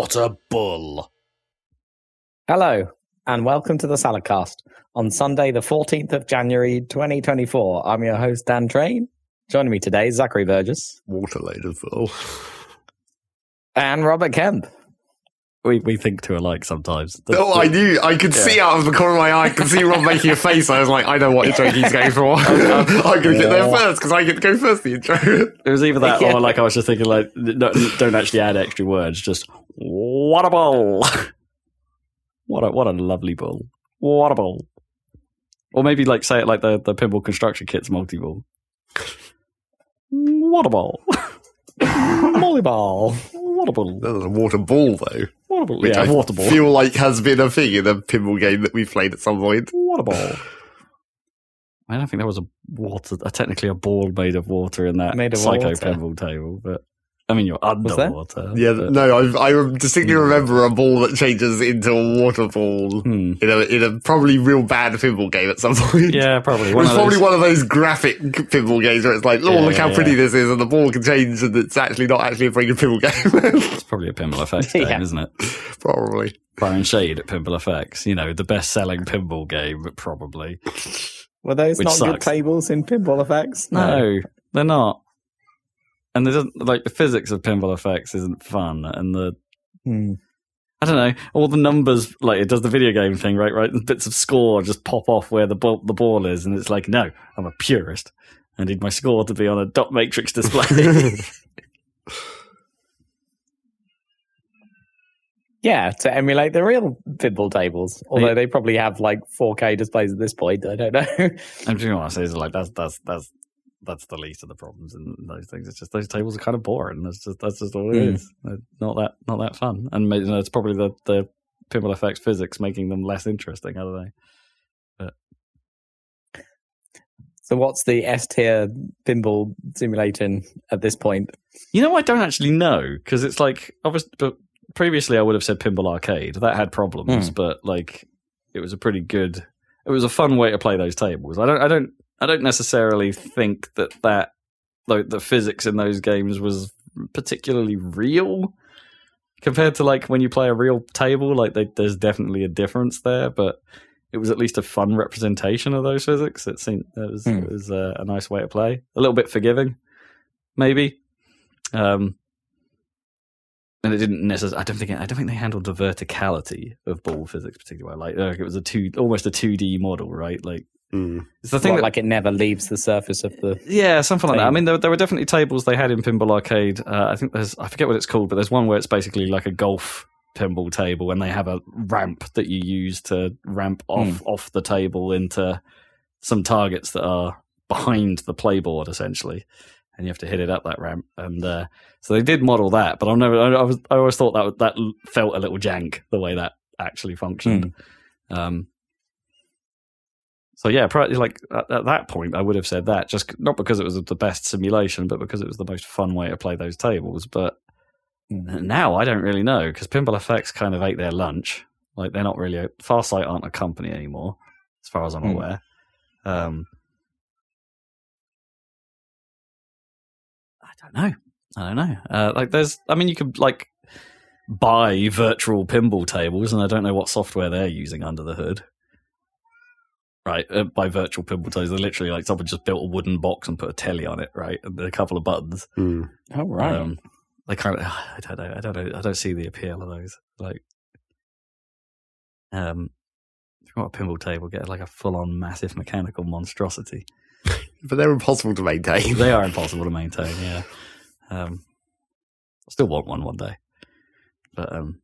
water bull. Hello, and welcome to the Saladcast. On Sunday, the 14th of January 2024, I'm your host, Dan Train. Joining me today is Zachary Burgess Waterload as well. and Robert Kemp. We we think too alike sometimes. The- Oh, I knew. I could see out of the corner of my eye. I could see Rob making a face. I was like, I know what intro he's going for. I'm going to get there first because I get to go first. The intro. It was either that Yeah. or like I was just thinking like no, don't actually add extra words. Just what a ball. what a what a lovely ball. What a ball. Or maybe like say it like the the pinball construction kit's multi ball. What a ball. Volleyball. What a ball. That was a water ball though, What a ball. which Yeah, I water ball. feel like has been a thing in a pinball game that we've played at some point. What a ball. I don't think there was a water, a, technically a ball made of water in that Made of psycho water. pinball table, but I mean you're there? underwater. Yeah, but- no, I, I distinctly remember a ball that changes into a waterfall Hmm. in a in a probably real bad pinball game at some point. Yeah, probably. It was probably those- one of those graphic pinball games where it's like, oh, Yeah, look how yeah, pretty this is, and the ball can change, and it's actually not actually a very good pinball game. It's probably a Pinball Effects game, Yeah. isn't it? probably. Fire and Shade at Pinball Effects. You know, the best selling pinball game, probably. Were those Which not good tables in pinball effects? No, they're not. And they doesn't like the physics of Pinball Effects isn't fun, and the Hmm. I don't know all the numbers like it does the video game thing, right? Right, bits of score just pop off where the ball the ball is, and it's like, no, I'm a purist. I need my score to be on a dot matrix display. Yeah, to emulate the real pinball tables. Although Yeah. they probably have like 4K displays at this point. I don't know. I'm what I say like that's that's that's that's the least of the problems in those things. It's just those tables are kind of boring. That's just that's just all it Mm. is. Not that not that fun. And maybe, you know, it's probably the the pinball effects physics making them less interesting. I don't know. so, what's the S tier pinball simulating at this point? You know, I don't actually know because it's like obviously, but previously I would have said Pinball Arcade. That had problems, Hmm. but like it was a pretty good. It was a fun way to play those tables. I don't. I don't. I don't necessarily think that that like the physics in those games was particularly real compared to like when you play a real table. Like they, there's definitely a difference there, but it was at least a fun representation of those physics. It seemed it was Hmm. it was uh, a nice way to play. A little bit forgiving, maybe. Um, and it didn't necessarily. I don't think. It, I don't think they handled the verticality of ball physics particularly well. Like, like it was a two, almost a two D model, right? Like Mm. it's the thing What, that like it never leaves the surface of the. yeah, something like that. I mean, there, there were definitely tables they had in Pinball Arcade. Uh, I think there's, I forget what it's called, but there's one where it's basically like a golf pinball table, and they have a ramp that you use to ramp off off the table into some targets that are behind the playboard, essentially, and you have to hit it up that ramp. And uh, so they did model that, but I've never, I, was, I always thought that that felt a little jank the way that actually functioned. Um, so yeah, probably like at, at that point, I would have said that just not because it was the best simulation, but because it was the most fun way to play those tables. But now I don't really know because Pinball Effects kind of ate their lunch. Like they're not really a, Farsight aren't a company anymore, as far as I'm Hmm. aware. Um, I don't know. I don't know. Uh, like there's, I mean, you could like buy virtual pinball tables, and I don't know what software they're using under the hood. Right, uh, by virtual pinball tables, they're literally like someone just built a wooden box and put a telly on it, right, and a couple of buttons. Mm. Oh, right. Um, they kind of, I don't know, I don't know, I don't see the appeal of those. Like, um, if you want a pinball table, get like a full-on massive mechanical monstrosity. But they're impossible to maintain. They are impossible to maintain. Yeah, um, I still want one one day, but um,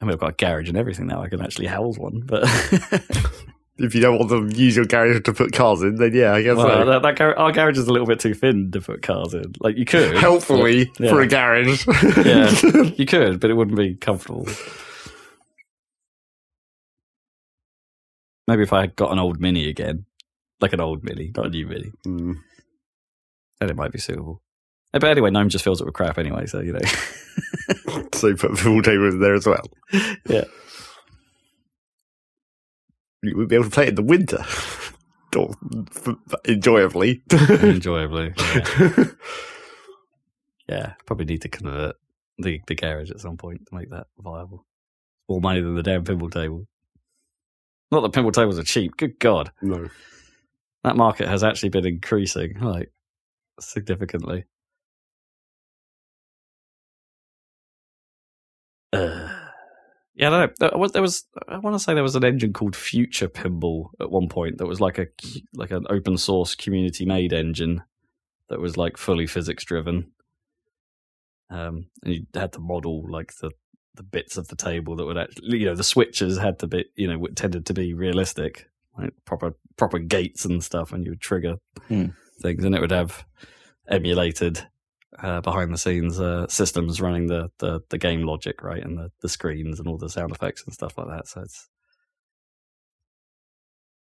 I mean, I've got a garage and everything now. I can actually house one, but If you don't want to use your garage to put cars in, then yeah, I guess well, so. that, that gar- our garage is a little bit too thin to put cars in. Like you could, Helpfully Yeah. for a garage. Yeah. you could, but it wouldn't be comfortable. Maybe if I had got an old Mini again, like an old Mini, not a new Mini, Mm. then it might be suitable. Uh, But anyway, Gnome just fills it with crap anyway, so you know. So you put pool table in there as well. Yeah. You would be able to play it in the winter. Or enjoyably. Enjoyably. Yeah. yeah, probably need to convert. the the garage at some point to make that viable. More money than the damn pinball table. Not that pinball tables are cheap. Good God, No. that market has actually been increasing like significantly. Uh, yeah, I don't know. There was, there was I want to say there was an engine called Future Pinball at one point that was like a like an open source community made engine that was like fully physics driven. Um, and you had to model like the the bits of the table that would actually, you know, the switches had to be, you know, tended to be realistic, like proper proper gates and stuff, and you would trigger Hmm. things, and it would have emulated uh, behind the scenes uh, systems running the, the the game logic, right, and the the screens and all the sound effects and stuff like that. So it's.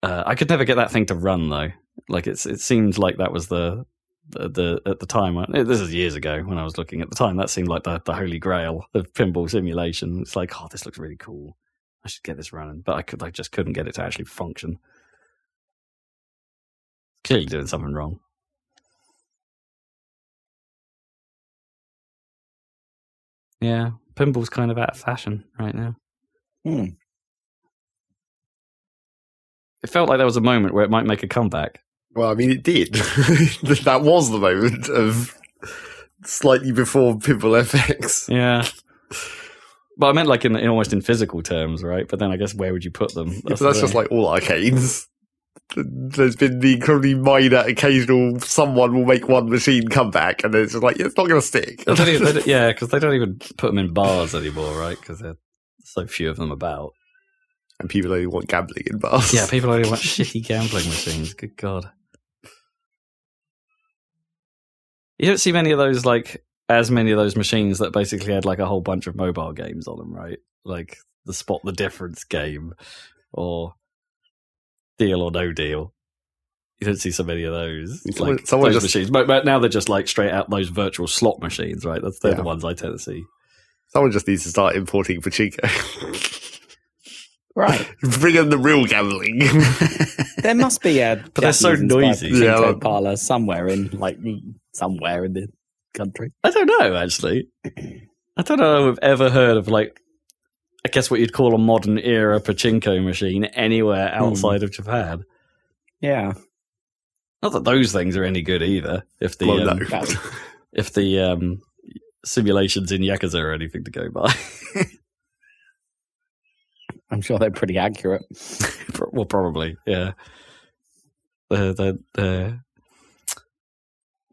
Uh, I could never get that thing to run though. Like it's, it seemed like that was the the, the at the time this is years ago when I was looking at the time that seemed like the, the holy grail of pinball simulation. It's like, oh, this looks really cool. I should get this running, but I could I just couldn't get it to actually function. Clearly doing something wrong. Yeah, pinball's kind of out of fashion right now. Hmm. It felt like there was a moment where it might make a comeback. Well, I mean, it did. that was the moment of slightly before Pinball FX. Yeah. But I meant like in, in almost in physical terms, right? But then I guess where would you put them? Yeah, but the that's just like all arcades. There's been the incredibly minor occasional someone will make one machine come back, and it's just like it's not going to stick. They don't even- they don't- yeah, because they don't even put them in bars anymore, right? Because there's so few of them about. and people only want gambling in bars. Yeah, people only want shitty gambling machines. Good God. You don't see many of those, like, as many of those machines that basically had, like, a whole bunch of mobile games on them, right? Like the Spot the Difference game or Deal or No Deal. You don't see so many of those. It's like, someone those just- machines. But, but now they're just, like, straight out those virtual slot machines, right? That's They're the ones I tend to see. Someone just needs to start importing pachinko. Right. Bring in the real gambling. There must be a But they're so noisy. Pachinko Yeah. parlor somewhere in like somewhere in the country. I don't know, actually. I don't know if I've ever heard of like, I guess what you'd call a modern era pachinko machine anywhere Hmm. outside of Japan. Yeah. Not that those things are any good either. If the well, um, no. If the um, simulations in Yakuza are anything to go by, I'm sure they're pretty accurate. Well, probably, yeah. The the the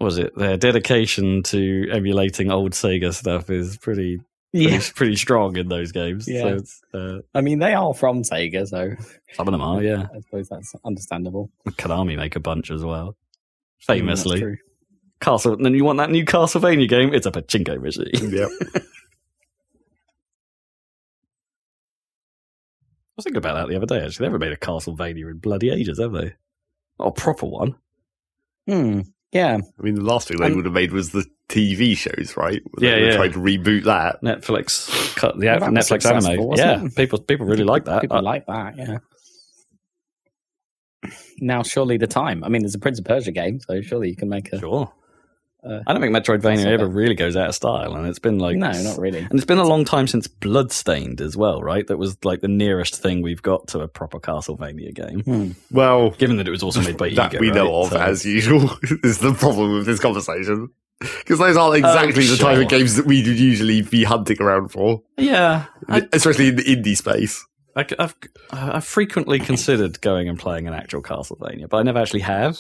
was it their dedication to emulating old Sega stuff is pretty pretty, pretty strong in those games. Yeah. So it's, uh, I mean, they are from Sega, so some of them are, yeah. I suppose that's understandable. Konami make a bunch as well. Mm, that's Famously, true. Castle. And then you want that new Castlevania game? It's a pachinko machine. yep. I was thinking about that the other day. Actually, they haven't made a Castlevania in bloody ages, have they? Not a proper one. Hmm. Yeah. I mean, the last thing they Um, would have made was the TV shows, right? Where Yeah, they were yeah. trying to reboot that. Netflix cut the Well, Netflix anime. wasn't Yeah, it? people people really like that. People Uh, like that, yeah. Now, surely the time. I mean, there's a Prince of Persia game, so surely you can make a. sure. Uh, I don't think Metroidvania ever really goes out of style, and it's been like no, not really. And it's been a long time since Bloodstained as well, right? That was like the nearest thing we've got to a proper Castlevania game. Hmm. Well, Given that it was also made by that IGA, we know right? of So- as usual is the problem with this conversation. Because those aren't exactly the type of games that we would usually be hunting around for, yeah, I, especially in the indie space. I, have I've frequently considered going and playing an actual Castlevania, but I never actually have.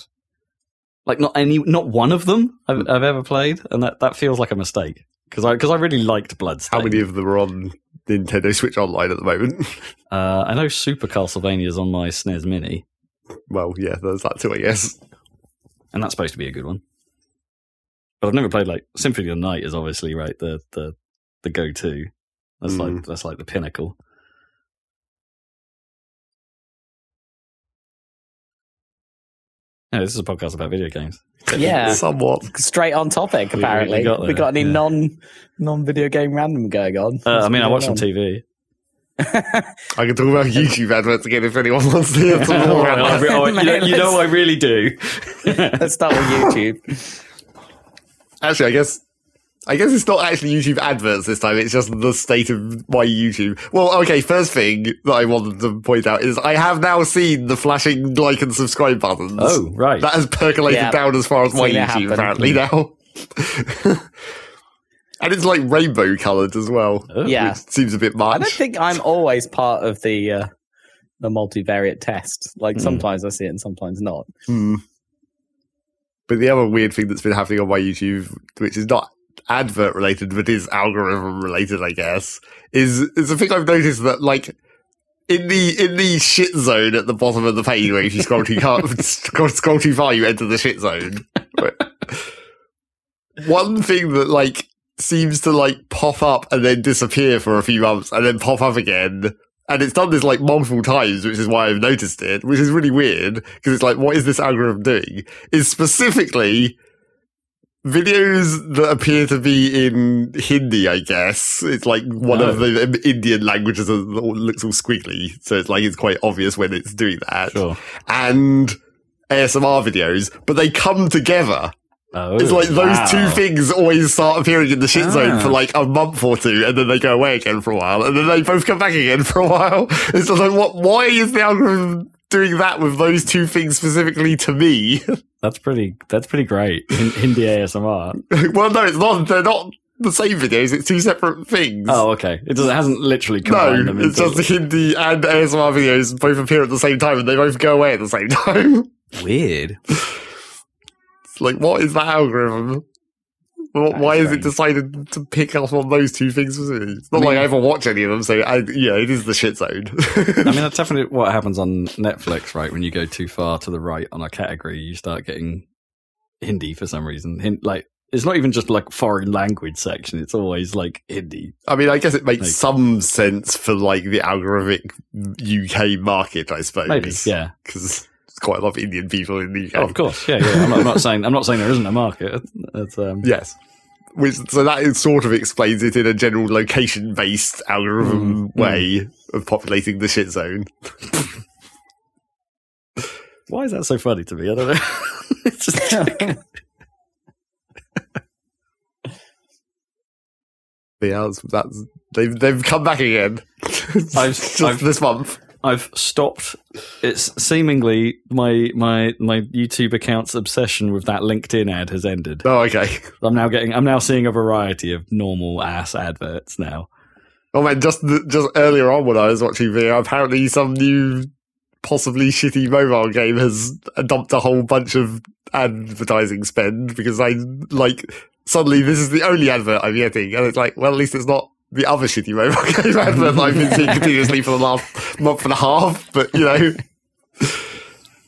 Like not any, not one of them I've, I've ever played, and that, that feels like a mistake because I because I really liked How many of them are on Nintendo Switch Online at the moment? Uh, I know Super Castlevania is on my SNES Mini, well, yeah, there's that too, I guess. and that's supposed to be a good one. But I've never played like Symphony of the Night is obviously right the the the go to. That's like Mm. that's like the pinnacle. Yeah, this is a podcast about video games. Yeah. Somewhat. Straight on topic, We- we apparently. got We got, any yeah. non non video game random going on? Uh, I mean, I going watched some on? TV. I can talk about YouTube adverts again if anyone wants to hear some more about I re- that. you, know, you know I really do. Let's start with YouTube. Actually, I guess I guess it's not actually YouTube adverts this time. It's just the state of my YouTube. Well, okay. First thing that I wanted to point out is I have now seen the flashing like and subscribe buttons. Oh, right. That has percolated Yeah. down as far as my YouTube happen. apparently now. and it's like rainbow coloured as well. Oh. Yeah. Which seems a bit much. I don't think I'm always part of the uh, the multivariate test. Like Hmm. sometimes I see it and sometimes not. Hmm. But the other weird thing that's been happening on my YouTube, which is not advert related, but is algorithm related, I guess, is is a thing I've noticed that like in the in the shit zone at the bottom of the page, where if you scroll too far, scroll, scroll too far, you enter the shit zone. One thing that like seems to like pop up and then disappear for a few months and then pop up again. And it's done this like multiple times, which is why I've noticed it, which is really weird because it's like, what is this algorithm doing? Is specifically videos that appear to be in Hindi, I guess. It's like one of oh. the um, Indian languages that looks all squiggly. So it's like, it's quite obvious when it's doing that. Sure. And ASMR videos, but they come together. Oh, It's like those wow. two things always start appearing in the shit zone Ah. for like a month or two, and then they go away again for a while, and then they both come back again for a while. It's like, what? Why is the algorithm doing that with those two things specifically to me? That's pretty. That's pretty great. Hin- Hindi ASMR. well, no, it's not. They're not the same videos. It's two separate things. Oh, okay. It doesn't. It hasn't literally no, combined them. it's just Hindi and ASMR videos both appear at the same time, and they both go away at the same time. weird. Like, what is that algorithm? Wh- Why is it decided to pick up on those two things? It's not I mean- like I ever watch any of them, so I, yeah, it is the shit zone. I mean, that's definitely what happens on Netflix, right? When you go too far to the right on a category, you start getting Hindi for some reason. Like, it's not even just like foreign language section; it's always like Hindi. I mean, I guess it makes Like- some sense for like the algorithmic UK market, I suppose. Maybe, yeah. because quite a lot of Indian people in the UK. Oh, of course, yeah, yeah. I'm not, I'm not saying I'm not saying there isn't a market. Um, Yes. Which, so that is sort of explains it in a general location-based algorithm Mm, way of populating the shit zone. Why is that so funny to me? I don't know. it's just But yeah, that's, that's they've they've come back again. I've- just I've- this month. I've stopped. It's seemingly my my my YouTube account's obsession with that LinkedIn ad has ended. Oh, okay. I'm now getting. I'm now seeing a variety of normal ass adverts now. Oh man, just just earlier on when I was watching video, apparently some new, possibly shitty mobile game has dumped a whole bunch of advertising spend because I like suddenly this is the only advert I'm getting, and it's like, well, at least it's not the other shitty mobile game advert I've been seeing continuously for the last month and a half. But you know.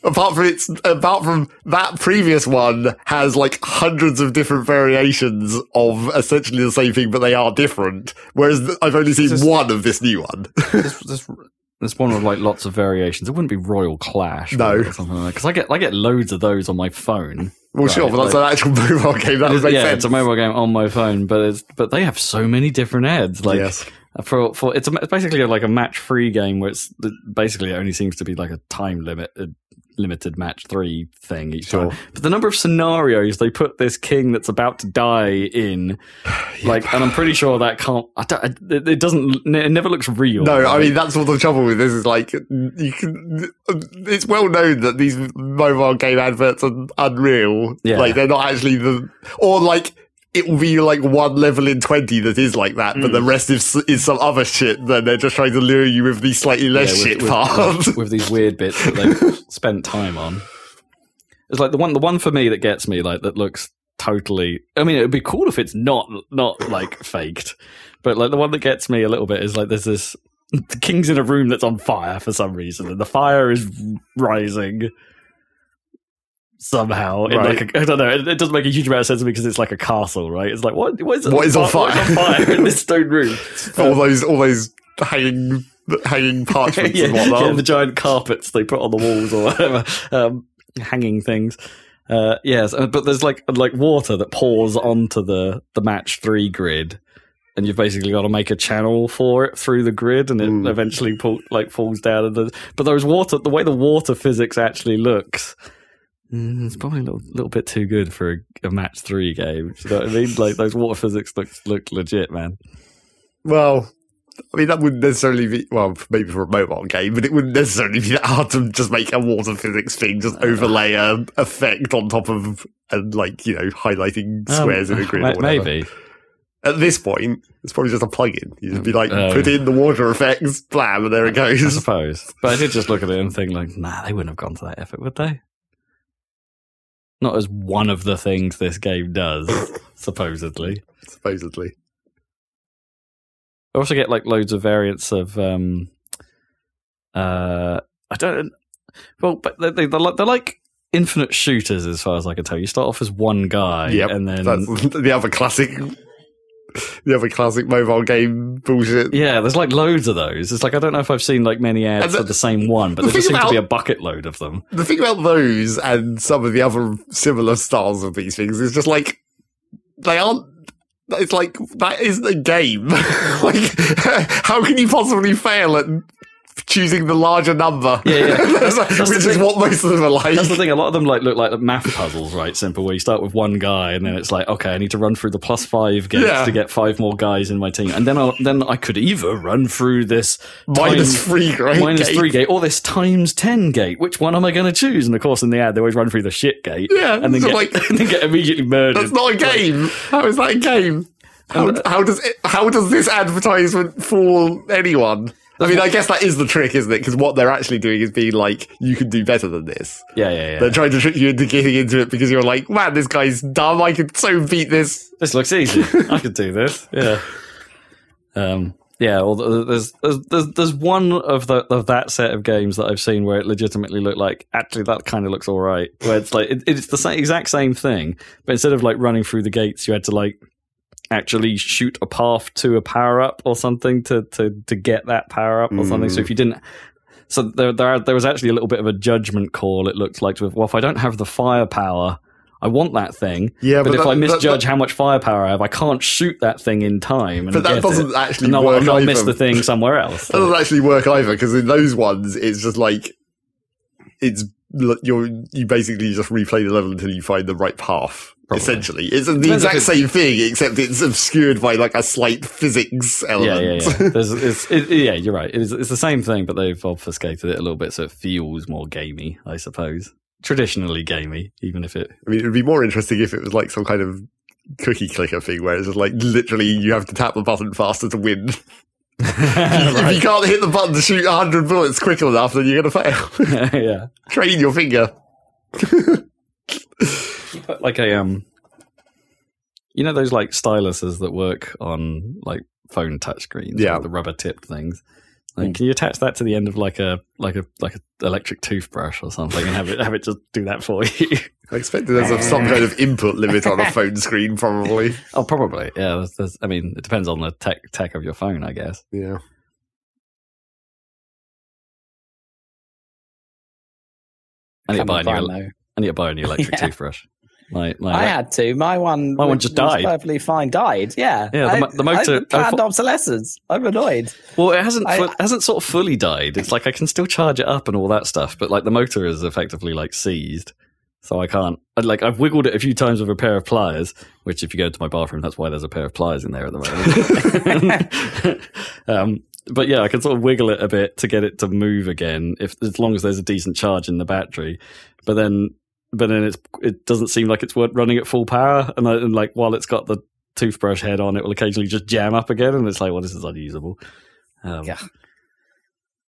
Apart from it's apart from that previous one has like hundreds of different variations of essentially the same thing, but they are different. Whereas I've only seen This- one of this new one. This, this, this one with like lots of variations. It wouldn't be Royal Clash, No. something like because I get I get loads of those on my phone. Well, sure, Right, but that's like- an actual mobile game. That would make yeah, sense. it's a mobile game on my phone, but it's but they have so many different ads. Like yes. for for it's, a, it's basically like a match three game where it's basically it only seems to be like a time limit. Limited match three thing each Sure. time but the number of scenarios they put this king that's about to die in like and i'm pretty sure that can't I don't, it, doesn't it never looks real No, I mean that's what the trouble with this is. Like, you can. It's well known that these mobile game adverts are unreal. Yeah. Like they're not actually the, or like it will be like one level in twenty that is like that, but the Mm. rest is is some other shit. Then they're just trying to lure you with the slightly less Yeah, with- shit with, part. with, with these weird bits that they've spent time on. It's like the one, the one for me that gets me, like that looks totally. I mean, it'd be cool if it's not not like faked, but like the one that gets me a little bit is like there's this the king's in a room that's on fire for some reason, and the fire is rising somehow. In Right. like a, I don't know. It, it doesn't make a huge amount of sense to me because it's like a castle, right? It's like what what is, What is on What is on fire? fire in this stone room? all those, all those hanging, hanging parchments yeah, and whatnot. yeah, the giant carpets they put on the walls or whatever, um, hanging things. Uh, yes, uh, but there's like like water that pours onto the the match three grid, and you've basically got to make a channel for it through the grid, and it Mm. eventually pull, like falls down. And the, but there's water, the way the water physics actually looks, Mm, it's probably a little, little bit too good for a, a match three game. You know what I mean? Like those water physics look look legit, man. Well, I mean, that wouldn't necessarily be, well, maybe for a mobile game, but it wouldn't necessarily be that hard to just make a water physics thing, just uh, overlay a effect on top of, and like, you know, highlighting um, squares in a grid Um, or whatever. Maybe. At this point, it's probably just a plug-in. You just be like, Oh. put in the water effects, blam, and there it goes. I suppose. But I did just look at it and think, like, nah, they wouldn't have gone to that effort, would they? Not as one of the things this game does, supposedly. Supposedly. I also get like loads of variants of um uh I don't well but they, they, they're, like, they're like infinite shooters as far as I can tell. You start off as one guy Yep, and then the other classic, the other classic mobile game bullshit. yeah, there's like loads of those. It's like I don't know if I've seen like many ads the- for the same one, but the there just seems to be a bucket load of them. the thing about those and some of the other similar styles of these things is just like they aren't it's like that isn't a game like how can you possibly fail at choosing the larger number Yeah, yeah. That's- That's which is thing. what most of them are like That's the thing. A lot of them like look like math puzzles, right? Simple, where you start with one guy, and then it's like, okay, I need to run through the plus five gates Yeah. to get five more guys in my team, and then I'll, then I could either run through this minus time- three great minus game. three gate or this times ten gate. Which one am I going to choose? And of course, in the ad, they always run through the shit gate, Yeah, and then so get like- and then get immediately murdered. that's not a game how is that a game how, uh, how does it, how does this advertisement fool anyone I mean, I guess that is the trick, isn't it? Because what they're actually doing is being like, you can do better than this. Yeah, yeah, yeah. They're trying to trick you into getting into it because you're like, man, this guy's dumb. I could so beat this. This looks easy. I could do this. Yeah. Um. Yeah. Well, there's there's there's, there's one of the of that set of games that I've seen where it legitimately looked like actually that kind of looks all right. Where it's like it, it's the same, exact same thing, but instead of like running through the gates, you had to like actually shoot a path to a power up or something to to to get that power up or something. So if you didn't. So there, there, there was actually a little bit of a judgment call. It looked like, well, if I don't have the firepower, I want that thing. Yeah, but, but if that- I misjudge that- how much firepower I have, I can't shoot that thing in time. And But that doesn't it. actually and I'll, work I'll miss the thing somewhere else. That doesn't actually work either because in those ones, it's just like it's you're you basically just replay the level until you find the right path. Probably. Essentially, it's the Depends exact it's- same thing except it's obscured by like a slight physics yeah, element. yeah, yeah. There's, it's, it, yeah, you're right. It's, it's the same thing, but they've obfuscated it a little bit so it feels more gamey, I suppose. Traditionally gamey, even if it. I mean, it would be more interesting if it was like some kind of cookie clicker thing where it's just like literally you have to tap the button faster to win. If you can't hit the button to shoot 100 bullets quick enough, then you're going to fail. yeah. Train your finger. you Put like a um you know those like styluses that work on like phone touchscreens Yeah. the rubber tipped things like Hmm. can you attach that to the end of like a like a like a electric toothbrush or something and have it have it just do that for you I expect there's a- some kind of input limit on a phone screen, probably. oh probably yeah there's, there's, i mean it depends on the tech tech of your phone i guess Yeah. i need to buy a new Brian, ele- though. i need to buy a new electric Yeah. toothbrush my, my I had to. My one, My one just was died. Perfectly fine. Died. Yeah. Yeah, the I- the motor- I, I planned thought- obsolescence. I'm annoyed. Well, it hasn't I- hasn't sort of fully died. It's like I can still charge it up and all that stuff, but like the motor is effectively like seized, so I can't. Like I've wiggled it a few times with a pair of pliers, which if you go to my bathroom, that's why there's a pair of pliers in there at the moment. um, but yeah, I can sort of wiggle it a bit to get it to move again, if as long as there's a decent charge in the battery. But then, but then it's it doesn't seem like it's worth running at full power, and, I, and like while it's got the toothbrush head on, it will occasionally just jam up again, and it's like, well, this is unusable. Um, Yeah.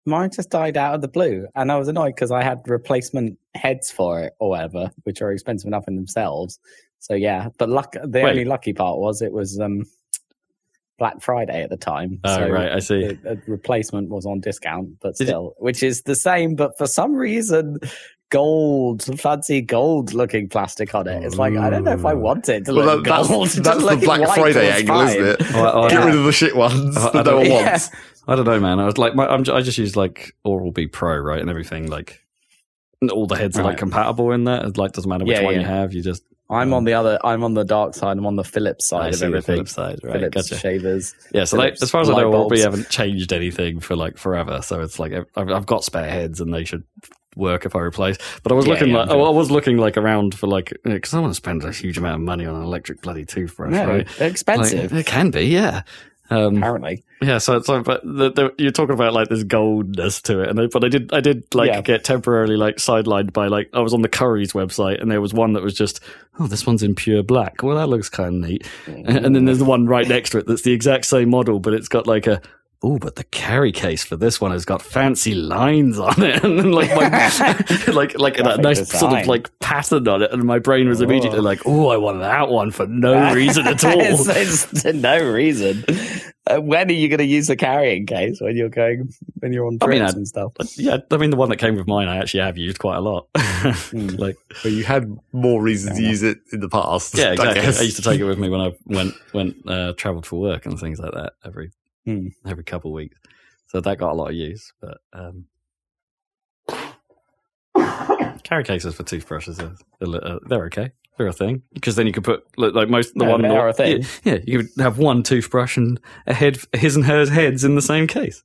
Mine just died out of the blue, and I was annoyed because I had replacement heads for it or whatever, which are expensive enough in themselves. So yeah, but luck. The Wait. only lucky part was it was um, Black Friday at the time. Oh, so right, I see. The, replacement was on discount, but Did still, which is the same, but for some reason, gold, fancy gold looking plastic on it. It's like I don't know if I oh. want it to Well, look that, that's, gold. that's Just the Black Friday angle, fine. isn't it? Oh, oh, Get yeah. rid of the shit ones I- I that no one don't- Yeah. wants. I don't know, man. I was like, my, I'm, j- I just use like Oral B Pro, right, and everything. Like, all the heads are like compatible in that. It like doesn't matter which Yeah, one you have. You just I'm on the other. I'm on the dark side. I'm on the Philips I side of see the everything. Philips side, right? Philips Gotcha. shavers. Yeah, so they, Philips as far as I know, Oral B haven't changed anything for like forever. So it's like I've, I've got spare heads, and they should work if I replace. But I was Yeah, looking yeah, like oh. I was looking like around for like because I want to spend a huge amount of money on an electric bloody toothbrush, No, right? they're Like, expensive. it can be, yeah. Um, apparently. yeah, so so but the, the, you're talking about like this goldness to it, and I, but I did I did like Yeah. get temporarily like sidelined by like I was on the Curry's website, and there was one that was just oh this one's in pure black. Well, that looks kind of neat. And, and then there's the one right next to it that's the exact same model, but it's got like a oh, but the carry case for this one has got fancy lines on it, and like my like like that Graphic nice sort of like pattern on it, and my brain was immediately Oh. like, oh, I want that one for no reason at all. it's, it's no reason. Uh, when are you going to use the carrying case when you're going when you're on I trips mean, I- and stuff? Yeah, I mean the one that came with mine, I actually have used quite a lot. like, But you had more reasons to use it in the past. yeah, exactly. guess. I, used to take it with me when I went went uh, travelled for work and things like that every Hmm. every couple of weeks. So that got a lot of use. But um, carry cases for toothbrushes are a li- uh, they're okay. They're a thing because then you could put like most the No, one they are a thing. Yeah, yeah, you could have one toothbrush and a head, his and hers heads in the same case.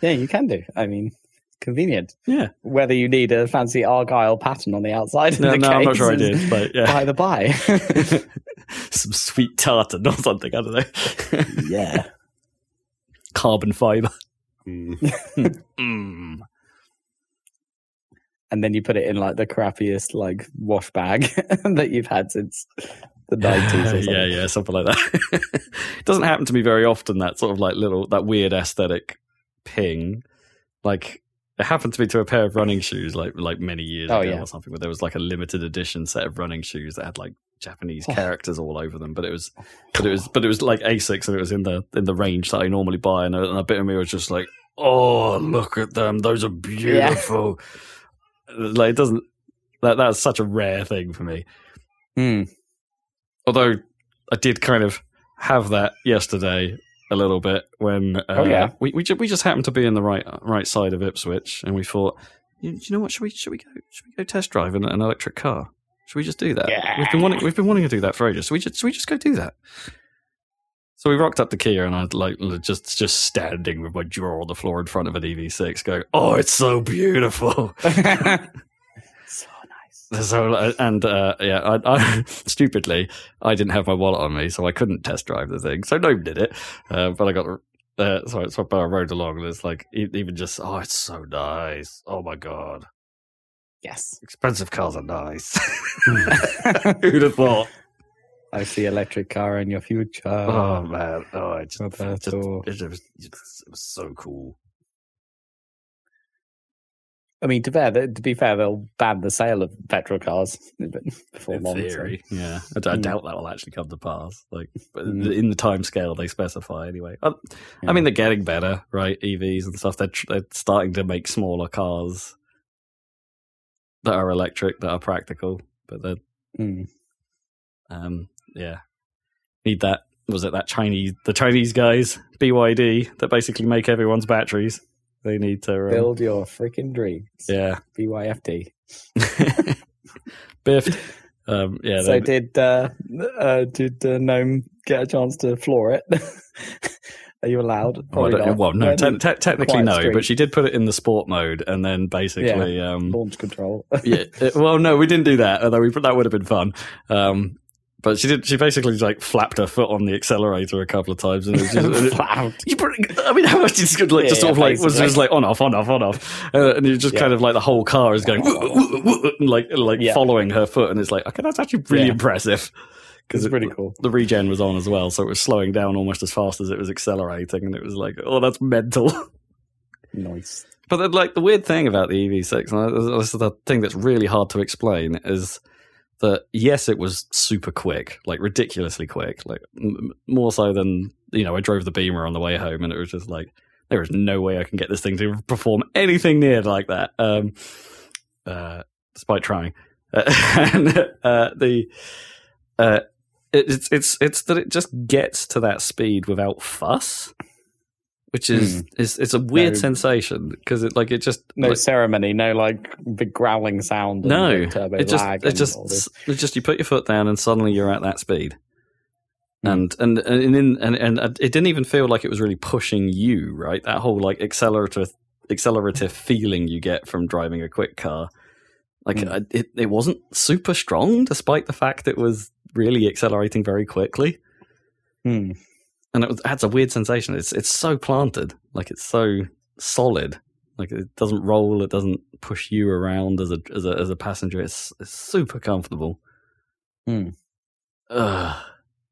Yeah, you can do. I mean, convenient. Yeah, Whether you need a fancy argyle pattern on the outside of no, the no, case I'm not sure I did, but yeah. By the by, some sweet tartan or something. I don't know. yeah. Carbon fiber. Mm. Mm. And then you put it in like the crappiest like wash bag that you've had since the nineties. or something. yeah, yeah, something like that. it doesn't happen to me very often. That sort of like little that weird aesthetic ping. Like it happened to me to a pair of running shoes, like like many years Oh, ago yeah. or something. Where there was like a limited edition set of running shoes that had like Japanese Oh. characters all over them. But it was, but it was, but it was like Asics, and it was in the in the range that I normally buy. And a, and a bit of me was just like, oh, look at them, those are beautiful. Like it doesn't. That that's such a rare thing for me Hmm. although I did kind of have that yesterday a little bit when uh, Oh, yeah. we we, ju- we just happened to be in the right right side of Ipswich and we thought you, you know what should we should we go should we go test drive an, an electric car should we just do that Yeah. we've been wanting we've been wanting to do that for ages so we just should we just go do that so we rocked up the Kia and I like just just standing with my jaw on the floor in front of an EV6 going oh it's so beautiful so nice. so and uh, yeah, I, I stupidly I didn't have my wallet on me, so I couldn't test drive the thing. So no did it, uh, but I got uh, so so but I rode along, and it's like even just oh, it's so nice. Oh my god, Yes. expensive cars are nice. Who'd have thought? I see electric car in your future. Oh man, oh, it just, it just, it just it was so cool. I mean, to, fair, to be fair, they'll ban the sale of petrol cars before In long. so- theory, yeah, I, d- I Mm. doubt that will actually come to pass. Like, but Mm. in the time scale they specify anyway. I, Yeah. I mean, they're getting better, right? EVs and stuff. They're tr- they're starting to make smaller cars that are electric, that are practical. But they're Mm. um, yeah, need that. Was it that Chinese the Chinese guys BYD that basically make everyone's batteries? They need to um, Build your freaking dreams. yeah BYFD. biffed. Um, yeah, so they- did uh, uh, did uh, Gnome get a chance to floor it? Are you allowed? Well, I Probably don't- well, no, te- te- technically no, street. but she did put it in the sport mode, and then basically, um, launch control. yeah. it- well, no, we didn't do that. Although we, that would have been fun. Um, but she did. She basically like flapped her foot on the accelerator a couple of times, and it was just. it- you put, I mean, how much is good? Like, Yeah, just sort of yeah, like was just like on off, on off, on off, uh, and you just Yeah. kind of like the whole car is going "Woo, woo, woo," and like like Yeah. following her foot, and it's like okay, that's actually really Yeah. Impressive It's it- pretty cool. The regen was on as well, so it was slowing down almost as fast as it was accelerating, and it was like, oh, that's mental. Nice. But then, like the weird thing about the EV6, and this is the thing that's really hard to explain, is that yes, it was super quick, like ridiculously quick, like m- more so than you know. I drove the Beamer on the way home, and it was just like there is no way I can get this thing to perform anything near like that, um, uh, despite trying. Uh, and uh, the uh, it's it's it's that it just gets to that speed without fuss which is is it's a weird No. sensation because it like it just No like, ceremony, no like big growling sound. No it just it just it's just you put your foot down and suddenly you're at that speed Hmm. and and and in, and and it didn't even feel like it was really pushing you right that whole like accelerator accelerative feeling you get from driving a quick car. Like Mm. It, it wasn't super strong, despite the fact it was really accelerating very quickly, Hmm. and it, adds a weird sensation. It's it's so planted, like it's so solid. Like it doesn't roll, it doesn't push you around as a as a as a passenger. It's, it's super comfortable. Hmm. Ugh.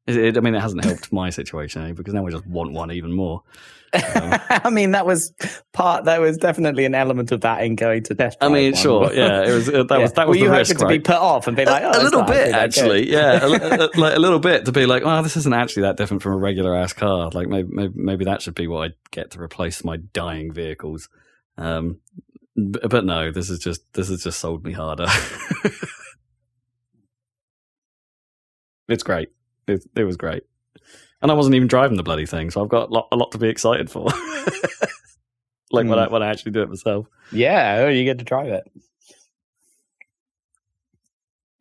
It, it- I mean, it hasn't helped my situation eh, because now I just want one even more. I mean, that was part. That was definitely an element of that in going to death. I mean, one. sure, yeah, it was uh, that Yeah. was that Were was you the hoping risk, to be put off and be like, oh, a little bit actually yeah, a, a- like a little bit to be like, oh, this isn't actually that different from a regular ass car. Like maybe, maybe maybe that should be what I get to replace my dying vehicles. Um, b- but no, this is just this has just sold me harder. it's great. It, it was great, and I wasn't even driving the bloody thing, so I've got a lot, a lot to be excited for. like when Hmm. I when I actually do it myself. Yeah, oh, you get to drive it.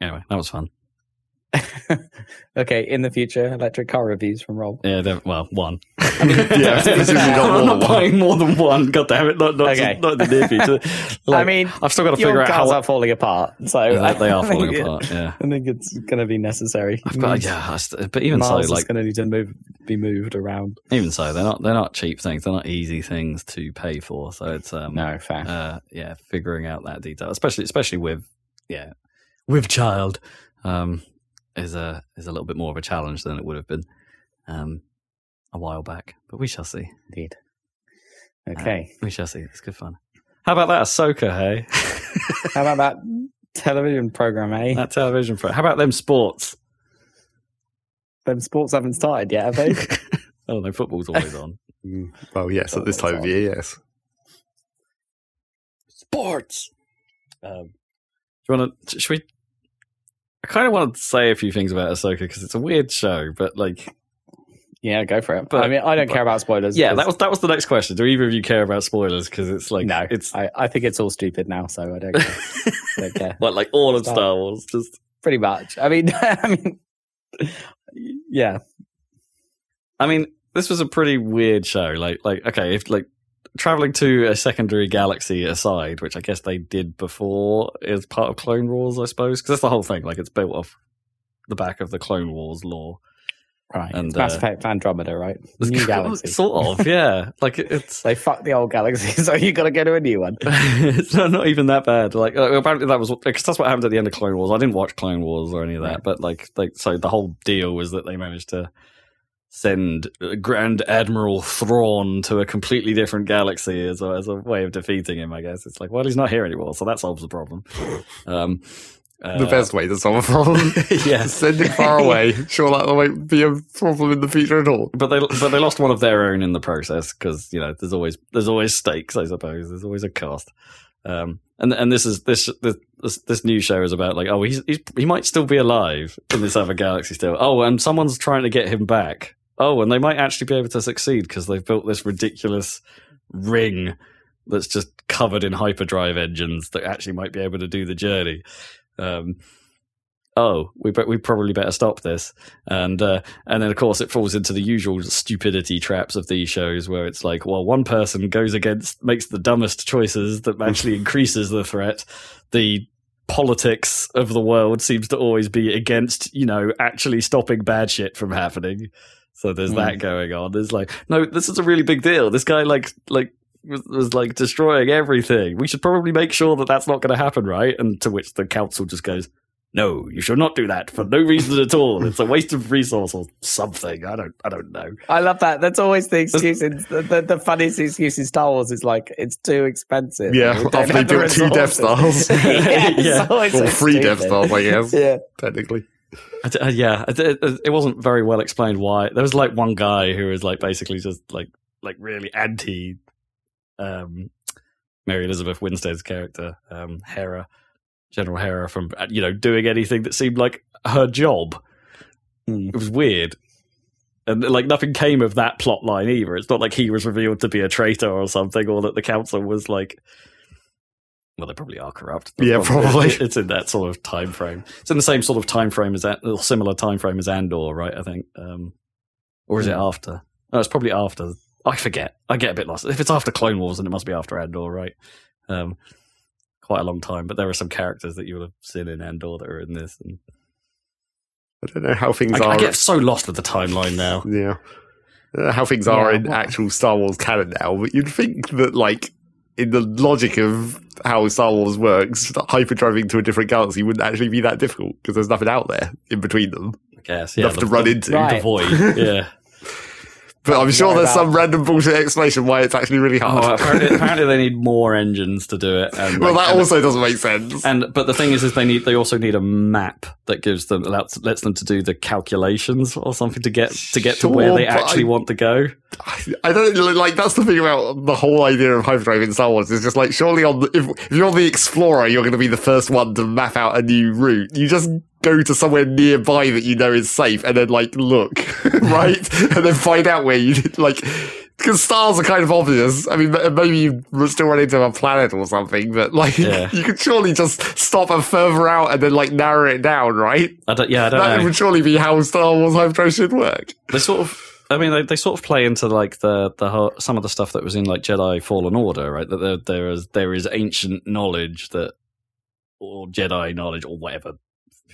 Anyway, that was fun. okay, in the future, electric car reviews from Rob. Yeah, well, one. Yeah, presumably not more I'm not one. buying more than one. God damn it! Not, not, Okay. not in the near future. Like, I mean, I've still got to figure out cars how are falling apart, so they, I they are think falling it- apart. Yeah, I think it's going to be necessary. I've got yeah, st- but even Miles so, is like going to need to move, be moved around. even so, they're not they're not cheap things. They're not easy things to pay for. So it's um No, fair. uh yeah, figuring out that detail, especially especially with yeah with child, um is a is a little bit more of a challenge than it would have been um a while back. But we shall see. Indeed. Okay. We shall see. It's good fun. How about that Ahsoka, hey? How about that television program, eh? that television pro. How about them sports? Them sports haven't started yet, have they? oh no, football's always on. Well, yes, at this time of year, yes. Sports. Um, do you want to? Should we? I kind of want to say a few things about Ahsoka because it's a weird show, but like, yeah, go for it. But- I mean, I don't but- care about spoilers. yeah, 'cause- that was that was the next question. Do either of you care about spoilers? Because it's like, no. it's I, I think it's all stupid now, so I don't care. I don't care. what like all of. Star Wars. Just Pretty much. I mean, I mean, yeah. I mean, this was a pretty weird show. Like, like okay, if like traveling to a secondary galaxy aside, which I guess they did before, is part of Clone Wars, I suppose, because that's the whole thing. Like, it's built off the back of the Clone Wars lore. Right. And, it's Mass uh, Effect Andromeda, right? New galaxy. sort of, yeah. Like it's They fucked the old galaxy, so you got to go to a new one. it's not, not even that bad. Like uh, apparently that was because that's what happened at the end of Clone Wars. I didn't watch Clone Wars or any of that, Right. but like like so the whole deal was that they managed to send Grand Admiral Thrawn to a completely different galaxy as a, as a way of defeating him. I guess it's like well he's not here anymore, so that solves the problem. Um, uh, the best way to solve a problem. yes. Send it far away. Sure, that won't be a problem in the future at all. But they but they lost one of their own in the process because you know there's always there's always stakes I suppose there's always a cost, um, and and this is this this this, this new show is about like oh he's, he's he might still be alive in this other galaxy still oh and someone's trying to get him back oh and they might actually be able to succeed because they've built this ridiculous ring that's just covered in hyperdrive engines that actually might be able to do the journey. Um, oh, we be- we probably better stop this. And uh, and then of course it falls into the usual stupidity traps of these shows where it's like, well, one person goes against makes the dumbest choices that actually increases the threat. The politics of the world seems to always be against, you know, actually stopping bad shit from happening. So there's Hmm. that going on. There's like, no, this is a really big deal. This guy like like was, was like destroying everything. We should probably make sure that that's not going to happen, right? And to which the council just goes, "No, you should not do that for no reason at all. It's a waste of resource or something. I don't, I don't know." I love that. That's always the excuse. In, the, the, the funniest excuse in Star Wars is like it's too expensive. Yeah, We don't after they have the built two Death resources. Stars. yeah, it's Yeah. always Or so three Death. Stars, I guess, Yeah, technically. I d- uh, yeah, it, it, wasn't very well explained why. There was like one guy who was like basically just like like really anti um, Mary Elizabeth Winstead's character, um, Hera, General Hera, from uh, you know doing anything that seemed like her job. Hmm. It was weird. And like nothing came of that plot line either. It's not like he was revealed to be a traitor or something, or that the council was like well, they probably are corrupt. Yeah, probably. it- It's in that sort of time frame. It's in the same sort of time frame as that, or similar time frame as Andor, right? I think, um, or is it Hmm. after? No, it's probably after I forget. I get a bit lost. If it's after Clone Wars, then it must be after Andor, right? Um, quite a long time. But there are some characters that you will have seen in Andor that are in this. And I don't know how things I, are. I get so lost with the timeline now. Yeah. Uh, how things are Yeah, in what- actual Star Wars canon now, but you'd think that, like, in the logic of how Star Wars works, hyperdriving to a different galaxy wouldn't actually be that difficult because there's nothing out there in between them. I guess. Yeah, Enough the, to run the, into. The void. Yeah. But I'm sure there's some random bullshit explanation why it's actually really Oh, hard. apparently, apparently they need more engines to do it. And, well, like, that and- also doesn't make sense. And but the thing is, is they need they also need a map that gives them allows, lets them to do the calculations or something to get to get to where they actually I- want to go. I don't like. That's the thing about the whole idea of hyperdrive in Star Wars. Is just like surely on the, if, if you're the explorer, you're going to be the first one to map out a new route. You just go to somewhere nearby that you know is safe, and then like look right, and then find out where you like. Because stars are kind of obvious. I mean, maybe you still run into a planet or something, but like Yeah. you could surely just stop and further out and then like narrow it down, right? I don't, yeah, I don't That know. would surely be how Star Wars hyperdrive should work. They sort of. I mean, they, they sort of play into like the the some of the stuff that was in like Jedi Fallen Order, right? That there there is there is ancient knowledge that, or Jedi knowledge, or whatever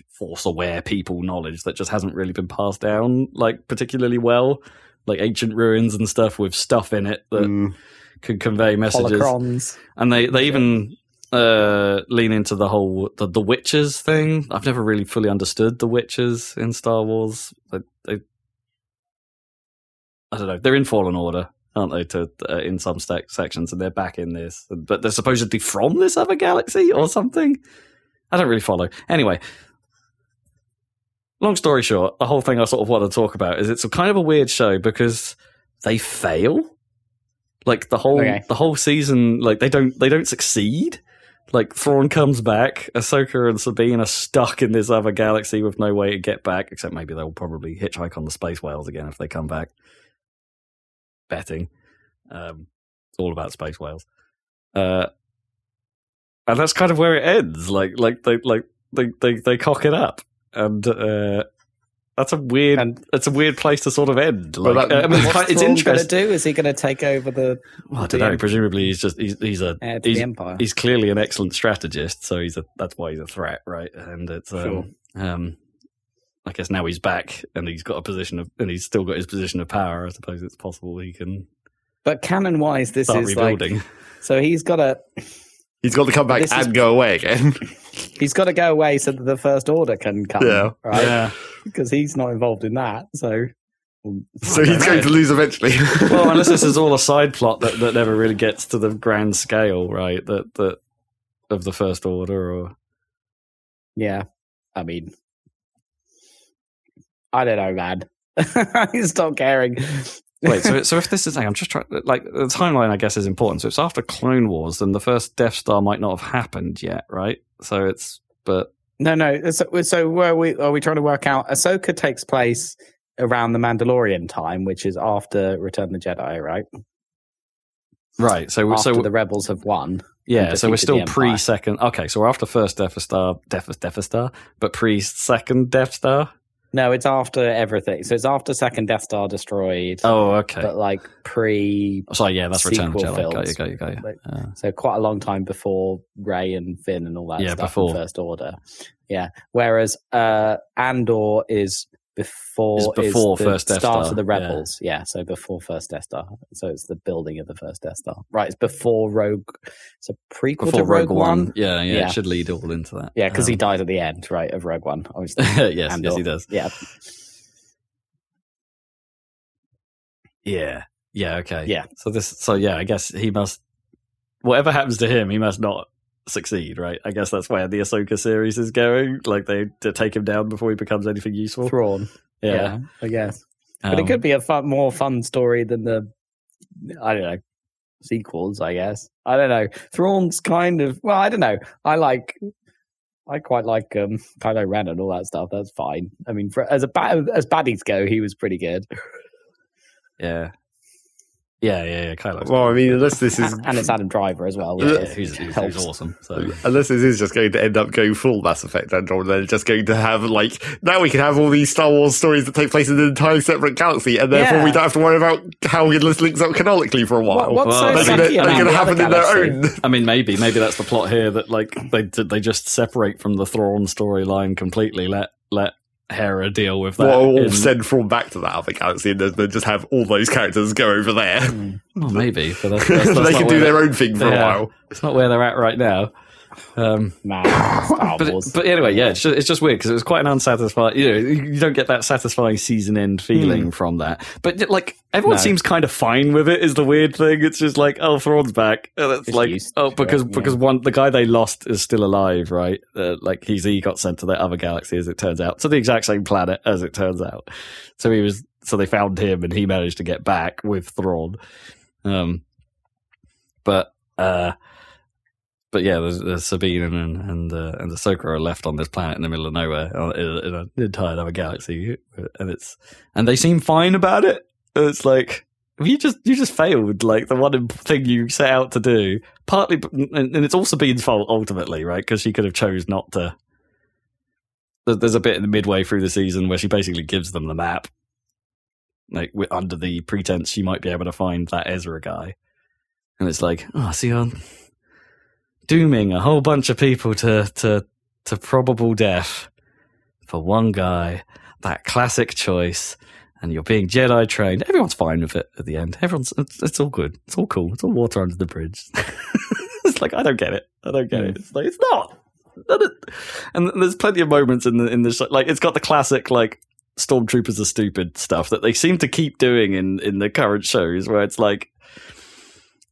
Force aware people knowledge that just hasn't really been passed down like particularly well, like ancient ruins and stuff with stuff in it that Mm. could convey messages. Holocrons. and they they even uh lean into the whole the, the witches thing. I've never really fully understood the witches in star wars. They, they i don't know. They're in fallen order aren't they to uh, in some sec- sections and they're back in this. But they're supposedly from this other galaxy or something? I don't really follow. Anyway long story short the whole thing i sort of want to talk about is it's a kind of a weird show because they fail like the whole Okay. the whole season like they don't they don't succeed like Thrawn comes back, Ahsoka and Sabine are stuck in this other galaxy with no way to get back, except maybe they'll probably hitchhike on the space whales again if they come back. Betting. Um, it's all about space whales. Uh, and that's kind of where it ends. Like, like they, like they, they, they cock it up, and uh, that's a weird, And- it's a weird place to sort of end. Well, that- I mean, What's kind- it's Thrawn going to do? Is he going to take over the Well, I don't know. Presumably, he's just he's he's a heir he's, the Empire? he's clearly an excellent strategist, so he's a that's why he's a threat, right? And it's um, Sure. um I guess now he's back and he's got a position of and he's still got his position of power. I suppose it's possible he can But canon wise, this start is rebuilding. like so he's got to He's got to come back and is- go away again. he's got to go away so that the First Order can come. Yeah. right. Yeah. because he's not involved in that. So, so he's going to lose eventually. well, unless this is all a side plot that, that never really gets to the grand scale, right? That that of the first order, or yeah, I mean, I don't know, man. I stop caring. Wait. So so if this is, I'm just trying. Like the timeline, I guess, is important. So it's after Clone Wars, then the first Death Star might not have happened yet, right? So it's but no, no. So, so where are we are we trying to work out? Ahsoka takes place around the Mandalorian time, which is after Return of the Jedi, right? right. So After so the rebels have won. Yeah, so we're still pre second. Okay, so we're after first Death Star, Death Death Star, but pre second Death Star. No, it's after everything. So it's after second Death Star destroyed, Oh, okay. but like pre. Oh, Sorry, yeah, that's Return of the Jedi. Got you, got you, got you. Like, Uh, So quite a long time before Rey and Finn and all that Yeah, stuff before. in First Order. Yeah. Whereas uh Andor is before Is before the First Death start Star, of the. Rebels. Yeah. So before First Death Star. So it's the building of the first Death Star. Right. It's before Rogue. It's a prequel before to Rogue, One. Yeah, yeah, Yeah. it should lead all into that. Yeah, because he Um, died at the end, right, of Rogue One. Obviously. yes, Andor. yes, he does. Yeah. Yeah, yeah, okay. Yeah. So this, so yeah, I guess he must. Whatever happens to him, he must not succeed, right? I guess that's where the Ahsoka series is going. Like they to take him down before he becomes anything useful. Thrawn. Yeah. Yeah, I guess. But it Um, could be a fun, more fun story than the, I don't know, sequels. I guess I don't know. Thrawn's kind of well, I don't know. I like, I quite like um Kylo Ren and all that stuff. That's fine. I mean, for, as a ba- as baddies go, he was pretty good. Yeah. Yeah, yeah, yeah. Kylo. Well, I mean, unless this is and it's Adam Driver as well. yeah, which yeah, who's, who's, who's awesome. So unless this is just going to end up going full Mass Effect Andromeda, then just going to have like now we can have all these Star Wars stories that take place in an entirely separate galaxy, and therefore Yeah. we don't have to worry about how this links up canonically for a while. What, what's Well, so they're They're gonna, about the happen in their own. I mean, maybe maybe that's the plot here that like they they just separate from the Thrawn storyline completely. Let let Hera deal with that. Well, all in- send Thrawn back to that other galaxy, and then, just have all those characters go over there. well, maybe, but that's, that's, that's they can do their own thing for a while. It's not where they're at right now. Um, Star but but anyway, yeah, it's just, it's just weird because it was quite an unsatisfying. You know, you don't get that satisfying season end feeling from that. But like everyone No. seems kind of fine with it. Is the weird thing? It's just like oh, Thrawn's back. And it's Just like oh, because it, yeah. because one the guy they lost is still alive, right? Uh, like he's he got sent to that other galaxy as it turns out, to the exact same planet as it turns out. So he was so they found him and he managed to get back with Thrawn. Um, but uh but yeah, there's, there's Sabine and and uh, and Ahsoka are left on this planet in the middle of nowhere uh, in, in an entire other galaxy, and it's and they seem fine about it. It's like you just you just failed like the one thing you set out to do. Partly, and, and it's all Sabine's fault ultimately, right? Because she could have chose not to. There's a bit in the midway through the season where she basically gives them the map, like under the pretense she might be able to find that Ezra guy, and it's like, oh, see, I'm dooming a whole bunch of people to to to probable death for one guy. That classic choice, and you're being Jedi trained. Everyone's fine with it at the end. Everyone's it's, it's all good. It's all cool. It's all water under the bridge. it's like I don't get it. I don't get it. Mm. It's like it's not. And there's plenty of moments in the in the show. Like it's got the classic like stormtroopers are stupid stuff that they seem to keep doing in in the current shows where it's like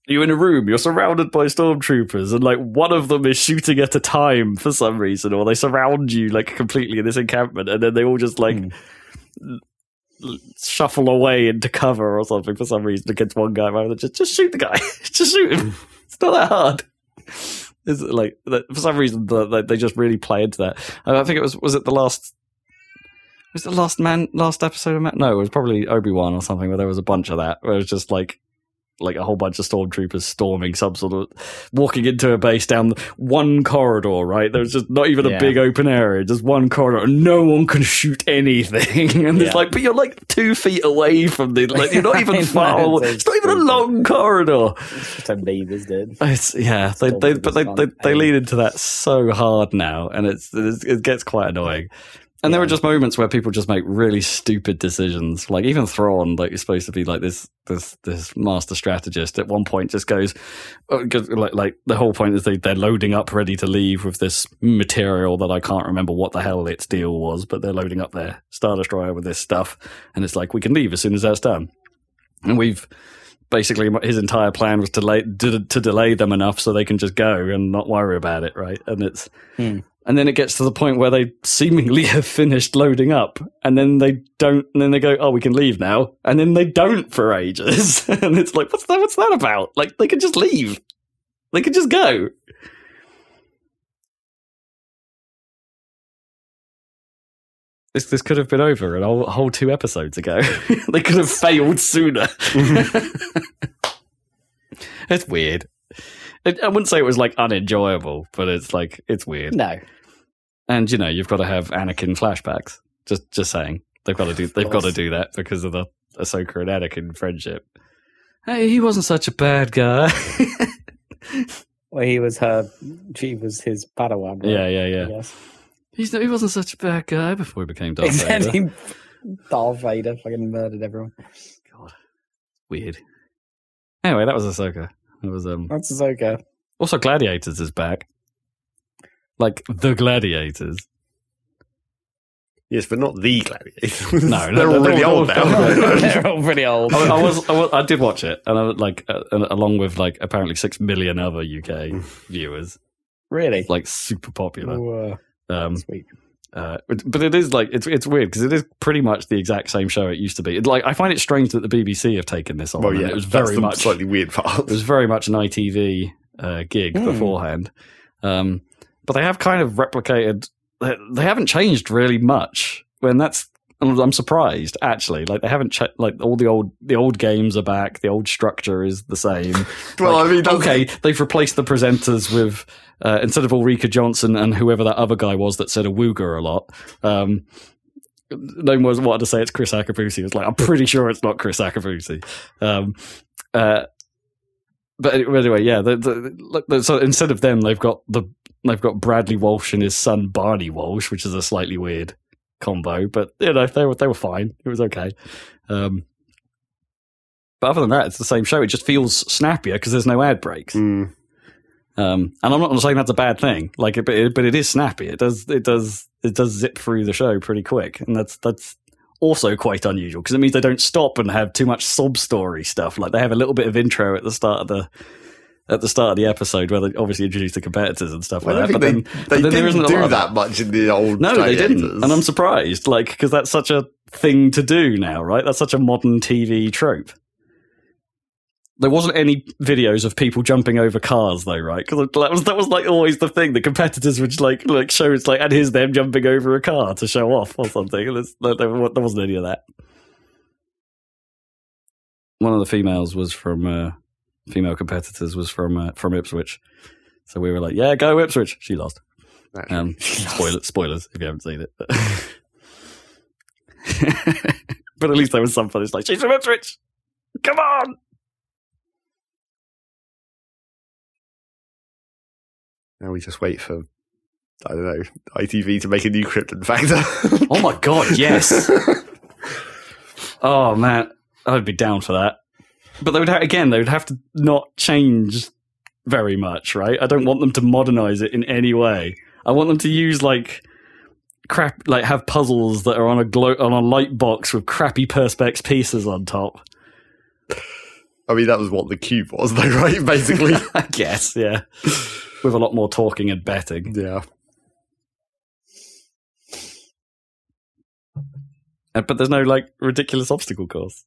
you're in a room, you're surrounded by stormtroopers, and like one of them is shooting at a time for some reason, or they surround you like completely in this encampment, and then they all just like hmm. l- shuffle away into cover or something for some reason against one guy. Rather than just just shoot the guy, just shoot him. It's not that hard. Is it like that- for some reason the, the, they just really play into that? I think it was was it the last. Was it the last man, last episode of Man? No, it was probably Obi Wan or something where there was a bunch of that. Where it was just like like a whole bunch of stormtroopers storming some sort of walking into a base down one corridor, right? There's just not even a big open area, just one corridor, no one can shoot anything. and it's like, but you're like two feet away from the, like you're not even far. away. it's It's not even a long corridor. It's beavers did. It's yeah, they, they but they, they they lean into that so hard now, and it's, it's it gets quite annoying. And there were just moments where people just make really stupid decisions. Like even Thrawn, like is supposed to be like this this this master strategist. At one point, just goes uh, like like the whole point is they they're loading up, ready to leave with this material that I can't remember what the hell its deal was, but they're loading up their star destroyer with this stuff, and it's like we can leave as soon as that's done. And we've basically his entire plan was to, lay, to to delay them enough so they can just go and not worry about it, right? And it's Hmm. And then it gets to the point where they seemingly have finished loading up, and then they don't, and then they go, "Oh, we can leave now," and then they don't for ages, and it's like, what's that? What's that about? Like they could just leave, they could just go. This this could have been over a whole, whole two episodes ago. they could have failed sooner. it's weird. I wouldn't say it was like unenjoyable, but it's like it's weird. No. And you know, you've got to have Anakin flashbacks. Just just saying, they've got to do they've got to do that because of the Ahsoka and Anakin friendship. Hey, he wasn't such a bad guy. Well, he was her. She was his Padawan. right? yeah, yeah, yeah. He's he wasn't such a bad guy before he became Darth Except Vader. Darth Vader fucking murdered everyone. God, weird. Anyway, that was Ahsoka. It was um That's Ahsoka. also Gladiators is back. Like the Gladiators. Yes, but not the gladiators. No, no, they're they're all really old they're now. They're all pretty old. I, I was, I was I did watch it, and I was like, uh, and along with like apparently six million other UK viewers, Really? like super popular. Oh, uh, Um, sweet. uh, but, but it is like it's it's weird because it is pretty much the exact same show it used to be. It, like I find it strange that the BBC have taken this on. well, yeah, it was very much slightly weird part. it was very much an ITV uh, gig Hmm. beforehand. Um, but they have kind of replicated. They, haven't changed really much. When that's I'm, surprised actually. Like they haven't checked. Like all the old the old games are back. The old structure is the same. Well, Like, I mean, okay, they've replaced the presenters with uh, instead of Ulrika Jonsson and whoever that other guy was that said a wooger a lot. Um, no one was wanted to say it's Kriss Akabusi. It's like I'm pretty sure it's not Kriss Akabusi. Um, uh, but anyway, yeah. The, the, the- so instead of them, they've got the they've got Bradley Walsh and his son Barney Walsh, which is a slightly weird combo. But you know, they were they were fine. It was okay. Um, but other than that, it's the same show. It just feels snappier because there's no ad breaks. Mm. Um, and I'm not saying that's a bad thing. Like, it, but it, but it is snappy. It does it does it does zip through the show pretty quick, and that's that's also quite unusual because it means they don't stop and have too much sob story stuff. Like they have a little bit of intro at the start of the at the start of the episode where they obviously introduce the competitors and stuff I like that. But they, then, they but then didn't do that much in the old No, they didn't, and I'm surprised. Like because that's such a thing to do now, right? That's such a modern TV trope. There wasn't any videos of people jumping over cars, though, right? Because that was that was like always the thing. The competitors would like like show it's like, and here's them jumping over a car to show off or something. And it's, there, there there wasn't any of that. One of the females was from uh, female competitors was from uh, from Ipswich, so we were like, "Yeah, go Ipswich." She lost. Um, spoilers, spoilers if you haven't seen it. but at least there was some fun. It's like she's from Ipswich. Come on. Now we just wait for, I don't know, ITV to make a new Krypton Factor. Oh my god, yes. oh man, I'd be down for that. But they would ha- again, they would have to not change very much, right? I don't want them to modernize it in any way. I want them to use like crap, like have puzzles that are on a glow on a light box with crappy perspex pieces on top. I mean, that was what the cube was, though, right? Basically. I guess, yeah. With a lot more talking and betting. yeah. Uh, But there's no like ridiculous obstacle course.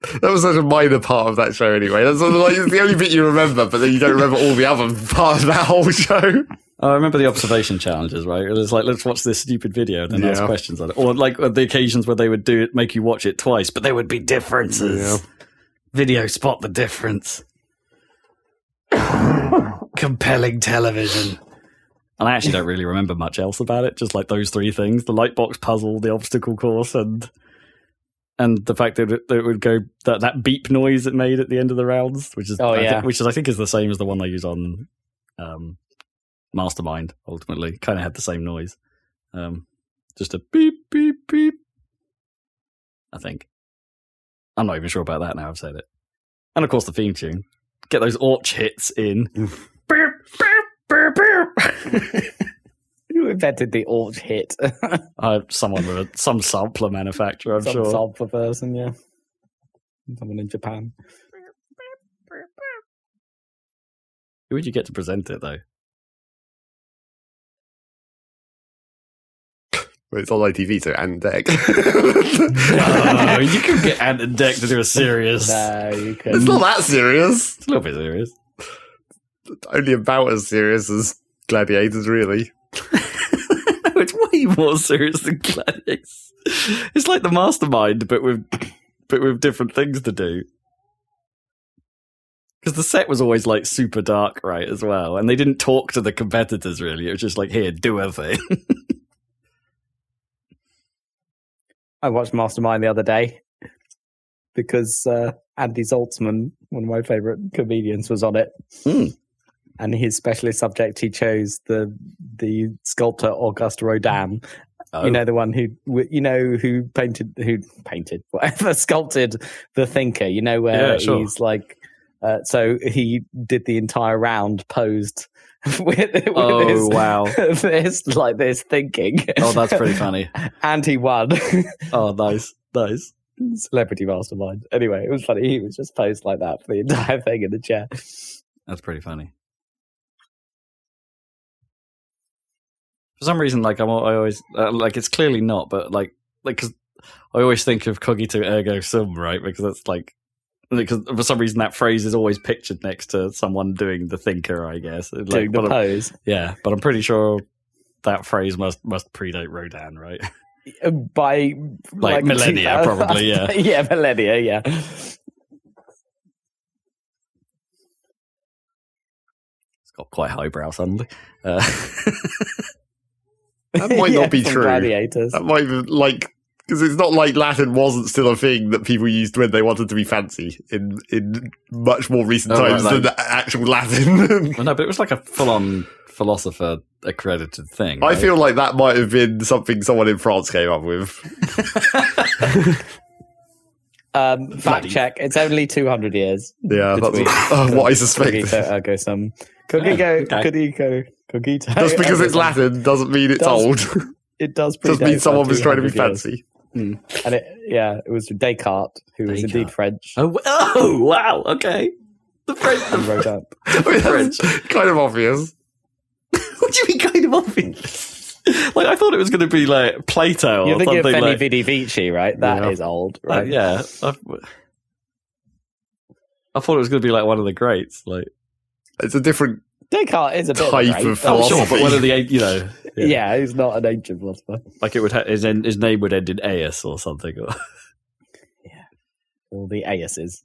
That was such a minor part of that show, anyway. That's like it's the only bit you remember, but then you don't remember all the other parts of that whole show. Oh, I remember the observation challenges, right? It was like, let's watch this stupid video and then ask questions on it. Or like uh, the occasions where they would do it, make you watch it twice, but there would be differences. Yeah. Video spot the difference. Compelling television. And I actually don't really remember much else about it, just like those three things the lightbox puzzle, the obstacle course, and. And the fact that it, that it would go that, that beep noise it made at the end of the rounds, which is Oh, yeah. think, which is I think is the same as the one they use on um, Mastermind. Ultimately, kind of had the same noise, um, just a beep beep beep. I think. I'm not even sure about that now. I've said it, and of course the theme tune. Get those orch hits in. beep beep beep beep. Who invented the alt hit? uh, someone with a, some sampler manufacturer, I'm Some sure. sampler person, yeah. Someone in Japan. Who would you get to present it though? Well, it's on ITV, so Ant and Dec. no, you could get Ant and Dec to do a serious. No, you it's couldn't. not that serious. It's a little bit serious. Only about as serious as Gladiators, really. It's way more serious than Gladiators. It's like the Mastermind, but with but with different things to do. Because the set was always like super dark, right, as well, and they didn't talk to the competitors really. It was just like, here, do a thing. I watched Mastermind the other day because uh, Andy Zaltzman, one of my favorite comedians, was on it. Hmm. And his specialist subject, he chose the the sculptor Auguste Rodin. Oh, You know the one who you know who painted who painted whatever sculpted the Thinker. You know where Yeah, sure. he's like. Uh, so he did the entire round posed with, with oh this, wow! this like this thinking. Oh, that's pretty funny. and he won. Oh, nice, nice. Celebrity Mastermind. Anyway, it was funny. He was just posed like that for the entire thing in the chair. That's pretty funny. For some reason, like I'm, I always uh, like it's clearly not, but like, like because I always think of cogito ergo sum, right? Because that's like, because for some reason that phrase is always pictured next to someone doing the thinker, I guess. Like, doing the but I'm- pose. yeah, but I'm pretty sure that phrase must must predate Rodin, right? by Like millennia, probably, yeah. yeah, millennia, yeah. It's got quite highbrow suddenly. Uh, That might Yeah, not be true. Gladiators. That might be like because it's not like Latin wasn't still a thing that people used when they wanted to be fancy in in much more recent Oh, right, times like- than actual Latin. well, no, but it was like a full-on philosopher accredited thing. I feel like that might have been something someone in France came up with. Um, fact Bloody- check. It's only 200 years. Yeah, that's Between- uh, what I suspect. Cogito, ergo sum. Cogito, okay. cogito, cogito. Just because it's. Latin doesn't mean it's Does- old. It does Just means someone was trying to be 200 years. fancy. Hmm. And it, yeah, it was Descartes, who was indeed French. Oh, oh, wow. Okay. The French. and wrote up. I mean, that's kind of obvious. what do you mean, kind of obvious? like I thought it was going to be like Plato or You're thinking of something like. Vidi Vici, right? That is Yeah. old, like, right? yeah, I, I thought it was going to be like one of the greats. Like, It's a different Descartes is a bit Type of, a of great, oh, sure, but one of the you know, Yeah. yeah, he's not an ancient philosopher. like it would ha- his en- his name would end in Aeus or something. Or, All the Aises.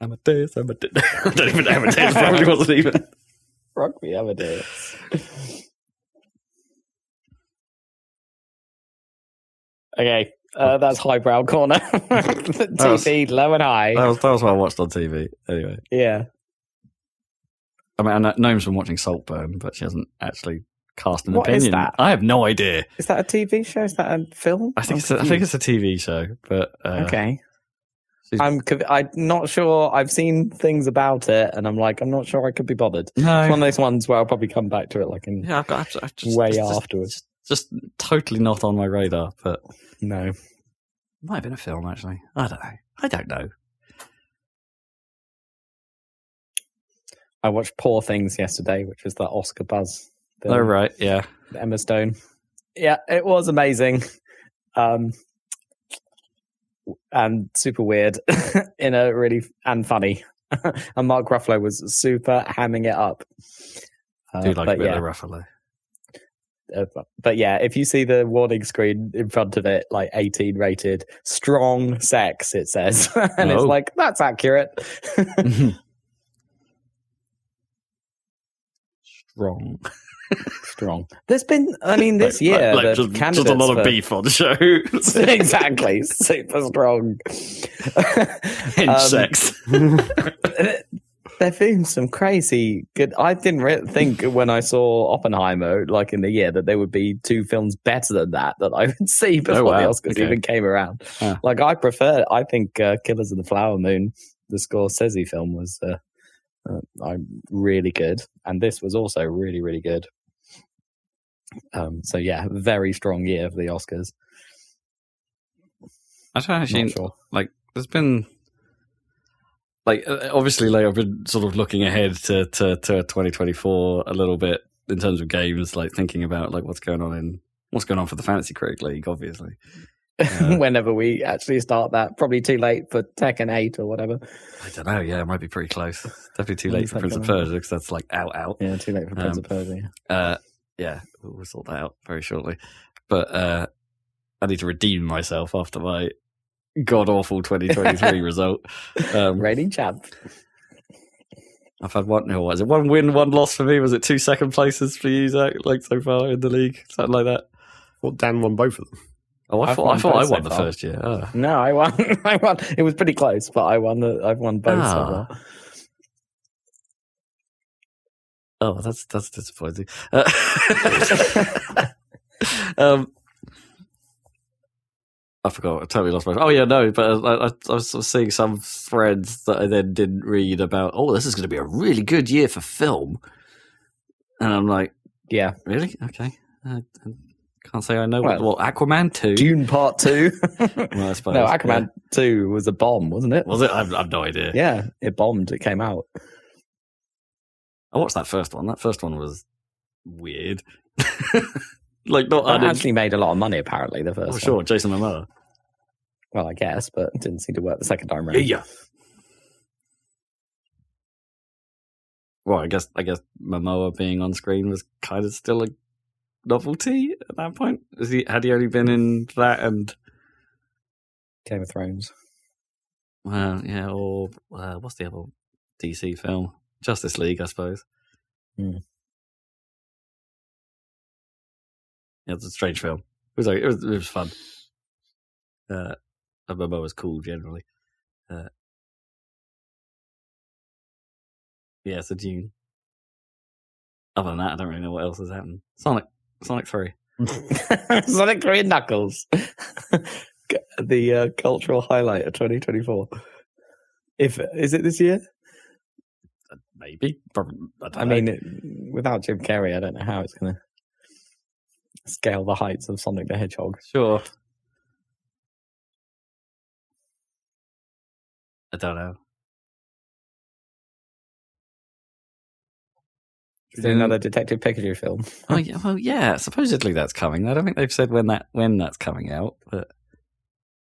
Amadeus, Amadeus. I don't even know. Amadeus probably wasn't even. Rock me Amadeus. okay, uh, that's highbrow corner. TV, low and high. That was, that was what I watched on TV. Anyway, yeah. I mean, I know Gnome's been watching Saltburn, but she hasn't actually cast an What is opinion. that? I have no idea. Is that a TV show? Is that a film? I think I'm it's a, I think it's a TV show, but uh, okay. I'm I'm not sure. I've seen things about it, and I'm like, I'm not sure I could be bothered. no, It's one of those ones where I'll probably come back to it like in yeah, I've got I've, just, way just, afterwards. just totally not on my radar. But No, might have been a film actually. I don't know. I don't know. I watched Poor Things yesterday, which was that Oscar buzz. film. Oh right, yeah. Emma Stone. Yeah, it was amazing. Um, and super weird in a really and funny. and Mark Ruffalo was super hamming it up. Uh, I do like but a bit yeah, of Ruffalo. uh, but yeah, if you see the warning screen in front of it, like 18 rated, strong sex, it says. and it's Oh. like, that's accurate. Strong. strong. There's been, I mean, this year, like, the just, just a lot for- of beef on the show. exactly, super strong. Hinge Um, sex. There've been some crazy good. I didn't re- think when I saw Oppenheimer, like in the year, that there would be two films better than that that I would see before wow, the Oscars okay. even came around. Like I prefer, I think uh, Killers of the Flower Moon, the Scorsese film, was uh, I'm really good, and this was also really, really good. Um, so yeah, very strong year for the Oscars. I don't Not actually sure. like. There's been like uh, obviously like I've been sort of looking ahead to, to to 2024 a little bit in terms of games, like thinking about like what's going on in what's going on for the Fantasy Cricket League, obviously. Yeah. Whenever we actually start that, probably too late for Tekken Eight or whatever. I don't know. Yeah, it might be pretty close. Definitely too late for Prince of. Persia because that's like out out. Yeah, too late for Prince Um, of Persia. yeah. Uh, yeah, we'll we'll sort that out very shortly. But uh, I need to redeem myself after my god awful 2023 result. Um, Reigning champ. I've had one. No, was it one win, one loss for me? Was it two second places for you, Zac? Like so far in the league, something like that. Well, Dan won both of them. Oh, I I've thought I won thought I both so won the far. first year. Oh. No, I won. I won. It was pretty close, but I won. The, I've won both so Ah. far. Oh, that's that's disappointing. Uh, um, I forgot. I totally lost my. Oh yeah, no. But I, I, I was seeing some threads that I then didn't read about. Oh, this is going to be a really good year for film, and I'm like, Yeah, really? Okay. I, I can't say I know. Well, what, what Aquaman two? Dune Part Two. Well, I suppose, no, yeah. Aquaman Two was a bomb, wasn't it? Was it? I've, I've no idea. Yeah, it bombed. It came out. I watched that first one. That first one was weird. like not. I That actually made a lot of money. Apparently, the first. oh, one. sure, Jason Momoa. Well, I guess, but it didn't seem to work the second time around. Yeah. Well, I guess I guess Momoa being on screen was kind of still a novelty at that point? Is he had he only been in that and Game of Thrones. well, yeah, or uh, what's the other DC film? Justice League, I suppose. Hmm. Yeah, it's a strange film. It was like, it was it was fun. Uh, and Momoa was cool generally. Uh, yeah, so Dune. Other than that, I don't really know what else has happened. Sonic, Sonic Three. Sonic 3 and Knuckles. the uh, cultural highlight of 2024. If is it this year? Maybe. Probably, I, don't I mean, it, without Jim Carrey, I don't know how it's going to scale the heights of Sonic the Hedgehog. sure. I don't know. Is there um, another Detective Pikachu film? Oh, yeah, well, yeah. Supposedly that's coming. I don't think they've said when that when that's coming out, but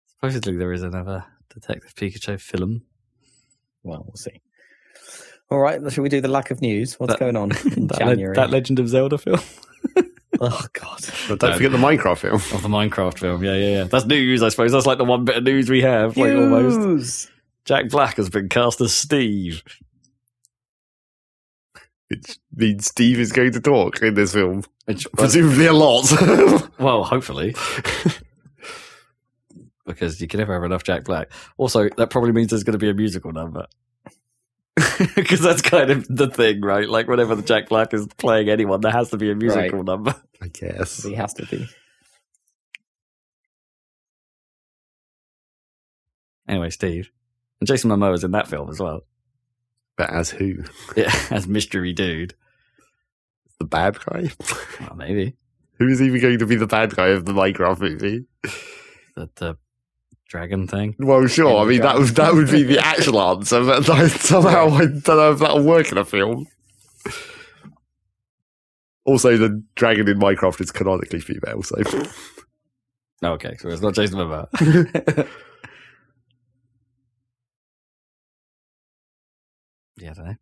supposedly there is another Detective Pikachu film. Well, we'll see. All right, shall we do the lack of news? What's That- going on in That, le- January? that Legend of Zelda film. oh God! But don't No. forget the Minecraft film. Of the Minecraft film, yeah, yeah, yeah. That's news, I suppose. That's like the one bit of news we have, like almost. News! Jack Black has been cast as Steve. Which means Steve is going to talk in this film. Which, Presumably a lot. well, hopefully, because you can never have enough Jack Black. Also, that probably means there's going to be a musical number. Because that's kind of the thing, right? Like, whenever the Jack Black is playing anyone, there has to be a musical number. I guess. He has to be. Anyway, Steve. And Jason Momoa is in that film as well. But as who? Yeah, as mystery dude. The bad guy? Well, maybe. Who is even going to be the bad guy of the Minecraft movie? The, the dragon thing. Well, sure. I mean, that would that would be the actual answer, but somehow I don't know if that'll work in a film. Also, the dragon in Minecraft is canonically female, so okay, so it's not Jason Momoa. yeah, I don't know.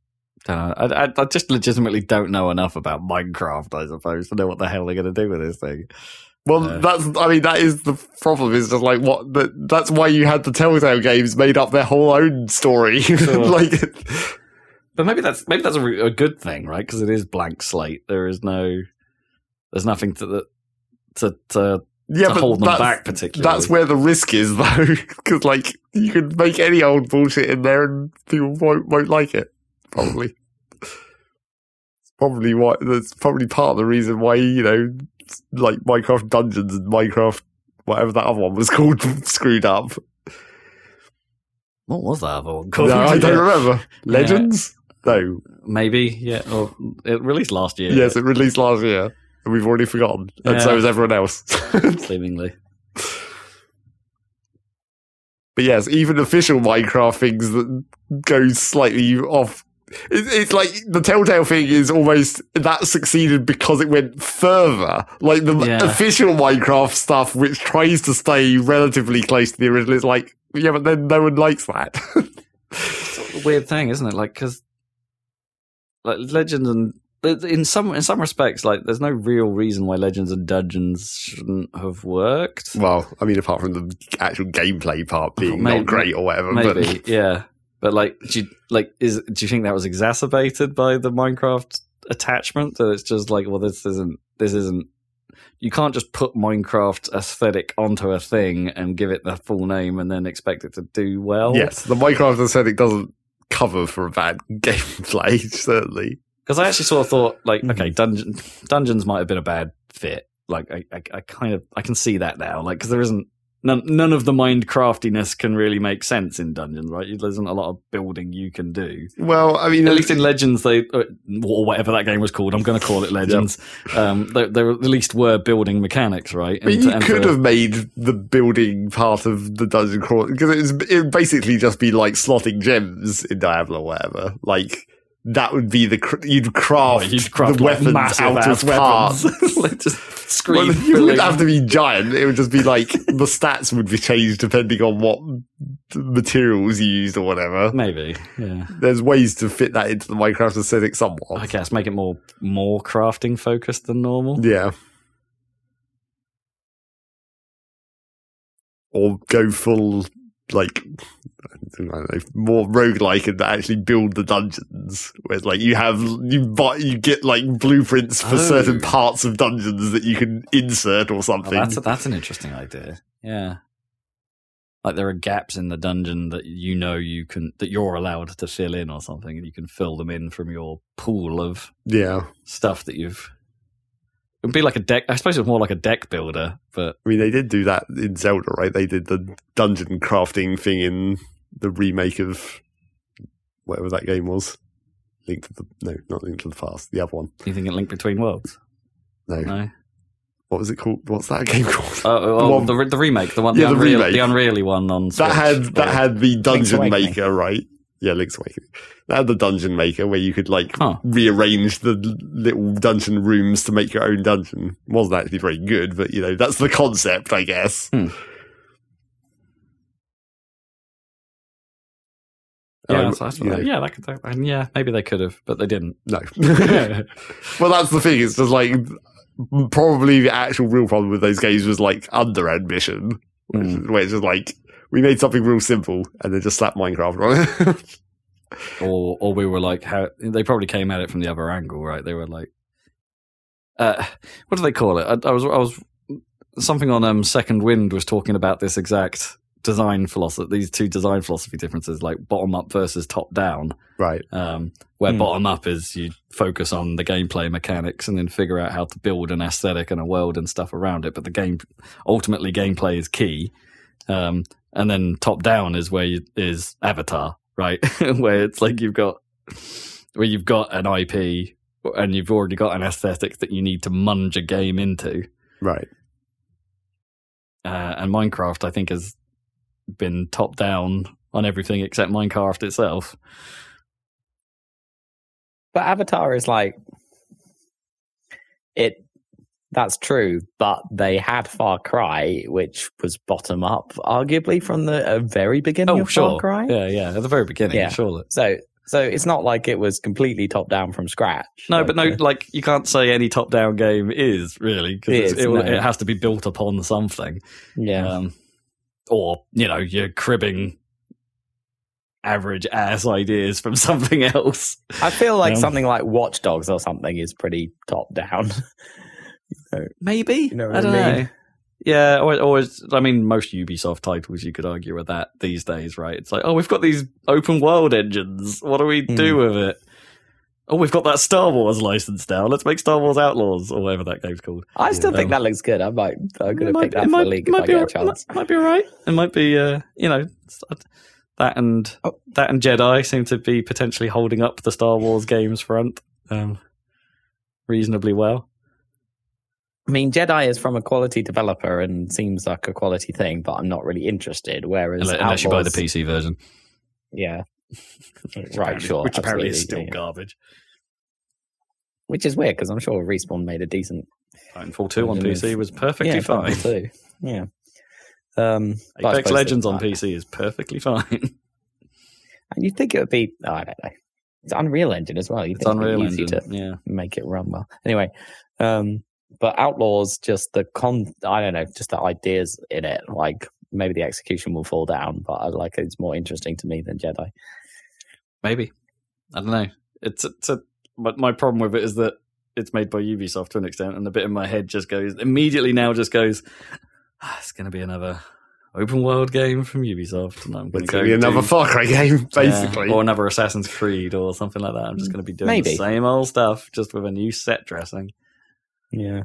Don't know. I, I, I just legitimately don't know enough about Minecraft, I suppose, to know what the hell they're going to do with this thing. Well, that's. I mean, that is the problem. Is just like what. The, that's why you had the Telltale games made up their whole own story. Sure. like, But maybe that's maybe that's a, a good thing, right? Because it is blank slate. There is no, there's nothing to the to to, yeah, to but hold them that's, back particularly. that's where the risk is, though, because like you can make any old bullshit in there, and people won't won't like it. Probably. It's probably why. That's probably part of the reason why you know, like Minecraft Dungeons and Minecraft, whatever that other one was called, screwed up. what was that other one called? No, I don't remember. Legends? No. Maybe, yeah. Or it released last year. Yes, it released last year, we've already forgotten, and so has everyone else. seemingly. but yes, even official Minecraft things that go slightly off. It, it's like the Telltale thing is almost that succeeded because it went further. Like the Yeah. official Minecraft stuff, which tries to stay relatively close to the original, is like, yeah, but then no one likes that. a weird thing, isn't it? Like because like Legends and in some in some respects, like there's no real reason why Legends and Dungeons shouldn't have worked. well, I mean, apart from the actual gameplay part oh, being Maybe- not great or whatever, Maybe, but yeah. But like, do you, like is do you think that was exacerbated by the Minecraft attachment? That it's just like, well, this isn't this isn't. You can't just put Minecraft aesthetic onto a thing and give it the full name and then expect it to do well. yes, the Minecraft aesthetic doesn't cover for a bad gameplay, certainly. Because I actually sort of thought, like, Mhm. okay, dungeon, dungeons might have been a bad fit. Like, I, I, I kind of, I can see that now. Like, because there isn't none, none of the mind craftiness can really make sense in dungeons, right? There isn't a lot of building you can do. Well, I mean, At least in Legends, they or whatever that game was called, I'm going to call it Legends. Um, there, there at least were building mechanics, right? But And you and could to- have made the building part of the dungeon crawl because it was it would basically just be like slotting gems in Diablo or whatever. Like that would be the you'd craft, oh, you'd craft the like weapons out of parts. like just scream. Well, you would have to be giant. It would just be like the stats would be changed depending on what materials you used or whatever. Maybe. Yeah. There's ways to fit that into the Minecraft aesthetic somewhat. I guess make it more more crafting focused than normal. Yeah. Or go full like know, more roguelike and actually build the dungeons. Where like you have you buy you get like blueprints for Oh. certain parts of dungeons that you can insert or Oh, something. that's that's an interesting idea. Yeah, like there are gaps in the dungeon that you know you can that you're allowed to fill in or something, and you can fill them in from your pool of yeah. stuff that you've. It would be like a deck. I suppose it's more like a deck builder, but I mean, they did do that in Zelda, right? They did the dungeon crafting thing in the remake of whatever that game was. Link to the no, not Link to the Past, the other one. you think it Link Between Worlds? No, No. what was it called? What's that game called? Oh, oh, oh one- the, the remake, the one, Yeah, the, the Unreal, remake. the Unreally one on Switch. that had that or- had the dungeon maker, right? Yeah, Link's Awakening. That had the dungeon maker where you could like Huh. rearrange the little dungeon rooms to make your own dungeon. It wasn't actually very good, but you know that's the concept, I guess. Hmm. Yeah, Um, that's you what- know, yeah, that could, and yeah, maybe they could have, but they didn't. No. well, that's the thing. It's just like probably the actual real problem with those games was like under ambition, which, Mm. where it's just like we made something real simple and then just slapped Minecraft on it. or or we were like how they probably came at it from the other angle, right? They were like, uh, what do they call it? I, I was I was something on um Second Wind was talking about this exact design philosophy, these two design philosophy differences, like bottom up versus top down. right. Um, where Hmm. bottom up is you focus on the gameplay mechanics and then figure out how to build an aesthetic and a world and stuff around it. But the game, ultimately, gameplay is key. Um, and then top down is where you, is Avatar, right? where it's like you've got where you've got an IP and you've already got an aesthetic that you need to munge a game into. Right. Uh, and Minecraft, I think, has been top down on everything except Minecraft itself. But Avatar is like it. That's true, but they had Far Cry, which was bottom up, arguably from the uh, very beginning Oh, of sure. Far Cry. Yeah, yeah. At the very beginning, Yeah. surely. So, so it's not like it was completely top down from scratch. No, Like, but no, like you can't say any top-down game is really because Is, it, no. it has to be built upon something, yeah, um, or you know, you're cribbing average ass ideas from something else. I feel like Yeah. something like Watch Dogs or something is pretty top down. Maybe know what I I don't mean? know. Yeah, or, or it's- I mean, most Ubisoft titles you could argue are that these days, right? It's like, oh, we've got these open world engines. What do we do Hmm. with it? Oh, we've got that Star Wars license now. Let's make Star Wars Outlaws or whatever that game's called. I still Yeah. think that looks good. I might. I'm going to pick that for might, the league if might I be get a chance. Might, might be all right. It might be, uh, you know, that and Oh. that and Jedi seem to be potentially holding up the Star Wars games front um, reasonably well. I mean, Jedi is from a quality developer and seems like a quality thing, but I'm not really interested. Whereas Unless, unless you buy the PC version, yeah, Which Right, sure, which apparently is still yeah. garbage. which is weird because I'm sure Respawn made a decent Titanfall two on PC is- was perfectly yeah, fine. Too. Yeah. Um, but I Apex suppose Legends that- on PC is perfectly fine. And you'd think it would be, oh, I don't know. It's Unreal Engine as well. You'd it's think it'd be Unreal easy Engine. to Yeah, make it run well. Anyway, um, but Outlaws, just the con, I don't know, just the ideas in it. Like maybe the execution will fall down, but I like it's more interesting to me than Jedi. maybe. I don't know. It's it's a. But my problem with it is that it's made by Ubisoft to an extent, and the bit in my head just goes immediately now just goes. Ah, it's going to be another open world game from Ubisoft, and I'm going It's to go going to be another do- Far Cry game, Yeah, basically. or another Assassin's Creed or something like that. I'm just going to be doing Maybe. the same old stuff, just with a new set dressing, Yeah.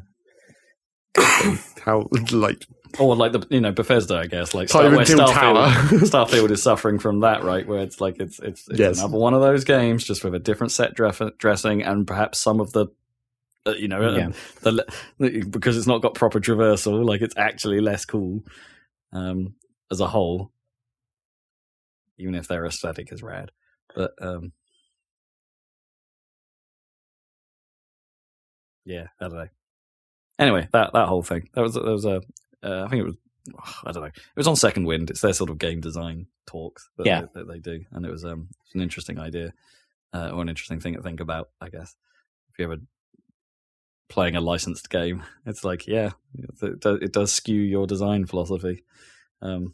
How like or like the you know Bethesda, I guess, like Time where Starfield. Starfield is suffering from that, right? Where it's like it's it's, it's Yes. another one of those games, just with a different set dress- dressing and perhaps some of the. Uh, you know, Yeah. the, the because it's not got proper traversal, like it's actually less cool um, as a whole. Even if their aesthetic is rad, but um, yeah, I don't know. Anyway, that that whole thing that was that was a uh, I think it was I don't know it was on Second Wind. It's their sort of game design talks that, Yeah. they, that they do, and it was um it's an interesting idea uh, or an interesting thing to think about. I guess if you ever playing a licensed game, it's like yeah, it does, it does skew your design philosophy. Um,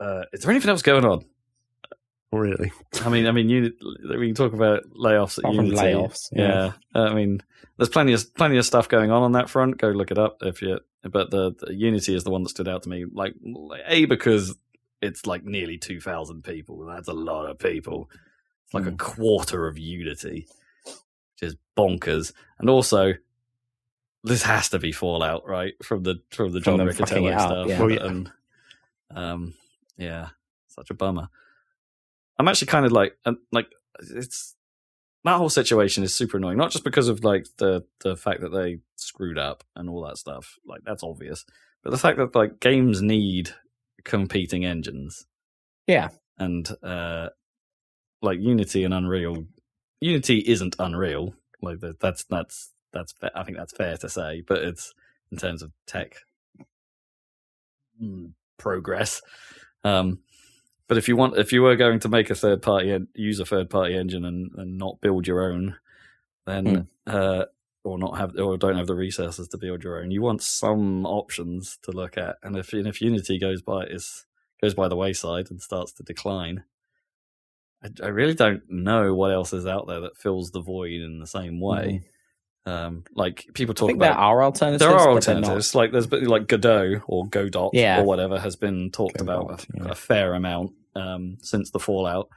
uh, is there anything else going on? Really? I mean, I mean, you, we can talk about layoffs at Apart Unity. layoffs, yeah. yeah. I mean, there's plenty of plenty of stuff going on on that front. Go look it up if you. But the, the Unity is the one that stood out to me. Like a because it's like nearly two thousand people. That's a lot of people. It's like a Mm. quarter of Unity, which is bonkers. And also, this has to be Fallout, right? From the from the From John them Riccitiello stuff. yeah. Well, yeah. And um, yeah, such a bummer. I'm actually kind of like, like it's that whole situation is super annoying. Not just because of like the the fact that they screwed up and all that stuff, like that's obvious, but the fact that like games need competing engines. Yeah. and uh, like Unity and Unreal, Unity isn't Unreal. Like that's that's that's I think that's fair to say, but it's in terms of tech mm, progress. Um, but if you want, if you were going to make a third party, use a third party engine and, and not build your own, then uh, or not have or don't have the resources to build your own, you want some options to look at. And if and if Unity goes by is goes by the wayside and starts to decline, I, I really don't know what else is out there that fills the void in the same way. Um, like people I talk think about there are alternatives. there are but they're not- alternatives. Like there's like Godot or Godot Yeah. or whatever has been talked about a, yeah. a fair amount um, since the Fallout,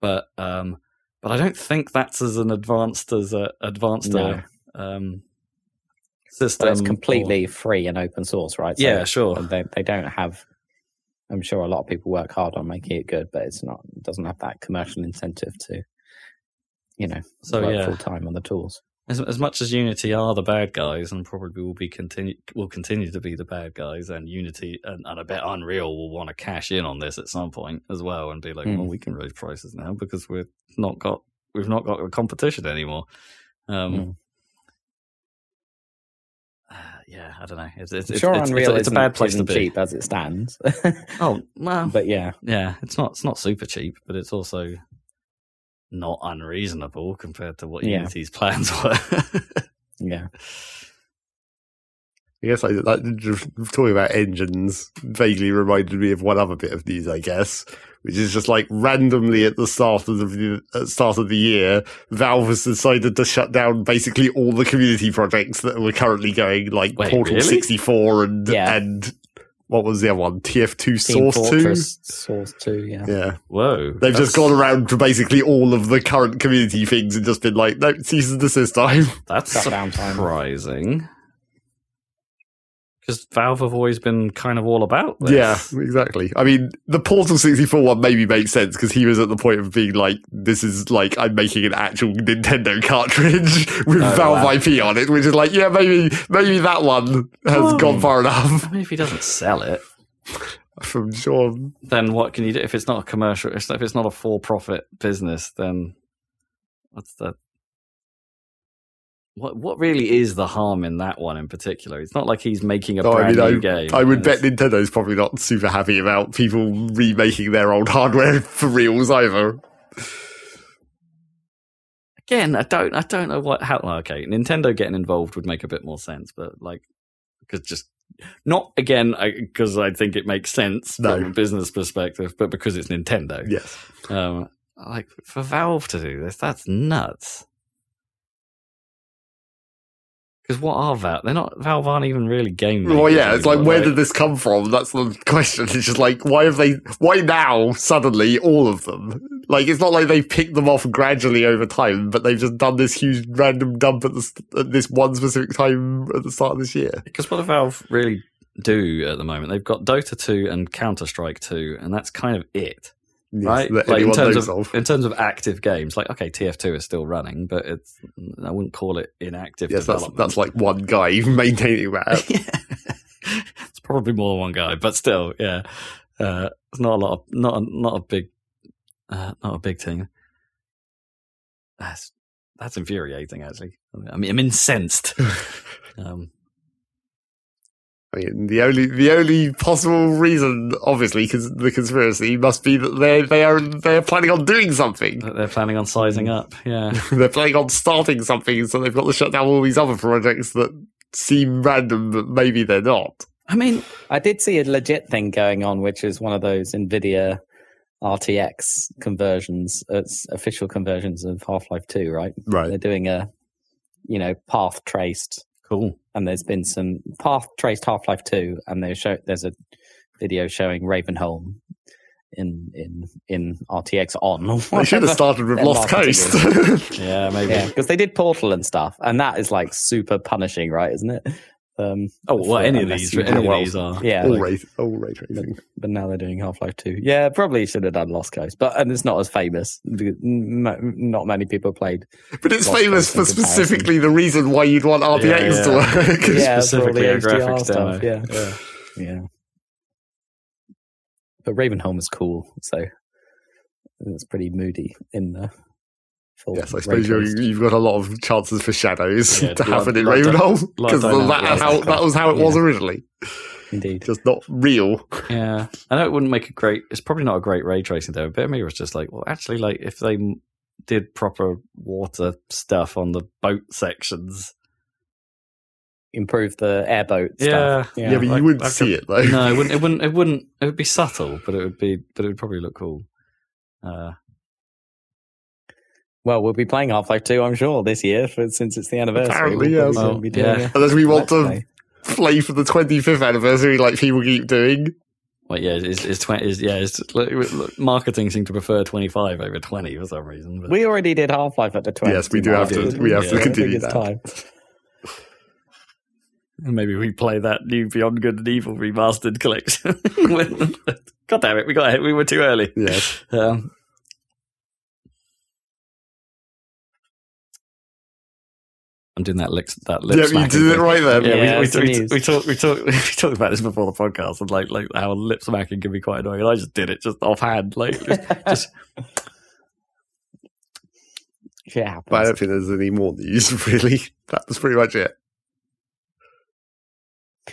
but um, but I don't think that's as an advanced as a advanced No. a, um, system. But it's or- completely free and open source, right? yeah, sure. They they don't have. I'm sure a lot of people work hard on making it good, but it's not. It doesn't have that commercial incentive to, you know, So work yeah, full time on the tools. As, as much as Unity are the bad guys and probably will be continue will continue to be the bad guys, and Unity and, and I bet Unreal will want to cash in on this at some point as well and be like, Hmm. well, we can raise prices now because we've not got we've not got a competition anymore. Um, Hmm. Yeah, I don't know. It's it's, sure it's, Unreal it's, a, it's a bad place to be. cheap as it stands, Oh well, but yeah, yeah, it's not it's not super cheap, but it's also not unreasonable compared to what Yeah. Unity's plans were. yeah. I guess like that, talking about engines vaguely reminded me of one other bit of news, I guess, which is just like randomly at the start of the at the start of the year, Valve has decided to shut down basically all the community projects that were currently going, like Wait, Portal really? sixty four and Yeah. and what was the other one? TF two Team Source two. Source two, yeah. Yeah, Whoa, they've just gone around to basically all of the current community things and just been like, no, cease and desist time. That's Shut time. surprising. Because Valve have always been kind of all about this. Yeah, exactly. I mean, the Portal 64 one maybe makes sense because he was at the point of being like, this is like, I'm making an actual Nintendo cartridge with Oh, Valve wow. IP on it, which is like, yeah, maybe, maybe that one has Oh. gone far enough. I mean, if he doesn't sell it, I'm sure. then what can you do? If it's not a commercial, if it's not a for-profit business, then what's the what? What really is the harm in that one in particular? It's not like he's making a No, I brand mean, new game. I would bet Nintendo's probably not super happy about people remaking their old hardware for reals either. again, I don't, I don't know what. How okay, Nintendo getting involved would make a bit more sense, but like, because just not again because I, think it makes sense No. from a business perspective, but because it's Nintendo. Yes. Um, like for Valve to do this, that's nuts. Because what are Valve? They're not Valve. Aren't even really game. Well, yeah, it's like, where right? did this come from? That's the question. It's just like, why have they, why now, suddenly, all of them? Like, it's not like they've picked them off gradually over time, but they've just done this huge random dump at, the, at this one specific time at the start of this year. Because what do Valve really do at the moment? They've got Dota 2 and Counter Strike 2, and that's kind of it, Yes, right? Like in terms of, of. in terms of active games, like okay, TF2 is still running, but it's I wouldn't call it inactive Yes, that's, that's like one guy maintaining that. yeah. it's probably more than one guy, but still, yeah, uh, it's not a lot, of, not a, not a big, uh, not a big thing. That's that's infuriating, actually. I mean, I'm incensed. um, I mean, the only the only possible reason, obviously, because the conspiracy must be that they they are they are planning on doing something. that they're planning on sizing up. Yeah, they're planning on starting something, so they've got to shut down all these other projects that seem random, but maybe they're not. I mean, I did see a legit thing going on, which is one of those NVIDIA RTX conversions. It's official conversions of Half Life 2, right? Right. They're doing a, you know, path traced, cool. and there's been some path traced Half Life 2, and they show there's a video showing Ravenholm in in in RTX on. or They should have started with Lost Coast. Yeah, maybe. Yeah, because they did Portal and stuff, and that is like super punishing, right? Isn't it? Um, Oh, well, any of these, you any of these are. Yeah, all, like- ray, all ray tracing. but now they're doing Half Life Two. Yeah, probably should have done Lost Coast, but and it's not as famous. Not many people played. But it's Lost famous Coast for specifically the reason why you'd want RTX Yeah, to work. Yeah, for all the specifically a graphics stuff. demo. Yeah, yeah. But Ravenholm is cool, so it's pretty moody in the. Full Yes, I suppose you're, you've got a lot of chances for shadows Yeah, to light- happen in light dy- Ravenholm because that, dynamics. how, that was how it was originally, Indeed. just not real. Yeah, I know it wouldn't make a great. It's probably not a great ray tracing demo, but maybe it was just like, well, actually, like if they did proper water stuff on the boat sections, Improve the airboat stuff. Yeah, but you wouldn't like see a- it though. No, it wouldn't. It wouldn't. It wouldn't. It would be subtle, but it would be. But it would probably look cool. Uh, Well, we'll be playing Half Life 2, I'm sure, this year, for, since it's the anniversary. Apparently, We'll yes. probably Well, be doing yeah. a Unless we want to Play. play for the 25th anniversary, like people keep doing. well, yeah, it's, it's twenty. Is yeah, it's, look, look, marketing seem to prefer twenty five over twenty for some reason. But, We already did Half Life at the 20. Yes, we do have to- we have to continue it's that. time. maybe we play that new Beyond Good and Evil remastered collection. God damn it, we got ahead. We were too early. Yes. Um, I'm doing that lip that lip Yeah, you smacking did it right then. Yeah, Yeah, we, it's we, we, we talked we talked we talked about this before the podcast and like like how lip smacking can be quite annoying. And I just did it just offhand, like just, just Shit happens. But I don't think there's any more news, really. that's pretty much it.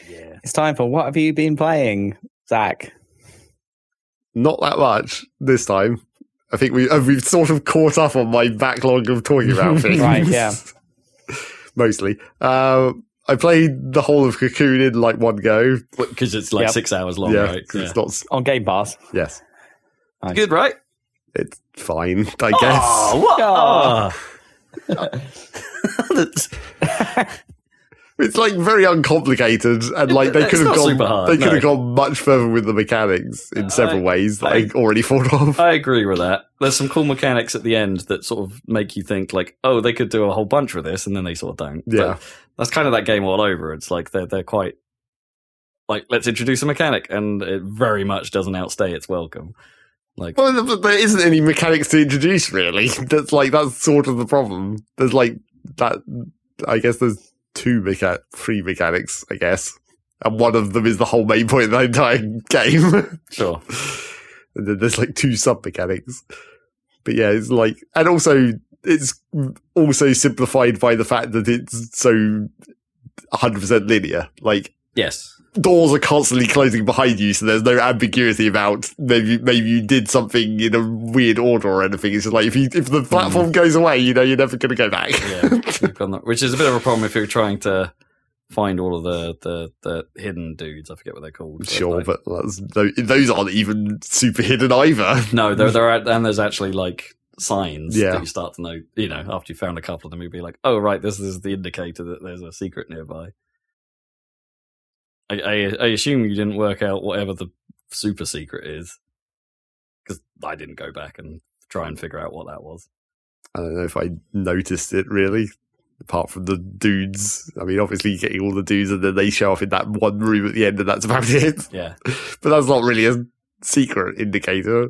yeah. It's time for What Have You Been Playing, Zac? Not that much this time. I think we uh, we've sort of caught up on my backlog of talking about things. Right, yeah. Mostly. Uh, I played the whole of Cocoon in like one go. because it's like Yep. six hours long, yeah, right? 'cause it's not. On Game Pass. Yes, Nice. Good, right? it's fine. I guess. Oh, what? Oh. It's like very uncomplicated, and like they could have gone. hard, they could no. have gone much further with the mechanics in several I- ways that I, I- already thought of. I agree with that. There's some cool mechanics at the end that sort of make you think like, oh, they could do a whole bunch with this, and then they sort of don't. But Yeah. that's kind of that game all over. It's like they're they're quite like let's introduce a mechanic, and it very much doesn't outstay its welcome. Like, Well, but there isn't any mechanics to introduce, really. That's like that's sort of the problem. There's like that. I guess there's two mecha- three mechanics, I guess, and one of them is the whole main point of the entire game. sure, and then there's like two sub mechanics. But yeah, it's like, and also it's also simplified by the fact that it's so 100% linear. Like yes, doors are constantly closing behind you, so there's no ambiguity about maybe maybe you did something in a weird order or anything. It's just like if you if the hmm. platform goes away, you know you're never going to go back. yeah, which is a bit of a problem if you're trying to find all of the the, the hidden dudes. I forget what they're called. sure, but that's, those aren't even super hidden either. No, there there are, and there's actually like signs Yeah. that you start to know. You know, after you found a couple of them, you'd be like, "Oh, right, this is the indicator that there's a secret nearby." I, I, I assume you didn't work out whatever the super secret is, because I didn't go back and try and figure out what that was. I don't know if I noticed it really. Apart from the dudes, I mean, obviously you getting all the dudes, and then they show off in that one room at the end, and that's about it. Yeah, But that's not really a secret indicator.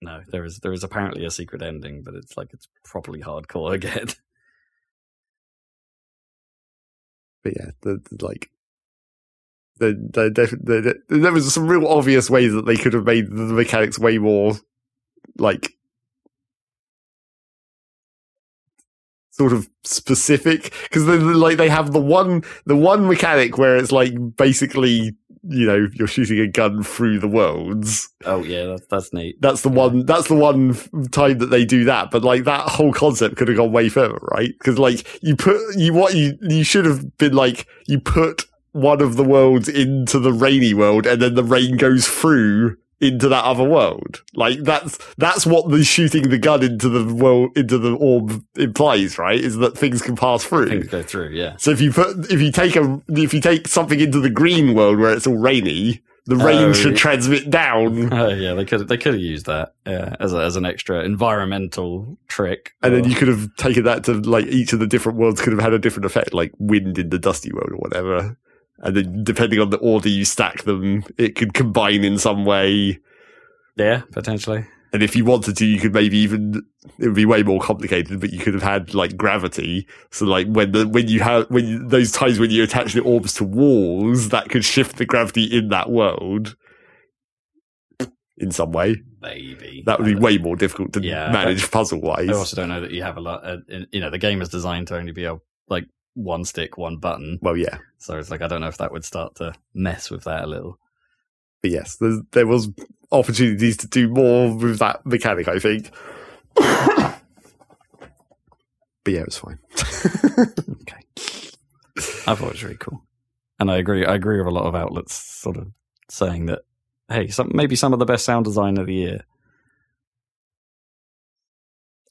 no, there is there is apparently a secret ending, but it's like it's properly hardcore again. But yeah, the, the, like, the, the, there was some real obvious ways that they could have made the mechanics way more like sort of specific. Because like they have the one the one mechanic where it's like basically you know you're shooting a gun through the worlds. Oh yeah, that's that's neat. That's the one. That's the one time that they do that. But like that whole concept could have gone way further, right? Because like you put you what you you should have been like you put one of the worlds into the rainy world, and then the rain goes through into that other world. Like that's that's what the shooting the gun into the world into the orb implies, right? Is that things can pass through. Things go through. Yeah. So if you put if you take a if you take something into the green world where it's all rainy, the rain Oh, should transmit down, Oh yeah, they could they could have used that yeah, as a, as an extra environmental trick. and then you could have taken that to like each of the different worlds could have had a different effect, like wind in the dusty world or whatever. And then depending on the order you stack them, it could combine in some way. yeah, potentially. And if you wanted to, you could maybe even it would be way more complicated, but you could have had like gravity. So like when the when you have when you, those times when you attach the orbs to walls, that could shift the gravity in that world in some way. Maybe That would be way more difficult to Yeah, manage puzzle wise. I also don't know that you have a lot. Uh, in- you know, the game is designed to only be a like one stick, one button. Well, yeah, So it's like I don't know if that would start to mess with that a little. but yes, there, was opportunities to do more with that mechanic. I think. but yeah, it was fine. Okay. I thought it was really cool, and I agree. I agree with a lot of outlets sort of saying that. Hey, some, maybe some of the best sound design of the year.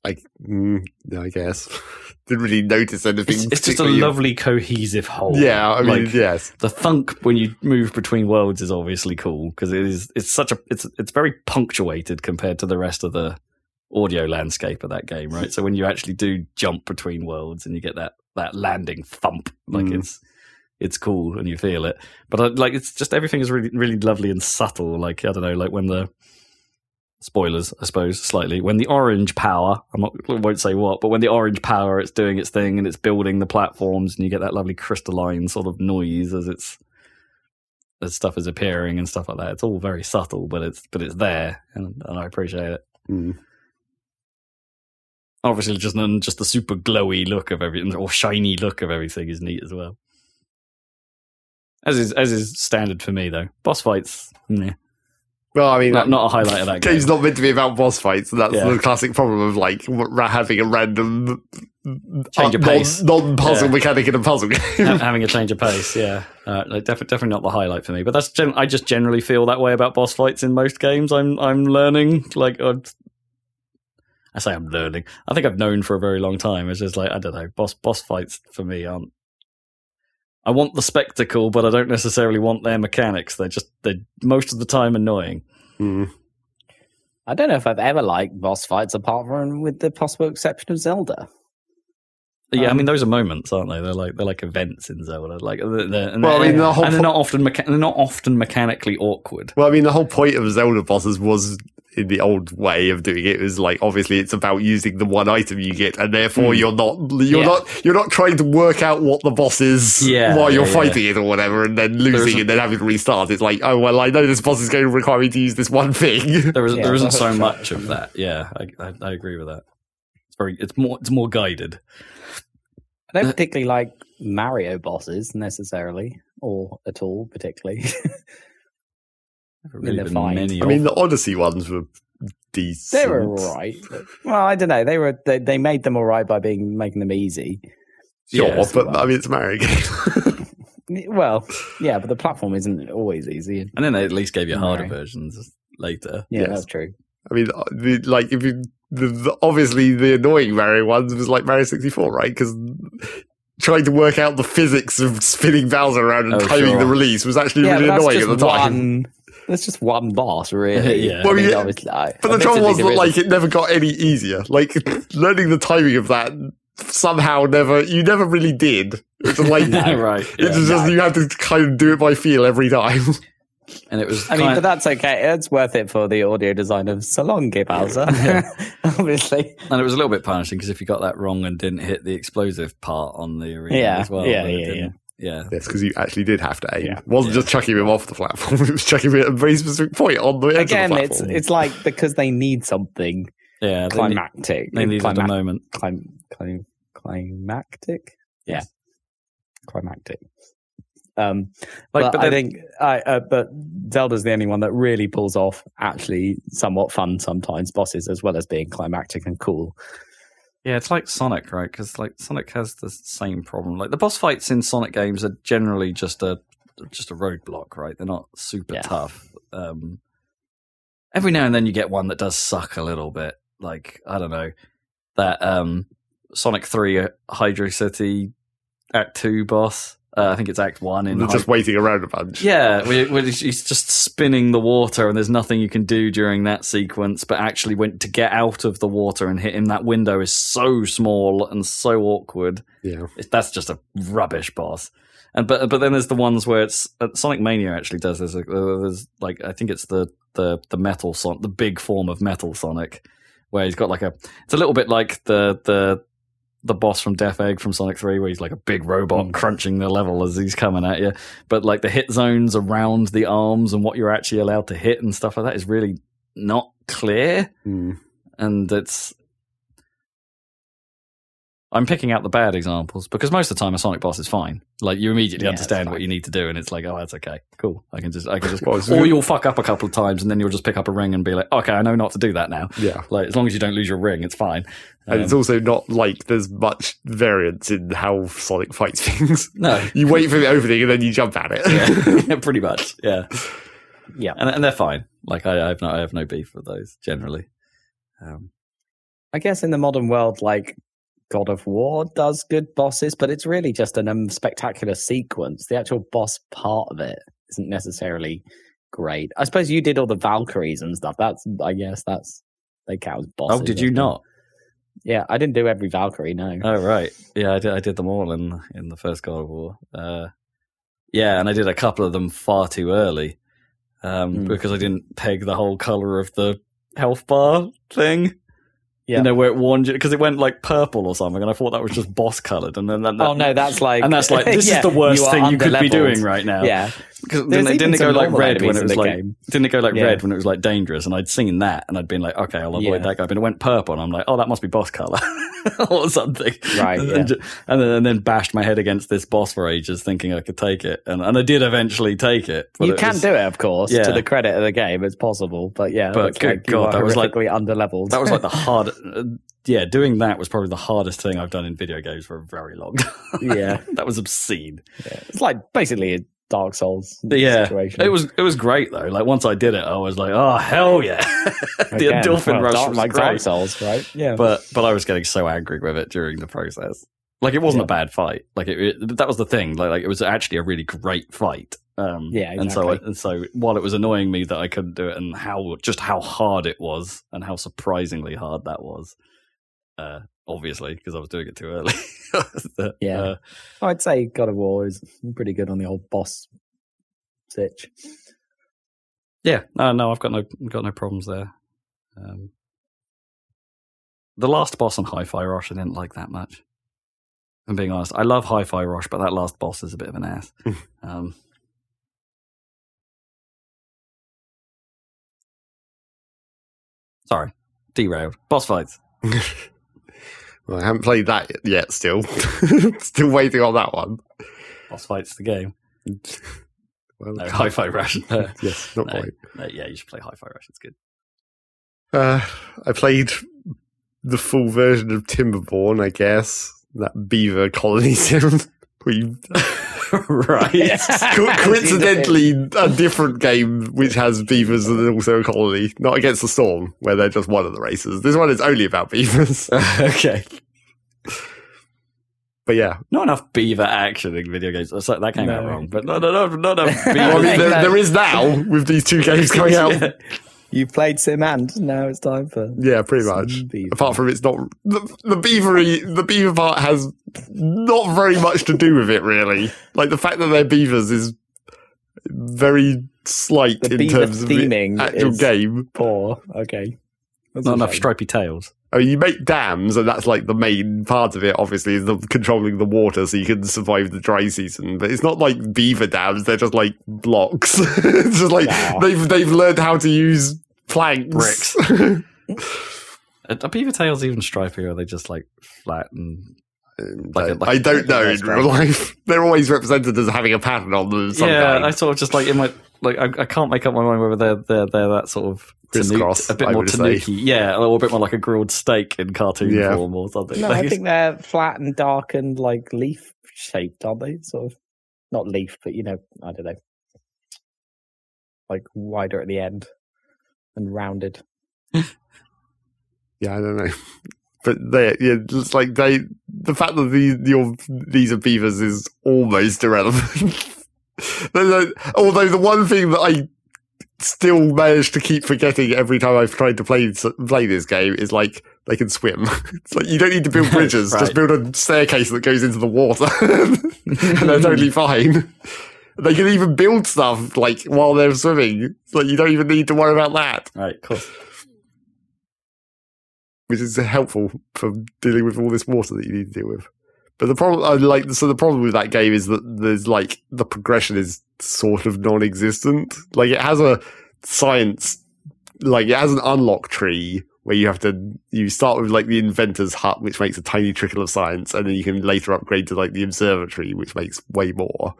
I, mm, I guess didn't really notice anything. It's, it's just a lovely cohesive whole. Yeah, I mean, Like, yes, the thunk when you move between worlds is obviously cool because it is it's such a it's it's very punctuated compared to the rest of the audio landscape of that game right so when you actually do jump between worlds and you get that that landing thump like Mm. it's it's cool and you feel it but I, like it's just everything is really really lovely and subtle like i don't know like when the spoilers i suppose slightly. When the orange power i'm not I won't say what but when the orange power it's doing its thing and it's building the platforms and you get that lovely crystalline sort of noise as it's as stuff is appearing and stuff like that. It's all very subtle but it's but it's there and, and i appreciate it. Mm. obviously just just the super glowy look of everything or shiny look of everything is neat as well. As is as is standard for me though. Boss fights meh. Well, I mean, not, not a highlight of that game game's not meant to be about boss fights. And that's Yeah. the classic problem of like having a random Change of non- pace. non-puzzle Yeah. mechanic in a puzzle game. having a change of pace yeah uh, like, defi- definitely not the highlight for me but that's gen- i just generally feel that way about boss fights in most games i'm i'm learning like i I say I'm learning. I think I've known for a very long time. It's just like I don't know. Boss boss fights for me aren't. I want the spectacle, but I don't necessarily want their mechanics. They're just they're most of the time annoying. Mm. I don't know if I've ever liked boss fights apart from with the possible exception of Zelda. Yeah, I Um, mean those are moments, aren't they? They're like they're like events in Zelda. Like they're, they're, and Well, I mean, the whole and they're po- not often mecha- they're not often mechanically awkward. Well, I mean, the whole point of Zelda bosses was in the old way of doing it was like obviously it's about using the one item you get, and therefore Mm. you're not you're Yeah. not you're not trying to work out what the boss is Yeah, while you're yeah, fighting it or whatever, and then losing a- and then having to restart. It's like, oh well, I know this boss is going to require me to use this one thing. There isn't Yeah, there isn't so much of that. Yeah, I, I I agree with that. It's very it's more it's more guided. I don't particularly like Mario bosses necessarily, or at all particularly. Never In been fight. many I mean, the Odyssey ones were decent. they were alright. but- Well, I don't know. They were they, they made them alright by being making them easy. Sure, Yeah, but I mean, it's a Mario game. Well, yeah, but the platform isn't always easy. and then they at least gave you harder Right. versions later. Yeah, Yes. that's true. I mean, uh, the, like if you the, the, obviously the annoying Mario ones was like Mario sixty four, right? Because trying to work out the physics of spinning Bowser around and Oh, timing sure. the release was actually Yeah, really annoying at the time. one. That's just one boss, really. Yeah. I mean, yeah, obviously, I- But the trouble was there that is- like it never got any easier. Like learning the timing of that somehow never you never really did. It's like No, right. It's Yeah. just you had to kind of do it by feel every time. And it was I mean, kind- but that's okay. It's worth it for the audio design of So Long, Gay Bowser. Obviously. and it was a little bit punishing because if you got that wrong and didn't hit the explosive part on the arena Yeah, as well, yeah, then yeah, didn't- yeah. yes, because you actually did have to aim. Yeah. It wasn't Yeah. just chucking him off the platform; it was chucking him at a very specific point on the edge Again, of the it's platform. it's like because they need something Yeah, they, need, climactic. they needed a climac- moment. clim- clim- climactic? Yeah. Climactic. Um, Like, but, but I think, I, uh, but Zelda's the only one that really pulls off actually somewhat fun sometimes bosses, as well as being climactic and cool. Yeah, it's like Sonic, right? Because like Sonic has the same problem. Like the boss fights in Sonic games are generally just a just a roadblock, right? They're not super Yeah. tough. Um, every now and then you get one that does suck a little bit. Like I don't know that um, Sonic Three uh, Hydrocity Act Two boss. Uh, I think it's Act One in They're just waiting around a bunch. Yeah, where, where he's just spinning the water, and there's nothing you can do during that sequence. But actually, when to get out of the water and hit him, that window is so small and so awkward. Yeah. It- That's just a rubbish boss. And but but then there's the ones where it's uh, Sonic Mania actually does this. Uh, there's like I think it's the the the metal Sonic, the big form of Metal Sonic, where he's got like a. It's a little bit like the the the boss from Death Egg from Sonic 3, where he's like a big robot Mm. crunching the level as he's coming at you. But like the hit zones around the arms and what you're actually allowed to hit and stuff like that is really not clear. Mm. And it's. I'm picking out the bad examples because most of the time a Sonic boss is fine. Like you immediately Yeah, understand what you need to do, and it's like, oh, that's okay, cool. I can just, I can just, Well, it's- or you'll fuck up a couple of times, and then you'll just pick up a ring and be like, okay, I know not to do that now. Yeah. Like as long as you don't lose your ring, it's fine. And it's Um, also not like there's much variance in how Sonic fights things. no, You wait for the opening and then you jump at it. yeah, pretty much. Yeah, Yeah. and, and they're fine. Like I, I have no, I have no beef with those generally. Um, I guess in the modern world, like God of War does good bosses, but it's really just an um, spectacular sequence. The actual boss part of it isn't necessarily great. I suppose you did all the Valkyries and stuff. That's, I guess, that's they count as bosses. oh, did you not? Yeah, I didn't do every Valkyrie. No. Oh right, yeah, I did. I did them all in in the first God of War. Uh, yeah, and I did a couple of them far too early um, Hmm. because I didn't peg the whole color of the health bar thing. Yeah. You know where it warned you because it went like purple or something, and I thought that was just boss colored, and then that, oh no, that's like, and that's like this Yeah, is the worst you thing you could be doing right now. Yeah, because didn't, it- didn't it go like red when it was like game. didn't it go like Yeah. red when it was like dangerous? And I'd seen that, and I'd been like, okay, I'll avoid that guy. But it went purple, and I'm like, oh, that must be boss color or something. Right, And, then, and then bashed my head against this boss for ages, thinking I could take it, and and I did eventually take it. you it can was- do it, of course, Yeah. to the credit of the game. It's possible, but yeah, But good God, that was like- under-leveled. That was like the hard. Uh, yeah, doing that was probably the hardest thing I've done in video games for a very long time. yeah, that was obscene. yeah. It's like basically a Dark Souls Yeah, situation. it was it was great though. Like once I did it, I was like, oh hell yeah, the endorphin well, rush Dark, was like great. Dark Souls, right? Yeah, but but I was getting so angry with it during the process. Like it wasn't Yeah. a bad fight. Like it, it- that was the thing. Like, like it was actually a really great fight. Um, Yeah, And so exactly. and so while it was annoying me that I couldn't do it, and how just how hard it was, and how surprisingly hard that was. Uh, obviously, because I was doing it too early. That, Yeah. uh, I'd say God of War is pretty good on the old boss sitch. yeah. No, no, I've got no got no problems there. Um, the last boss on Hi-Fi Rush, I didn't like that much. I'm being honest. I love Hi-Fi Rush, but that last boss is a bit of an ass. um, sorry, derailed. Boss fights. Well, I haven't played that yet still. still waiting on that one. Boss fights the game. Well, No, Hi-Fi Rush. Uh, yes, not no, quite. no, yeah, you should play Hi-Fi Rush. It's good. Uh, I played the full version of Timberborn, I guess. That beaver colony sim. We right. co- coincidentally a different game which has beavers and also a colony, not against the storm, where they're just one of the races. This one is only about beavers. okay. But yeah, Not enough beaver action in video games. So that came out No. wrong, but no, no, no, not enough beaver. well, I mean, there, there is now with these two games coming out. Yeah. You've played Sim and now it's time for Yeah, pretty much. beaver. Apart from it's not the, the beavery, the beaver part has not very much to do with it, really. Like the fact that they're beavers is very slight The in beaver terms of the actual is- game. poor. Okay, That's Not enough shame. stripy tails. I mean, you make dams, and that's like the main part of it. Obviously, is the controlling the water so you can survive the dry season. But it's not like beaver dams; they're just like blocks. it's just like Aw. they've they've learned how to use planks. Bricks. Are are beaver tails even stripy, or are they just like flat and Like a- Uh, like I a- don't know in real life. They're always represented as having a pattern on them. of Some yeah, kind. I sort of just like in my like I, I can't make up my mind whether they're they're they're that sort of Crisscross, tanuki- a bit I more would say. tanuki, yeah, or a bit more like a grilled steak in cartoon Yeah. form or something. No, Like, I think they're flat and dark and like leaf shaped, aren't they? Sort of not leaf, but you know, I don't know, like wider at the end and rounded. Yeah, I don't know. But they, yeah, it's like they, the fact that these, your, these are beavers is almost irrelevant. Although the one thing that I still manage to keep forgetting every time I've tried to play play this game is like they can swim. It's like you don't need to build bridges, Right. just build a staircase that goes into the water, and they're totally fine. They can even build stuff like while they're swimming. It's like you don't even need to worry about that. right, cool. which is helpful for dealing with all this water that you need to deal with. But the problem, I like, so the problem with that game is that there's like the progression is sort of non-existent. Like it has a science, like it has an unlock tree where you have to, you start with like the inventor's hut, which makes a tiny trickle of science, and then you can later upgrade to like the observatory, which makes way more.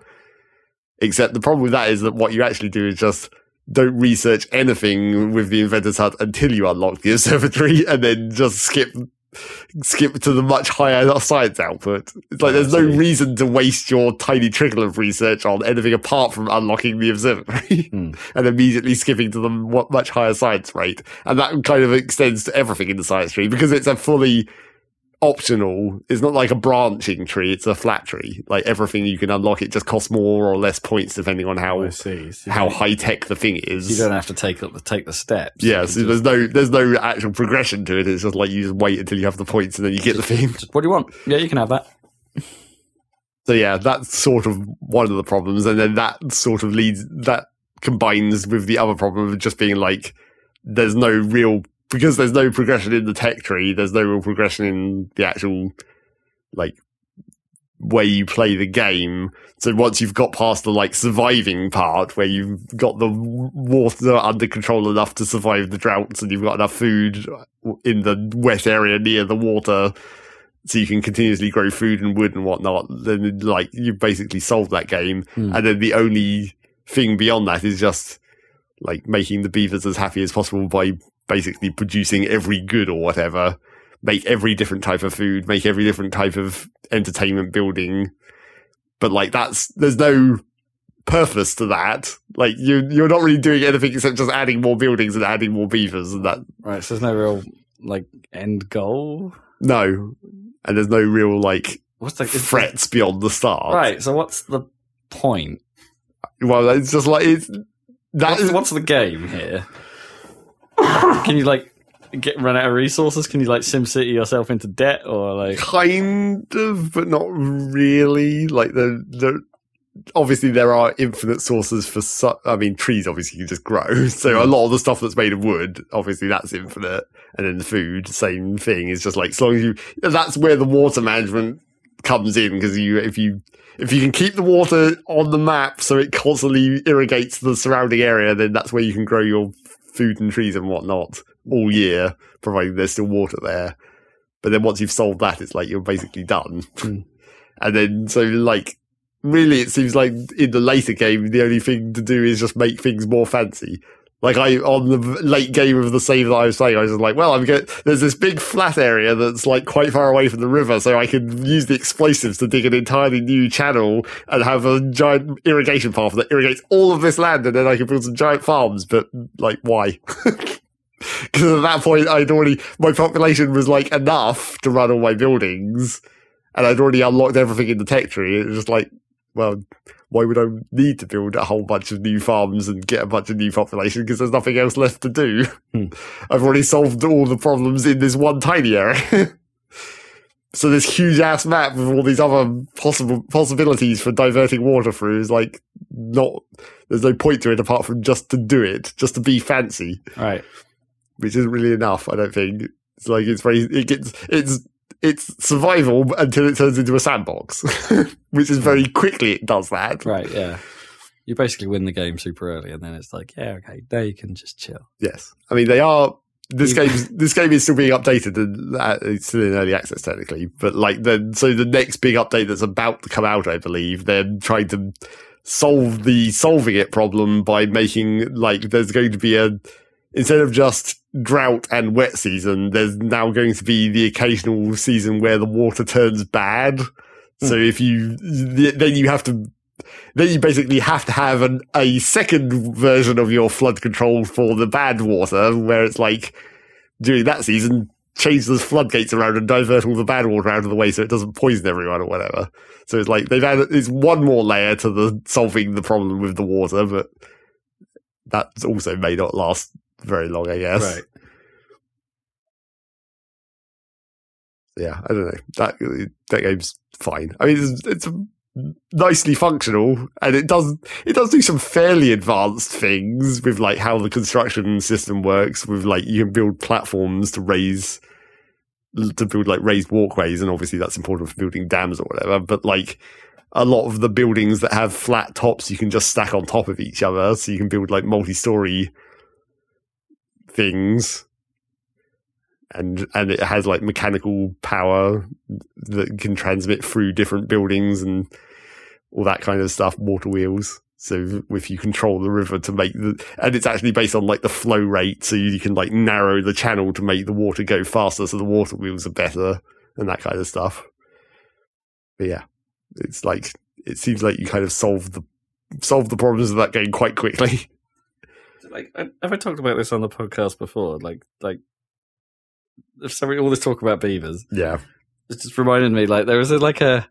Except the problem with that is that what you actually do is just don't research anything with the inventor's hut until you unlock the observatory and then just skip skip to the much higher science output. It's like there's no reason to waste your tiny trickle of research on anything apart from unlocking the observatory Hmm. and immediately skipping to the much higher science rate. And that kind of extends to everything in the science tree because it's a fully optional. It's not like a branching tree; it's a flat tree. Like everything you can unlock, it just costs more or less points depending on how I see. So how high tech the thing is. You don't have to take the take the steps. Yeah, so there's just- no there's no actual progression to it. It's just like you just wait until you have the points and then you get the thing. just- what do you want? Yeah, you can have that. So yeah, that's sort of one of the problems, and then that sort of leads that combines with the other problem of just being like there's no real because there's no progression in the tech tree. There's no real progression in the actual like way you play the game. So once you've got past the like surviving part where you've got the water under control enough to survive the droughts and you've got enough food in the wet area near the water so you can continuously grow food and wood and whatnot, then like you've basically solved that game. Hmm. And then the only thing beyond that is just like making the beavers as happy as possible by basically producing every good or whatever, make every different type of food, make every different type of entertainment building. But like that's there's no purpose to that. Like you you're not really doing anything except just adding more buildings and adding more beavers and that Right. So there's no real like end goal. no. And there's no real like What's the threats beyond the start. Right. So what's the point? Well, it's just like it's that What's, is what's the game here? Can you like get run out of resources? Can you like SimCity yourself into debt or like? kind of, but not really. Like the the obviously there are infinite sources for. Su- I mean, trees obviously can just grow. So a mm. lot of the stuff that's made of wood, obviously that's infinite, and then the food, same thing. Is just like as long as you. That's where the water management comes in because you if you if you can keep the water on the map so it constantly irrigates the surrounding area, then that's where you can grow your food and trees and whatnot all year, providing there's still water there. But then once you've solved that, it's like you're basically done. Hmm. and then so like really, it seems like in the later game, the only thing to do is just make things more fancy. Like I on the late game of the save that I was playing, I was like, well, I'm going. There's this big flat area that's like quite far away from the river, so I can use the explosives to dig an entirely new channel and have a giant irrigation path that irrigates all of this land, and then I can build some giant farms. But like, why? Because at that point, I'd already my population was like enough to run all my buildings, and I'd already unlocked everything in the tech tree. It was just like, well, why would I need to build a whole bunch of new farms and get a bunch of new population because there's nothing else left to do? Hmm. I've already solved all the problems in this one tiny area. so this huge ass map with all these other possible possibilities for diverting water through is like not. There's no point to it apart from just to do it, just to be fancy, Right. which isn't really enough. I don't think. It's like it's very. It gets. It's it's survival until it turns into a sandbox, which is very quickly it does that. Right. Yeah. You basically win the game super early, and then it's like, yeah, okay, now you can just chill. Yes. I mean, they are, this game this game is still being updated and uh, it's still in early access technically but like then so the next big update that's about to come out i believe they're trying to solve the solving it problem by making like there's going to be a instead of just drought and wet season there's now going to be the occasional season where the water turns bad so hmm. if you then you have to then you basically have to have an, a second version of your flood control for the bad water, where it's like during that season, change the floodgates around and divert all the bad water out of the way so it doesn't poison everyone or whatever. So it's like they've added it's one more layer to the solving the problem with the water, but that also may not last very long, I guess. Right. yeah, I don't know. That that game's fine. I mean, it's, it's nicely functional, and it does it does do some fairly advanced things with like how the construction system works. With like you can build platforms to raise to build like raised walkways, and obviously that's important for building dams or whatever. But like a lot of the buildings that have flat tops, you can just stack on top of each other, so you can build like multi-story things. And and it has like mechanical power that can transmit through different buildings and all that kind of stuff water wheels. So if you control the river to make the and it's actually based on like the flow rate so you can like narrow the channel to make the water go faster so the water wheels are better and that kind of stuff. But yeah it's like it seems like you kind of solve the solve the problems of that game quite quickly Like, I- have I talked about this on the podcast before? Like, like, there's so many- all this talk about beavers. yeah It just reminded me, like, there was a, like a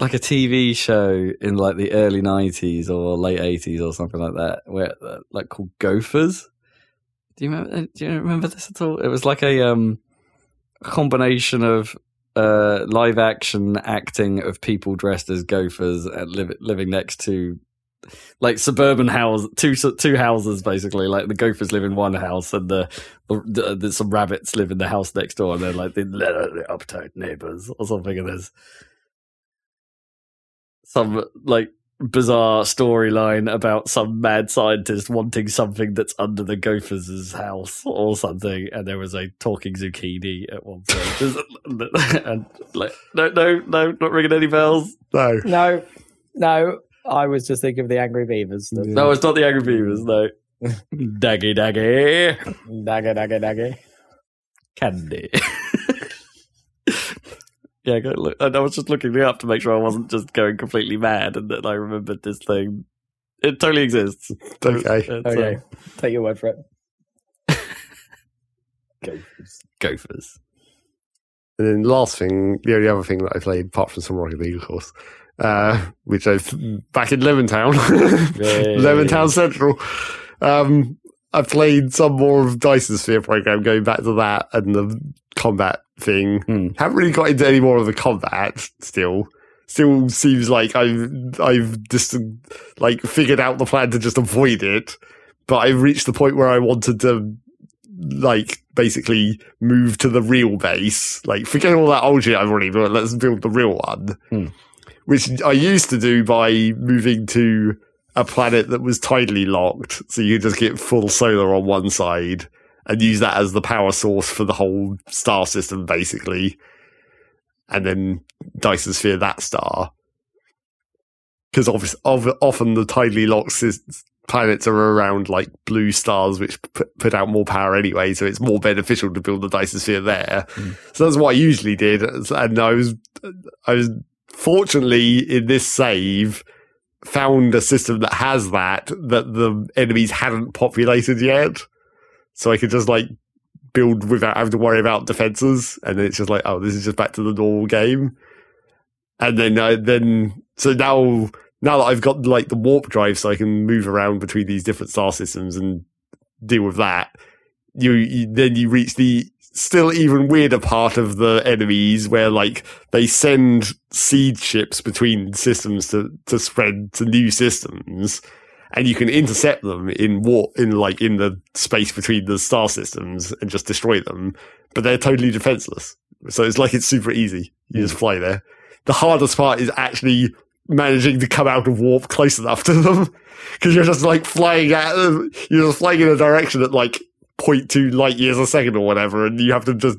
like a TV show in like the early '90s or late '80s or something like that, where uh, like called Gophers. Do you remember? Do you remember this at all? It was like a um combination of uh live action acting of people dressed as gophers and live, living next to like suburban house two two houses basically. Like the gophers live in one house and the, the, the, the some rabbits live in the house next door and they're like the, the uptight neighbors or something. And there's some like bizarre storyline about some mad scientist wanting something that's under the gophers' house or something. And there was a talking zucchini at one point. And like no no no not ringing any bells. No. No, no. I was just thinking of the Angry Beavers. The no it's not the angry beavers no daggy daggy Daggy, daggy, daggy. candy. yeah, go look. And I was just looking it up to make sure I wasn't just going completely mad and that I remembered this thing. It totally exists. okay It's, uh, Okay, take your word for it. Gophers. Gophers. And then last thing, the only other thing that I played, apart from some Rocket League, of course, uh, which I back in Leventown, Leventown Central. Um, I played some more of Dyson Sphere program, going back to that and the combat thing. Hmm. Haven't really got into any more of the combat still. Still seems like I've I've just like figured out the plan to just avoid it, but I've reached the point where I wanted to like basically move to the real base. Like forget all that old shit I've already built. Let's build the real one, Hmm. Which I used to do by moving to a planet that was tidally locked, so you could just get full solar on one side and use that as the power source for the whole star system, basically, and then Dyson Sphere that star. Because often the tidally locked planets are around like blue stars, which put, put out more power anyway, so it's more beneficial to build the Dyson Sphere there. Mm. So that's what I usually did, and I was, I was fortunately in this save found a system that has that that the enemies hadn't populated yet, so I could just like build without having to worry about defenses, and then it's just like, oh, this is just back to the normal game. And then, uh, then so now now that I've got like the warp drive, so I can move around between these different star systems and deal with that. You, you then you reach the still even weirder part of the enemies where like they send seed ships between systems to to spread to new systems and you can intercept them in war in like in the space between the star systems and just destroy them but they're totally defenseless. So it's like it's super easy. You just hmm. fly there. The hardest part is actually managing to come out of warp close enough to them because you're just like flying at them. You're just flying in a direction that like 0.2 light years a second or whatever, and you have to just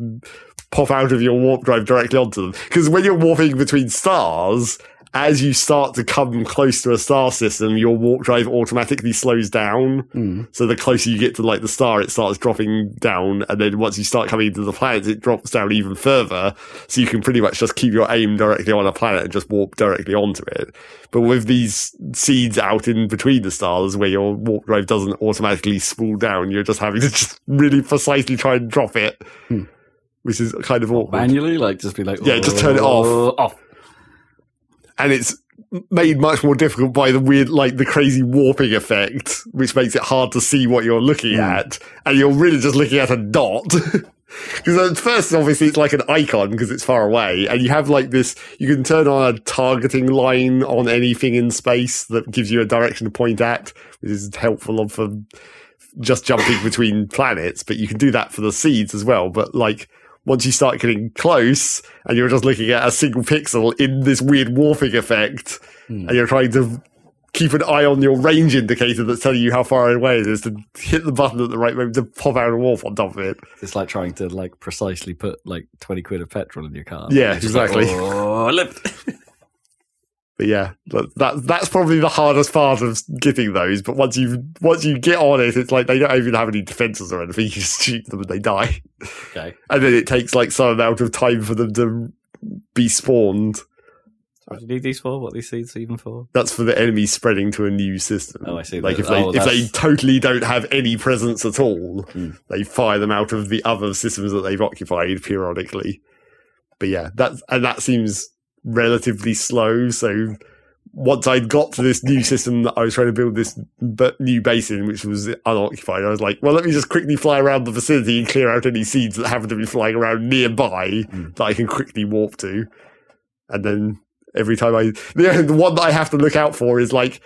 pop out of your warp drive directly onto them. Because when you're warping between stars, as you start to come close to a star system, your warp drive automatically slows down. Mm. So the closer you get to like the star, it starts dropping down, and then once you start coming into the planets, it drops down even further. So you can pretty much just keep your aim directly on a planet and just warp directly onto it. But with these seeds out in between the stars, where your warp drive doesn't automatically spool down, you're just having to just really precisely try and drop it, Hmm. which is kind of awkward. Manually, like just be like, Yeah, just turn it off. "Oh, Off. And it's made much more difficult by the weird, like the crazy warping effect, which makes it hard to see what you're looking Hmm. at, and you're really just looking at a dot. Because at first, obviously, it's like an icon because it's far away, and you have like this. You can turn on a targeting line on anything in space that gives you a direction to point at, which is helpful for just jumping between planets. But you can do that for the seeds as well. But like once you start getting close and you're just looking at a single pixel in this weird warping effect Hmm. and you're trying to keep an eye on your range indicator that's telling you how far away it is to hit the button at the right moment to pop out a warp on top of it. It's like trying to like precisely put like twenty quid of petrol in your car. Yeah, just like, exactly. oh. But yeah, that, that that's probably the hardest part of getting those. But once you once you get on it, it's like they don't even have any defenses or anything. You just shoot them and they die. okay. And then it takes like some amount of time for them to be spawned. What do you need these for? What are these seeds even for? That's for the enemy spreading to a new system. Oh, I see. Like if Oh, they if they totally don't have any presence at all, Hmm. they fire them out of the other systems that they've occupied periodically. But yeah, that's and that seems relatively slow. So once I'd got to this new system that I was trying to build this new base in, which was unoccupied, I was like, well, let me just quickly fly around the vicinity and clear out any seeds that happen to be flying around nearby Hmm. that I can quickly warp to. And then every time I, the, the one that I have to look out for is like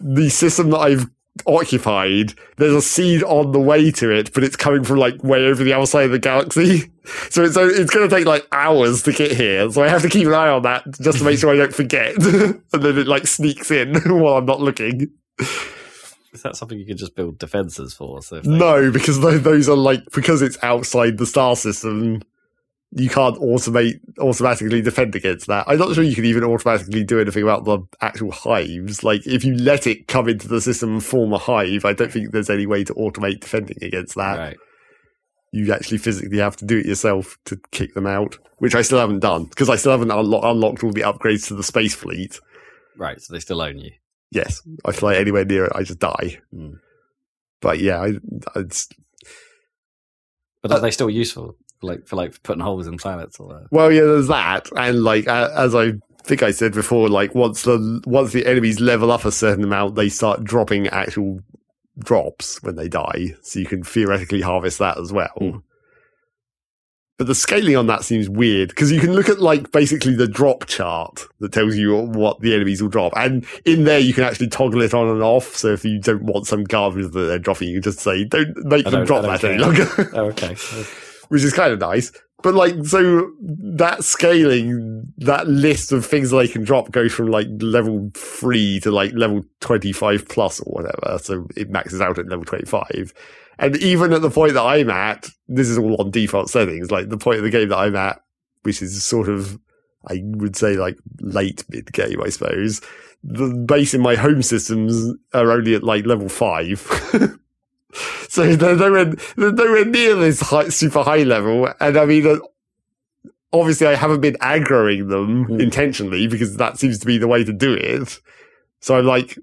the system that I've occupied. There's a seed on the way to it, but it's coming from like way over the other side of the galaxy. So it's it's going to take like hours to get here. So I have to keep an eye on that just to make sure I don't forget. and then it like sneaks in while I'm not looking. Is that something you could just build defenses for? So they- No, because those are like because it's outside the star system. You can't automate automatically defend against that. I'm not sure you can even automatically do anything about the actual hives. Like if you let it come into the system and form a hive, I don't think there's any way to automate defending against that. right. You actually physically have to do it yourself to kick them out, which I still haven't done because I still haven't unlo- unlocked all the upgrades to the space fleet. Right. So they still own you. Yes, I fly anywhere near it, I just die. Hmm. But yeah, I, it's But are they still useful? Like for like putting holes in planets or that? Well, yeah, there's that, and like a- as I think I said before, like once the once the enemies level up a certain amount, they start dropping actual drops when they die, so you can theoretically harvest that as well. Hmm. But the scaling on that seems weird because you can look at like basically the drop chart that tells you what the enemies will drop, and in there you can actually toggle it on and off. So if you don't want some garbage that they're dropping, you can just say don't make I them don't- drop that any care. longer. Oh, okay. Which is kind of nice. But like, so that scaling, that list of things they can drop goes from like level three to like level 25 plus or whatever. So it maxes out at level 25. And even at the point that I'm at, this is all on default settings, like the point of the game that I'm at, which is sort of, I would say like late mid game, I suppose. The base in my home systems are only at like level five. So they're nowhere, they're nowhere near this high, super high level. And I mean, uh, obviously I haven't been aggroing them Mm. intentionally because that seems to be the way to do it. So I'm like,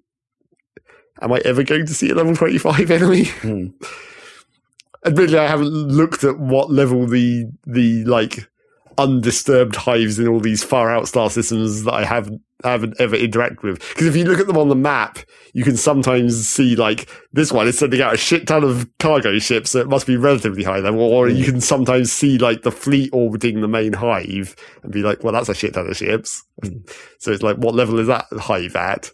am I ever going to see a level 25 enemy? Hmm. Admittedly, I haven't looked at what level the, the like undisturbed hives in all these far out star systems that I haven't, haven't ever interacted with. Because if you look at them on the map, you can sometimes see like this one is sending out a shit ton of cargo ships, so it must be relatively high level. Or you can sometimes see like the fleet orbiting the main hive and be like, well, that's a shit ton of ships. so it's like, what level is that hive at?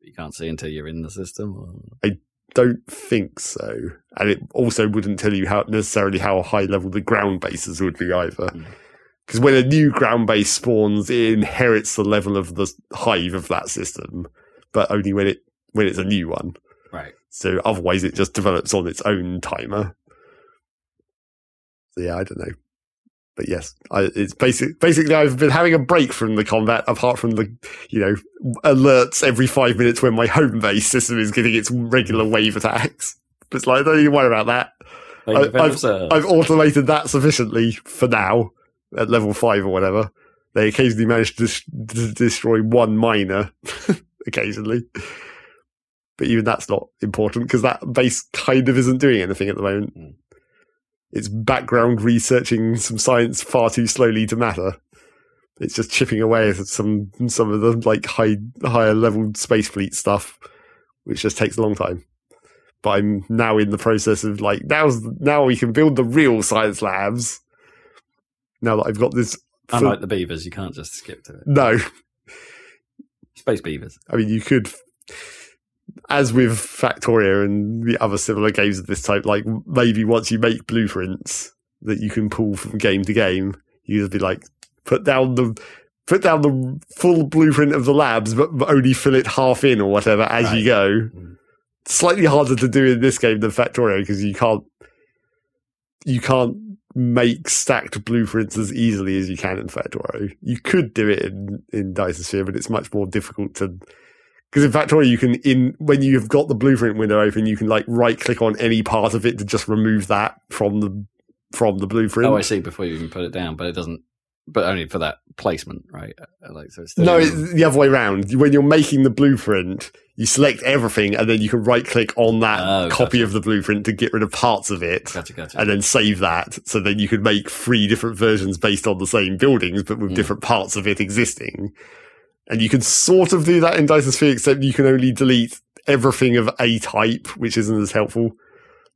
You can't see until you're in the system. Or... Don't think so. And it also wouldn't tell you how necessarily how high level the ground bases would be either. Mm. Because when a new ground base spawns, it inherits the level of the hive of that system, but only when it when it's a new one. Right. So otherwise, it just develops on its own timer. So yeah, I don't know. But yes, I, it's basic. Basically, I've been having a break from the combat, apart from the, you know, alerts every five minutes when my home base system is getting its regular wave attacks. But it's like, don't even worry about that. I- if it was a- I've automated that sufficiently for now at level five or whatever. They occasionally manage to, dis- to destroy one miner, occasionally. But even that's not important because that base kind of isn't doing anything at the moment. Mm. It's background researching some science far too slowly to matter. It's just chipping away at some some of the like high higher level space fleet stuff, which just takes a long time but I'm now in the process of like now's now we can build the real science labs. Now that I've got this, unlike the beavers, you can't just skip to it. no, Space beavers. I mean you could, as with Factorio and the other similar games of this type, like maybe once you make blueprints that you can pull from game to game, you just be like put down the. Put down the full blueprint of the labs, but but only fill it half in or whatever as you go. Mm. slightly harder to do in this game than Factorio because you can't you can't make stacked blueprints as easily as you can in Factorio. You could do it in in Dyson Sphere, but it's much more difficult to because in Factorio you can in when you've got the blueprint window open, you can like right click on any part of it to just remove that from the from the blueprint. Oh, I see. Before you even put it down, but it doesn't. But only for that placement, right? Uh, Like so. It's No, it's the other way around. When you're making the blueprint, you select everything and then you can right click on that Oh, copy gotcha. of the blueprint to get rid of parts of it. Gotcha, gotcha. and then save that. So then you could make three different versions based on the same buildings, but with Mm. different parts of it existing. And you can sort of do that in Dyson Sphere, except you can only delete everything of a type, which isn't as helpful.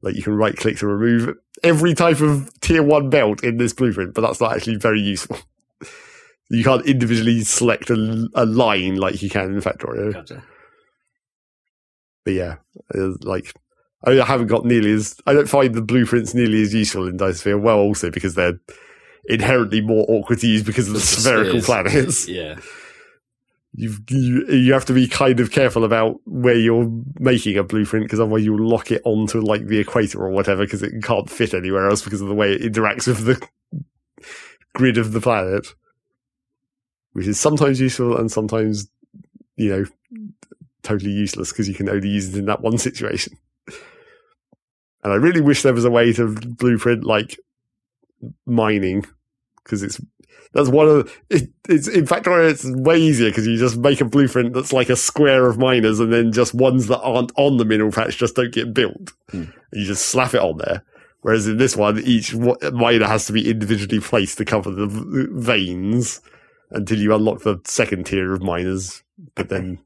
Like you can right click to remove every type of tier one belt in this blueprint, but that's not actually very useful. you can't individually select a, a line like you can in Factorio. Gotcha. But yeah, uh, like I haven't got nearly as I don't find the blueprints nearly as useful in Dyson Sphere. Well, also because they're inherently more awkward to use because of the the spherical spheres. planets. Yeah. You've, you you have to be kind of careful about where you're making a blueprint because otherwise you'll lock it onto like the equator or whatever because it can't fit anywhere else because of the way it interacts with the grid of the planet, which is sometimes useful and sometimes you know totally useless because you can only use it in that one situation. And I really wish there was a way to blueprint like mining because it's that's one of it, it's in fact it's way easier because you just make a blueprint that's like a square of miners and then just ones that aren't on the mineral patch just don't get built. Hmm. You just slap it on there. Whereas in this one, each miner has to be individually placed to cover the veins until you unlock the second tier of miners. But then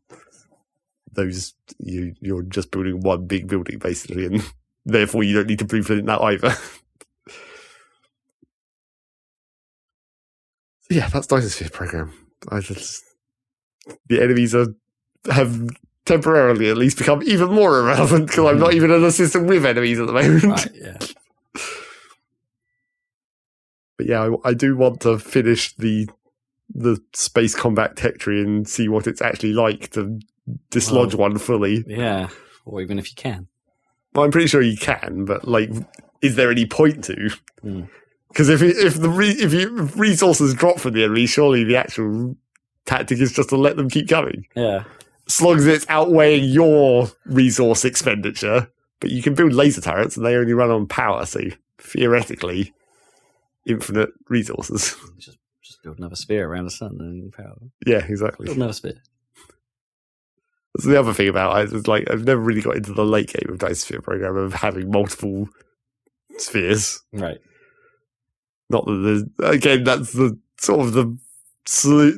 those you you're just building one big building basically, and therefore you don't need to blueprint that either. yeah, that's Dyson Sphere program. I just the enemies are have temporarily at least become even more irrelevant because I'm not even in a system with enemies at the moment. Right. Yeah. But yeah, I, I do want to finish the the space combat tech tree and see what it's actually like to dislodge one fully. Yeah. Or even if you can. Well, I'm pretty sure you can, but like, is there any point to? Hmm. Because if it, if the re, if, you, if resources drop from the enemy, surely the actual tactic is just to let them keep coming. Yeah. As long as it's outweighing your resource expenditure. But you can build laser turrets, and they only run on power, so theoretically, infinite resources. Just just build another sphere around the sun and power. them. yeah, exactly. Build another sphere. That's the other thing about it. It's like I've never really got into the late game of Dyson Sphere program of having multiple spheres. Right. Not that there's again. That's the sort of the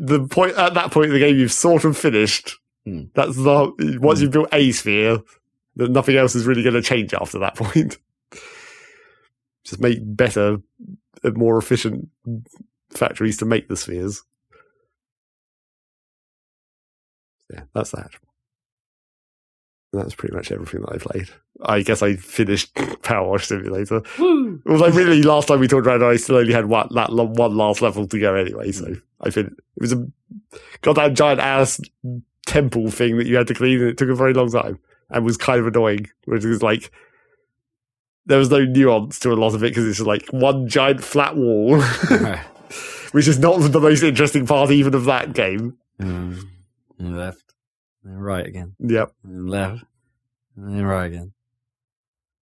the point at that point in the game you've sort of finished. Hmm. That's the once Hmm. you've built a sphere, that nothing else is really going to change after that point. Just make better, and more efficient factories to make the spheres. Yeah, that's that. And that's pretty much everything that I played. I guess I finished Power Wash Simulator. Woo! Although really, last time we talked about it, I still only had one, that lo- one last level to go anyway. So I think it was a goddamn giant ass temple thing that you had to clean, and it took a very long time. and was kind of annoying. Which is like there was no nuance to a lot of it because it's just like one giant flat wall, which is not the most interesting part even of that game. Mm. Left, and right again, Yep. and left, and then right again.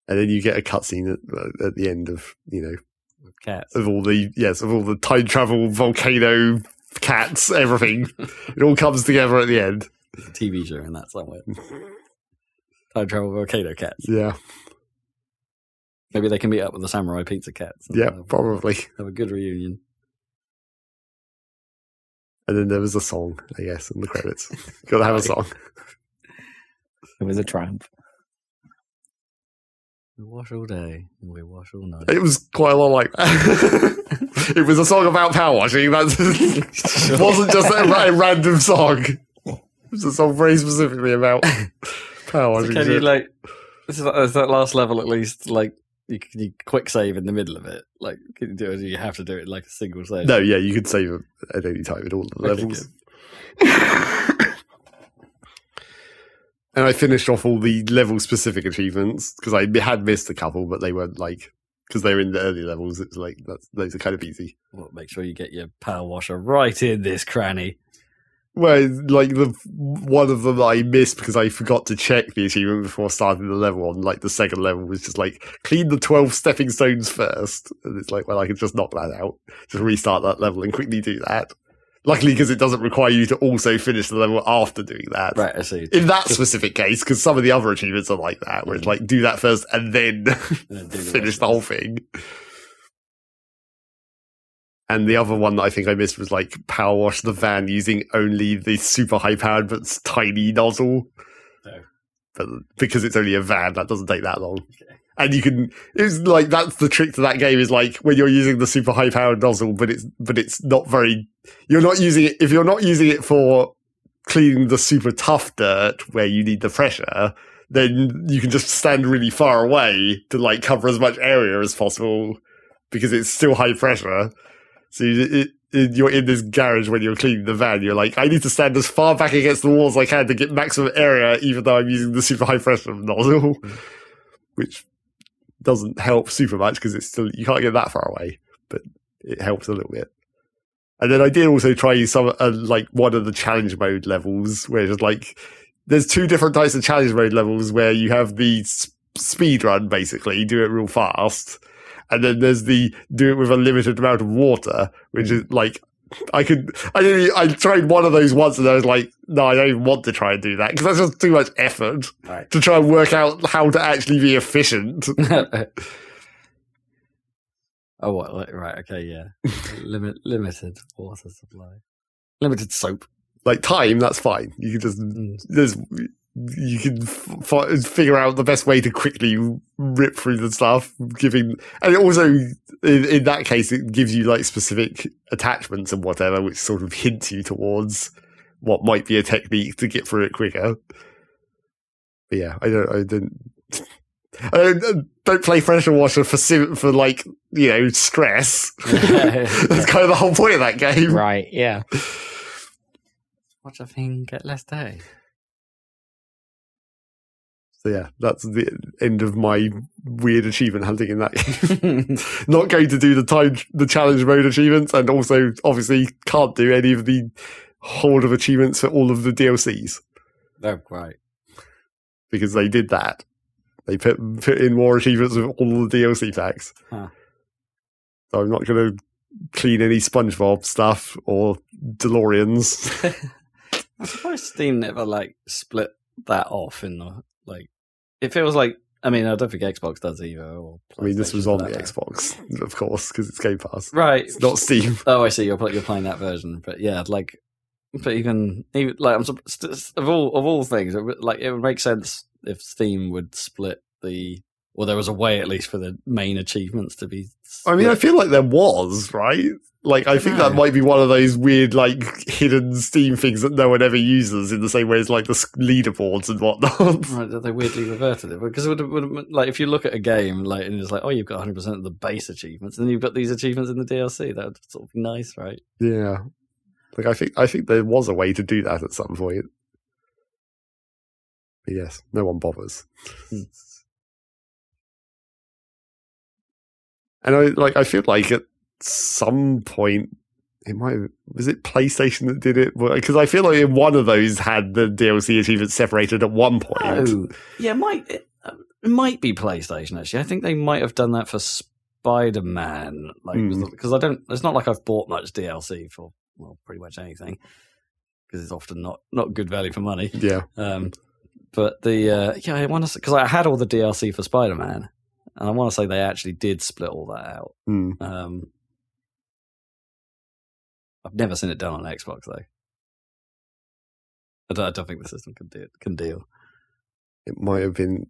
And then you get a cutscene at, at the end of you know cats. of all the yes of all the time travel volcano cats everything. it all comes together at the end. There's a TV show in that somewhere. Time travel volcano cats. Yeah. Maybe they can meet up with the samurai pizza cats. Yeah. Probably. have a good reunion. And then there was a song, I guess, in the credits. Got to have a song. It was a triumph. We wash all day and we wash all night. It was quite a lot like that. it was a song about power washing. That wasn't just a, ra- random song. It was a song very specifically about power So washing. can you like? This is, is that last level at least like you can you quick save in the middle of it? Like can you do it? You have to do it like a single save. no, yeah, you could save at any time at all the levels. and I finished off all the level specific achievements because I had missed a couple, but they weren't like because they're in the early levels. It's like that's, those are kind of easy. Well, make sure you get your power washer right in this cranny. Well, like the one of them I missed because I forgot to check the achievement before starting the level on like the second level was just like clean the twelve stepping stones first, and it's like well I could just knock that out, just restart that level and quickly do that. Luckily, because it doesn't require you to also finish the level after doing that. Right, I see. In that specific case, because some of the other achievements are like that, where it's mm. like do that first and then And then the finish the of whole thing. And the other one that I think I missed was like power wash the van using only the super high powered but tiny nozzle. Oh. But because it's only a van, that doesn't take that long. And you can it's like that's the trick to that game is like when you're using the super high powered nozzle, but it's but it's not very you're not using it if you're not using it for cleaning the super tough dirt where you need the pressure, then you can just stand really far away to like cover as much area as possible because it's still high pressure. So you, you're in this garage when you're cleaning the van. You're like, I need to stand as far back against the wall as I can to get maximum area, even though I'm using the super high pressure nozzle, which doesn't help super much because it's still you can't get that far away, but it helps a little bit. And then I did also try some uh, like one of the challenge mode levels where it's like there's two different types of challenge mode levels where you have the s- speed run basically, do it real fast, and then there's the do it with a limited amount of water, which is like I could I did I tried one of those once and I was like, no, I don't even want to try and do that because that's just too much effort Right. to try and work out how to actually be efficient. oh, what? Right. Okay. Yeah. Limit limited water supply. Limited soap. like time, that's fine. You can just Mm. there's you can f- f- figure out the best way to quickly rip through the stuff, giving and it also in, in that case it gives you like specific attachments and whatever, which sort of hints you towards what might be a technique to get through it quicker. But yeah, I don't, I didn't. I don't, don't play pressure washer for sim, for like you know stress. That's kind of the whole point of that game. Right, yeah. Watch a thing get less day. So yeah, that's the end of my weird achievement hunting in that game. Not going to do the time, the challenge mode achievements, and also obviously can't do any of the horde of achievements for all of the DLCs oh, right. because they did that. They put put in more achievements with all the DLC packs. Huh. So I'm not going to clean any SpongeBob stuff or DeLoreans. I'm surprised Steam never like split that off in the. It feels like. I mean, I don't think Xbox does either. Or I mean, this was on the. Xbox, of course, because it's Game Pass. right? It's not Steam. Oh, I see. You're you're playing that version, but yeah, like, but even even like I'm of all of all things, it, like it would make sense if Steam would split the. Well, there was a way at least for the main achievements to be. I mean, I feel like there was, right? Like, I think that might be one of those weird, like, hidden Steam things that no one ever uses in the same way as, like, the leaderboards and whatnot. Right, that they weirdly reverted it because it would, would like if you look at a game like and it's like oh you've got 100 percent of the base achievements and then you've got these achievements in the DLC that would sort of be nice right yeah. Like, I think, I think there was a way to do that at some point. But yes, no one bothers. Hmm. and I like. I feel like at some point it might have, was it PlayStation that did it because I feel like one of those had the DLC achievements separated at one point. Oh, yeah, it might it, it might be PlayStation actually. I think they might have done that for Spider Man, like Mm. because I don't. It's not like I've bought much DLC for well, pretty much anything because it's often not not good value for money. Yeah, Um, but the uh, yeah, I want to because I had all the DLC for Spider Man, and I want to say they actually did split all that out. Mm. Um, I've never seen it done on Xbox though. I don't, I don't think the system can do can deal. it might have been.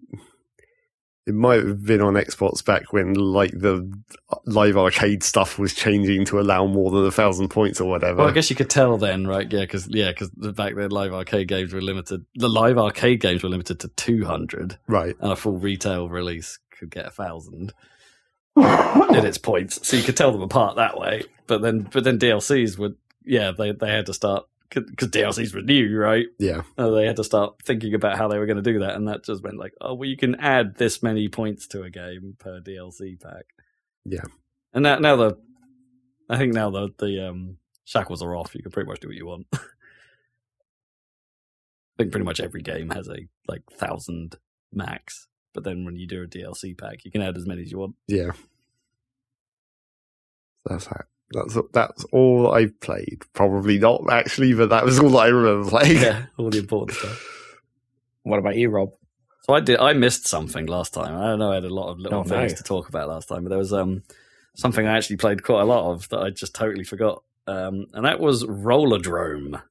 It might have been on Xbox back when like the uh, live arcade stuff was changing to allow more than a thousand points or whatever. Well, I guess you could tell then, right? Yeah, because yeah, because back then live arcade games were limited. The live arcade games were limited to two hundred, right. and a full retail release could get a thousand in its points. So you could tell them apart that way. But then, but then DLCs would, yeah, they they had to start because DLCs were new, right? Yeah. Uh, they had to start thinking about how they were going to do that, and that just meant like, oh, well, you can add this many points to a game per DLC pack. Yeah. and now now the, I think now the the um, shackles are off. You can pretty much do what you want. I think pretty much every game has a like thousand max, but then when you do a DLC pack, you can add as many as you want. Yeah. That's how, that's that's all I played. Probably not actually, but that was all that I remember playing. Yeah, all the important stuff. What about you, Rob? So I did. I missed something last time. I don't know. I had a lot of little Oh, no. things to talk about last time, but there was um something I actually played quite a lot of that I just totally forgot. Um, and that was Rollerdrome,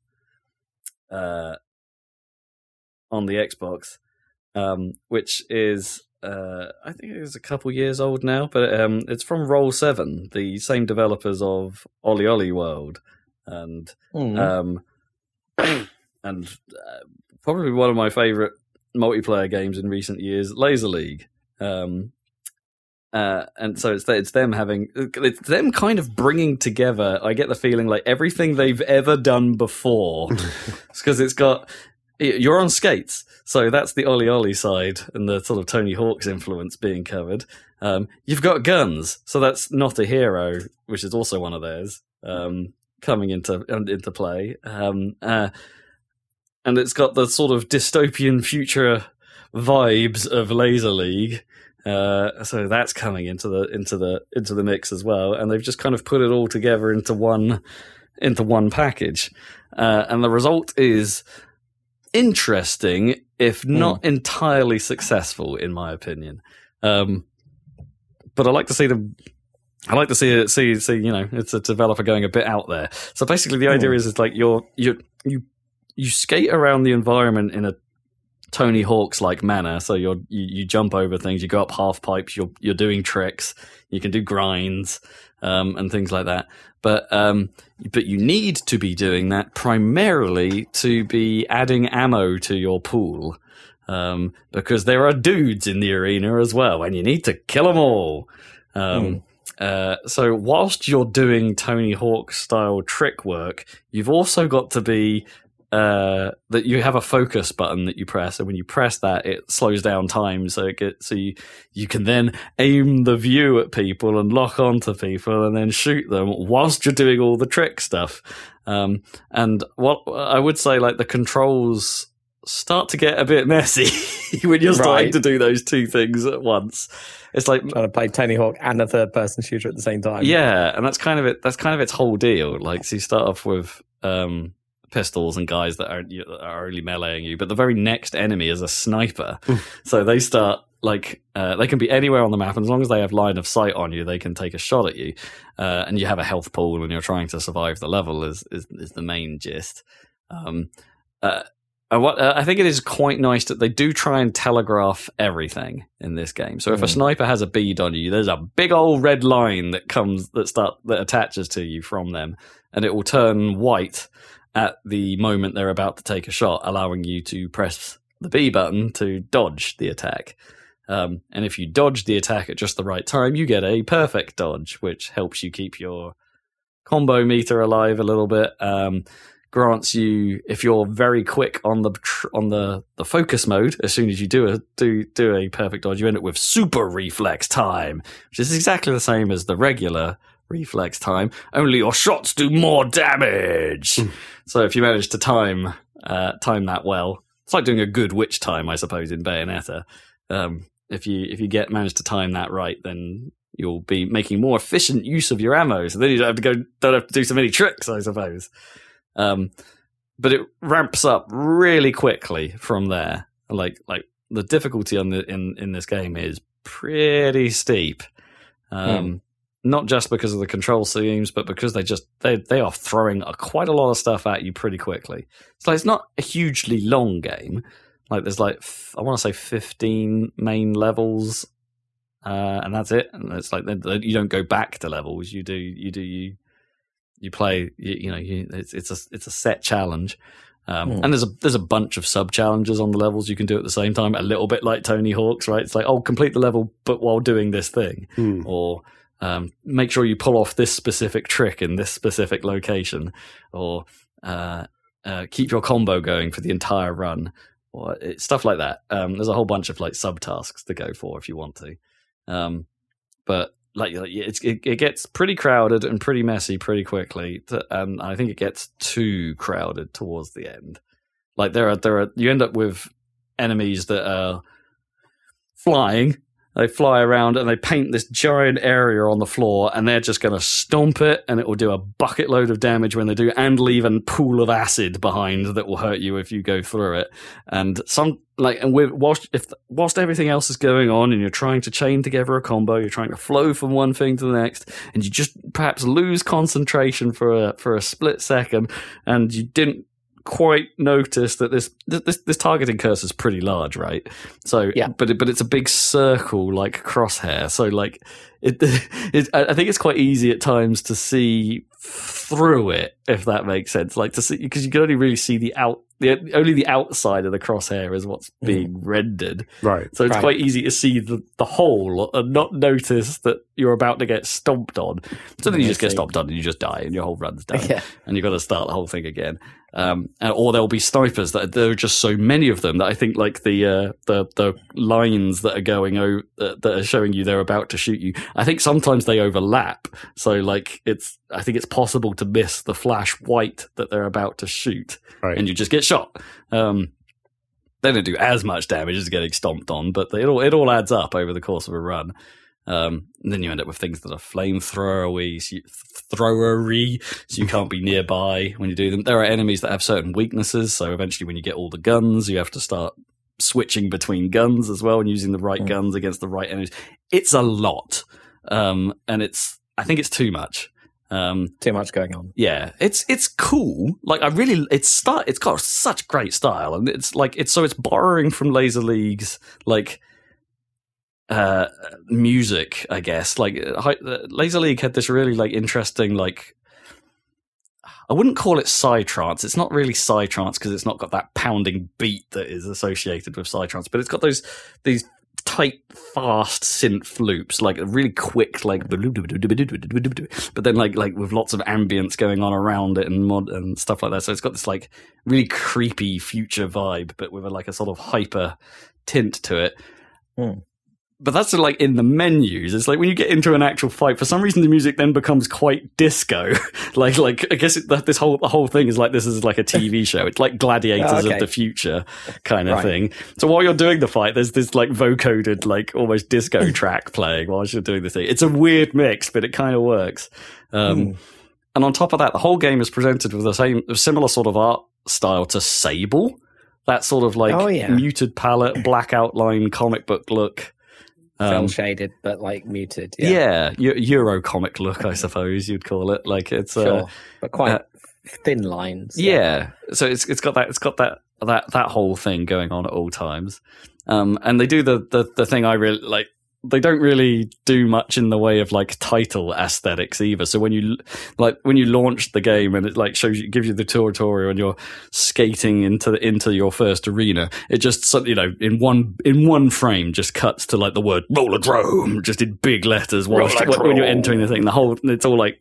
uh, on the Xbox, um, which is uh, I think it is a couple years old now, but um, it's from Roll Seven, the same developers of OlliOlli World, and Hmm. um, and uh, probably one of my favorite multiplayer games in recent years, Laser League. Um, uh, and so it's it's them having it's them kind of bringing together. I get the feeling like everything they've ever done before, because it's got you're on skates, so that's the OlliOlli side and the sort of Tony Hawk's influence being covered. Um, you've got guns, so that's not a hero, which is also one of theirs. Um, coming into into play. Um, uh, and it's got the sort of dystopian future vibes of Laser League. Uh, so that's coming into the into the into the mix as well, and they've just kind of put it all together into one into one package, uh, and the result is interesting, if not entirely successful, in my opinion. Um, but I like to see them I like to see it. See, see, you know, it's a developer going a bit out there. So basically, the idea Hmm. is, is like you're you you you skate around the environment in a Tony Hawk's like manner. So you're you, you jump over things, you go up half pipes, you're you're doing tricks, you can do grinds um, and things like that. But um, but you need to be doing that primarily to be adding ammo to your pool. Um, because there are dudes in the arena as well, and you need to kill them all. Um, uh, so whilst you're doing Tony Hawk style trick work, you've also got to be uh, that you have a focus button that you press, and when you press that, it slows down time, so it gets so you you can then aim the view at people and lock onto people, and then shoot them whilst you're doing all the trick stuff. Um, and what I would say, like the controls start to get a bit messy when you're starting Right. to do those two things at once. It's like Trying to play Tony Hawk and a third person shooter at the same time. yeah, and that's kind of it. That's kind of its whole deal. Like, so you start off with um, pistols and guys that are are only meleeing you, but the very next enemy is a sniper. so they start like uh, they can be anywhere on the map, and as long as they have line of sight on you, they can take a shot at you. Uh, and you have a health pool, and you're trying to survive the level. Is is, is the main gist. Um, uh, and what uh, I think it is quite nice that they do try and telegraph everything in this game. So if a Mm. sniper has a bead on you, there's a big old red line that comes that start that attaches to you from them, and it will turn white at the moment they're about to take a shot, allowing you to press the B button to dodge the attack. Um, and if you dodge the attack at just the right time, you get a perfect dodge, which helps you keep your combo meter alive a little bit. Um, grants you if you're very quick on the on the the focus mode as soon as you do a do do a perfect dodge you end up with super reflex time which is exactly the same as the regular reflex time only your shots do more damage so if you manage to time uh, time that well it's like doing a good witch time i suppose in bayonetta um, if you if you get manage to time that right then you'll be making more efficient use of your ammo so then you don't have to go don't have to do so many tricks i suppose um, but it ramps up really quickly from there. Like like the difficulty on the in in this game is pretty steep. Um, Not just because of the control schemes, but because they just they they are throwing a, quite a lot of stuff at you pretty quickly. So it's not a hugely long game. Like there's like f- I want to say fifteen main levels, uh, and that's it. And it's like they- they- you don't go back to levels. You do you do you you play you, you know you, it's it's a it's a set challenge um, Hmm. and there's a there's a bunch of sub challenges on the levels you can do at the same time a little bit like Tony Hawk's right it's like oh complete the level but while doing this thing Hmm. or um, make sure you pull off this specific trick in this specific location or uh, uh, keep your combo going for the entire run or it, stuff like that. Um, there's a whole bunch of like subtasks to go for if you want to. Um, but like it, it gets pretty crowded and pretty messy pretty quickly to, and i think it gets too crowded towards the end. Like there are there are you end up with enemies that are flying they fly around and they paint this giant area on the floor and they're just going to stomp it and it will do a bucket load of damage when they do and leave a pool of acid behind that will hurt you if you go through it. And some like and with whilst if whilst everything else is going on and you're trying to chain together a combo you're trying to flow from one thing to the next and you just perhaps lose concentration for a for a split second and you didn't quite notice that this this this targeting cursor is pretty large right so Yeah. but it, but it's a big circle like crosshair so like it, it I I think it's quite easy at times to see through it if that makes sense like to see because you can only really see the out the only the outside of the crosshair is what's being rendered Right. so it's Right. quite easy to see the, the hole and not notice that you're about to get stomped on. So then you just get stomped on and you just die and your whole run's done. Yeah. And you've got to start the whole thing again. Um, and- or there'll be snipers that there are just so many of them that I think like the uh, the the lines that are going o- that that are showing you they're about to shoot you. I think sometimes they overlap. So like it's I think it's possible to miss the flash white that they're about to shoot Right. and you just get shot. Um, they don't do as much damage as getting stomped on, but it all it all adds up over the course of a run. Um, and then you end up with things that are flamethrowery, so you, throwery, so you can't be nearby when you do them. There are enemies that have certain weaknesses, so eventually, when you get all the guns, you have to start switching between guns as well and using the right Mm. guns against the right enemies. It's a lot, um, and it's I think it's too much. Um, Too much going on. yeah, it's it's cool. Like I really, it's start. It's got such great style, and it's like it's so it's borrowing from Laser League's like uh music, I guess. Like uh, uh, Laser League had this really like interesting like. I wouldn't call it psytrance. It's not really psytrance because it's not got that pounding beat that is associated with psytrance, but it's got those these tight, fast synth loops, like really quick, like but then like like with lots of ambience going on around it and mod and stuff like that. So it's got this like really creepy future vibe, but with a, like a sort of hyper tint to it. Hmm. But that's like in the menus. It's like when you get into an actual fight, for some reason the music then becomes quite disco. like like I guess it, that this whole the whole thing is like this is like a TV show. It's like Gladiators Oh, okay. of the future kind of Right. thing. So while you're doing the fight, there's this like vocoded like almost disco track playing while you're doing the thing. It's a weird mix, but it kind of works. Um, Hmm. And on top of that, the whole game is presented with the same similar sort of art style to Sable. That sort of like Oh, yeah. muted palette, black outline, comic book look. Cell Um, shaded, but like muted. yeah, Yeah. Euro comic look, I suppose you'd call it. Like it's uh, But quite uh, thin lines. yeah. So it's it's got that it's got that that that whole thing going on at all times. Um, and they do the, the the thing I really like. They don't really do much in the way of like title aesthetics either. So when you like when you launch the game and it like shows you gives you the tutorial and you're skating into the, into your first arena, it just you know in one in one frame just cuts to like the word rollerdrome just in big letters whilst, when you're entering the thing. The whole it's all like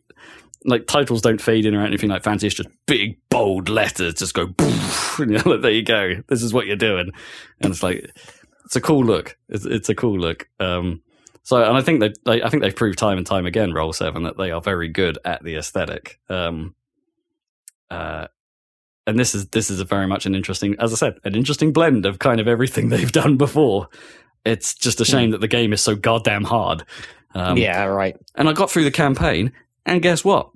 like titles don't fade in or anything like fancy. It's just big bold letters, just go. Poof, you're like, there you go. This is what you're doing, and it's like it's a cool look. It's, it's a cool look. Um, so, and I think they, they, I think they've proved time and time again, Roll Seven, that they are very good at the aesthetic. Um, uh, and this is this is a very much an interesting, as I said, an interesting blend of kind of everything they've done before. It's just a shame that the game is so goddamn hard. Um, yeah, right. and I got through the campaign, and guess what?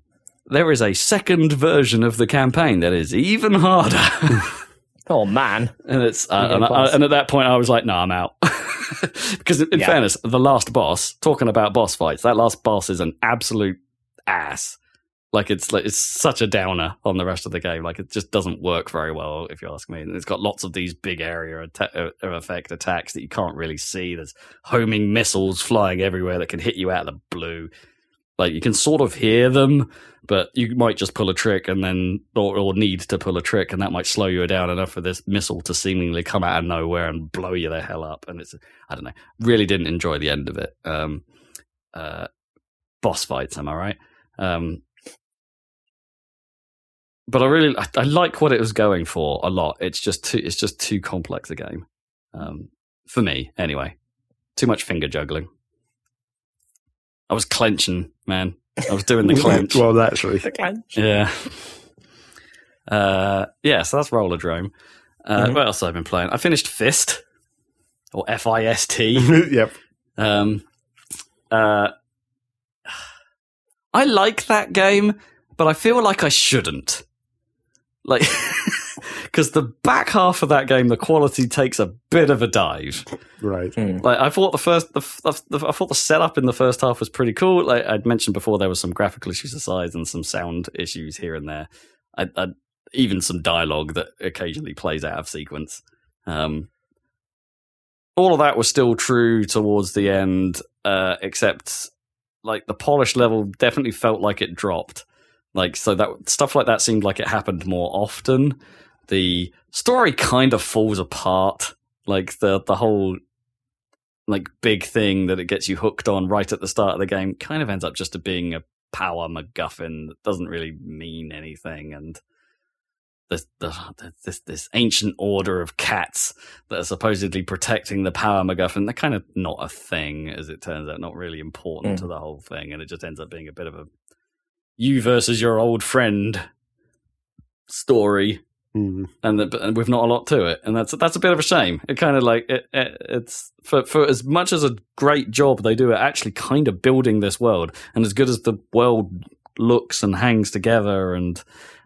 There is a second version of the campaign that is even harder. Oh man, and it's uh, and, I, and at that point I was like, "No, I'm out." because in Yeah. fairness, the last boss, talking about boss fights, that last boss is an absolute ass. Like it's like it's such a downer on the rest of the game. Like it just doesn't work very well, if you ask me. And it's got lots of these big area atta- uh, effect attacks that you can't really see. There's homing missiles flying everywhere that can hit you out of the blue. Like you can sort of hear them, but you might just pull a trick and then, or, or need to pull a trick, and that might slow you down enough for this missile to seemingly come out of nowhere and blow you the hell up. And it's, I don't know, really didn't enjoy the end of it. Um, uh, boss fights, am I right? Um, but I really, I, I like what it was going for a lot. It's just too, it's just too complex a game, um, for me anyway. Too much finger juggling. I was clenching, man. I was doing the clench. well, naturally. the clench. Yeah. Uh, yeah, so that's Rollerdrome. Uh, Mhm. What else have I been playing? I finished Fist, or F I S T. yep. Um, uh, I like that game, but I feel like I shouldn't. Like, because the back half of that game, the quality takes a bit of a dive. Right. Hmm. Like I thought the first, the, the, the- I thought the setup in the first half was pretty cool. Like I'd mentioned before, there was some graphical issues aside and some sound issues here and there. I, I even some dialogue that occasionally plays out of sequence. Um, all of that was still true towards the end, uh, except like the polish level definitely felt like it dropped. Like so that stuff like that seemed like it happened more often. The story kind of falls apart. Like the the whole like big thing that it gets you hooked on right at the start of the game kind of ends up just being a power MacGuffin that doesn't really mean anything and this, this this ancient order of cats that are supposedly protecting the power MacGuffin, they're kind of not a thing, as it turns out, not really important Mm. to the whole thing, and it just ends up being a bit of a you versus your old friend story Hmm. and, the, and with not a lot to it, and that's that's a bit of a shame. It kind of like it, it, it's for for as much as a great job they do at actually kind of building this world, and as good as the world looks and hangs together, and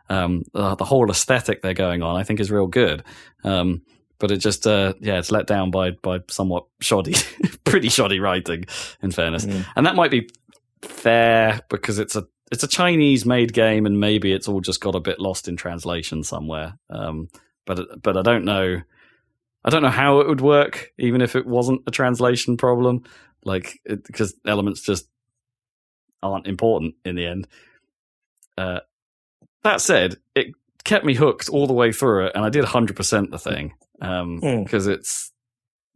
um, the, the whole aesthetic they're going on, I think is real good. Um, but it just uh, yeah, it's let down by by somewhat shoddy, pretty shoddy writing, in fairness, Mm. and that might be fair because it's a it's a Chinese made game and maybe it's all just got a bit lost in translation somewhere. Um, but but I don't know. I don't know how it would work, even if it wasn't a translation problem, like because elements just aren't important in the end. Uh, that said, it kept me hooked all the way through it, and I did hundred percent the thing because it's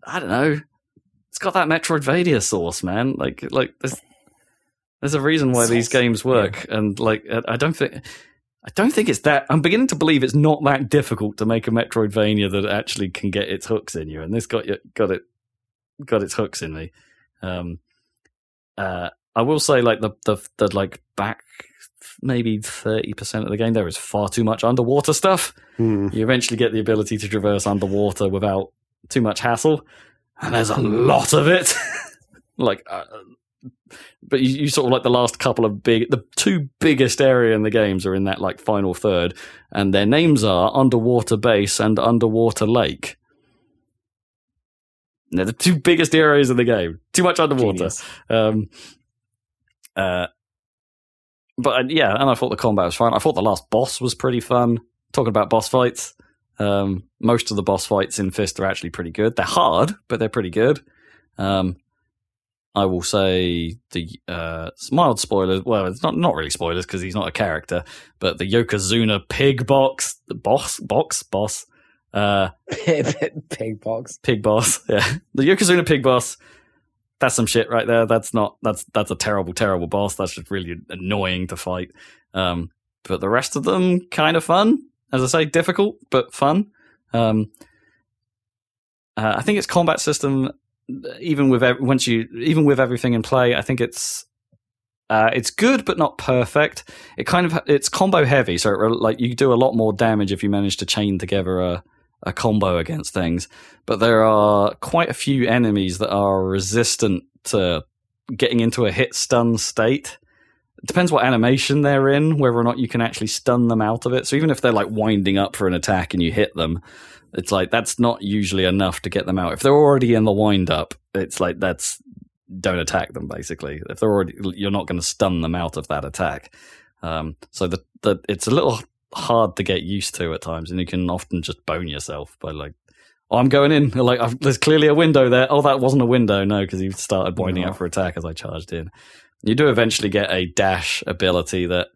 I don't know, it's got that Metroidvania sauce, man. Like like there's there's a reason why these games work, and like I- I don't think. I don't think it's that. I'm beginning to believe it's not that difficult to make a Metroidvania that actually can get its hooks in you, and this got you, got it, got its hooks in me. Um, uh, I will say, like the the the like back maybe thirty percent of the game, there is far too much underwater stuff. Hmm. You eventually get the ability to traverse underwater without too much hassle, and there's a lot of it. like, uh, but you, you sort of like the last couple of big, the two biggest area in the games are in that like final third, and their names are Underwater Base and Underwater Lake. They're the two biggest areas in the game. Too much underwater. Um, uh, but uh, yeah, and I thought the combat was fun. I thought the last boss was pretty fun. Talking about boss fights, um, most of the boss fights in Fist are actually pretty good. They're hard, but they're pretty good. Um, I will say the uh, mild spoilers. Well, it's not not really spoilers because he's not a character, but the Yokozuna pig box, the boss, box, boss, uh, Pig box. pig boss. Yeah, the Yokozuna pig boss that's some shit right there. That's not that's that's a terrible, terrible boss. That's just really annoying to fight. Um, but the rest of them kind of fun. As I say, difficult but fun. Um, uh, I think its combat system, even with once you even with everything in play, I think it's uh, it's good but not perfect. It kind of it's combo heavy, so it, like you do a lot more damage if you manage to chain together a a combo against things. But there are quite a few enemies that are resistant to getting into a hit stun state. It depends what animation they're in, whether or not you can actually stun them out of it. So even if they're like winding up for an attack and you hit them, it's like that's not usually enough to get them out. If they're already in the wind up, it's like that's don't attack them basically. If they're already you're not going to stun them out of that attack. Um, so the, the it's a little hard to get used to at times, and you can often just bone yourself by like, oh, I'm going in. Like, I've, there's clearly a window there. Oh, that wasn't a window. No, because you started winding No. up for attack as I charged in. You do eventually get a dash ability that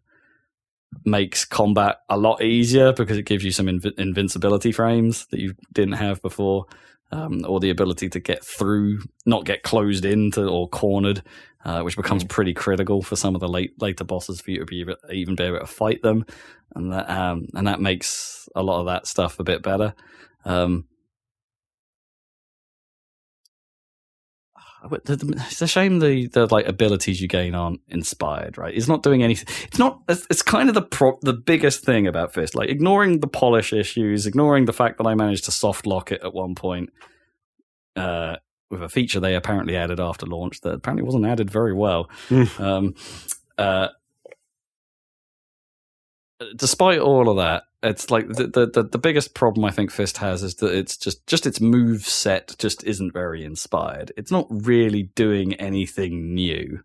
makes combat a lot easier because it gives you some inv- invincibility frames that you didn't have before. Um, or the ability to get through, not get closed into or cornered, uh, which becomes pretty critical for some of the late later bosses for you to be able, even be able to fight them, and that um, and that makes a lot of that stuff a bit better. Um, it's a shame the, the like abilities you gain aren't inspired, right? It's not doing anything. It's not. It's, it's kind of the pro, the biggest thing about Fist. Like ignoring the polish issues, ignoring the fact that I managed to soft lock it at one point uh, with a feature they apparently added after launch that apparently wasn't added very well. um, uh, despite all of that, it's like the, the the biggest problem I think Fist has is that it's just just its move set just isn't very inspired. It's not really doing anything new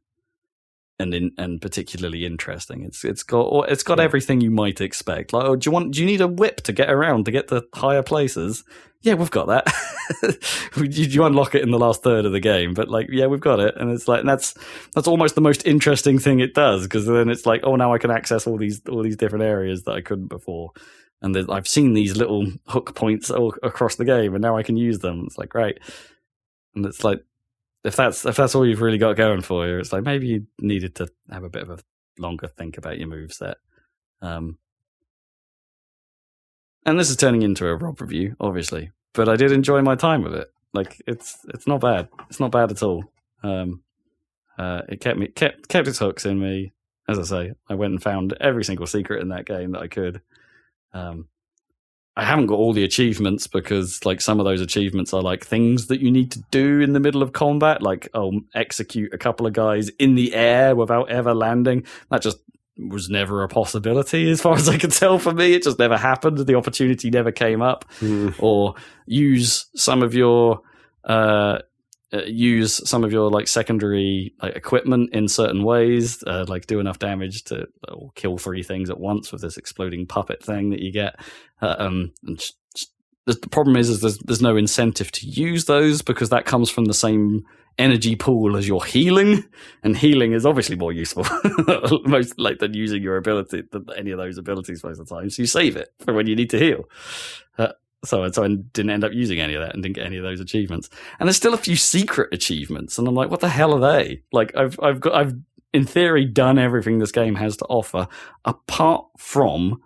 and in, and particularly interesting. It's it's got or it's got Yeah. everything you might expect. Like, oh, do you want do you need a whip to get around to get to higher places? Yeah, we've got that. you, you unlock it in the last third of the game, but like, yeah, we've got it, and it's like and that's that's almost the most interesting thing it does because then it's like, oh, now I can access all these all these different areas that I couldn't before, and I've seen these little hook points all across the game, and now I can use them. It's like great, and it's like if that's if that's all you've really got going for you, it's like maybe you needed to have a bit of a longer think about your move set. Um, and this is turning into a Rob review, obviously, but I did enjoy my time with it. Like it's it's not bad. It's not bad at all. Um, uh, it kept me kept kept its hooks in me. As I say, I went and found every single secret in that game that I could. Um, I haven't got all the achievements because, like, some of those achievements are like things that you need to do in the middle of combat, like oh, execute a couple of guys in the air without ever landing. That just was never a possibility, as far as I could tell. For me, it just never happened. The opportunity never came up Mm. or use some of your uh, uh, use some of your like secondary like equipment in certain ways, uh, like do enough damage to or kill three things at once with this exploding puppet thing that you get. Uh, um, and just, just- the the problem is, is there's there's no incentive to use those because that comes from the same energy pool as your healing, and healing is obviously more useful most like than using your ability than any of those abilities most of the time. So you save it for when you need to heal. Uh, so, so I didn't end up using any of that and didn't get any of those achievements. And there's still a few secret achievements, and I'm like, what the hell are they? Like, I've I've got I've in theory done everything this game has to offer, apart from,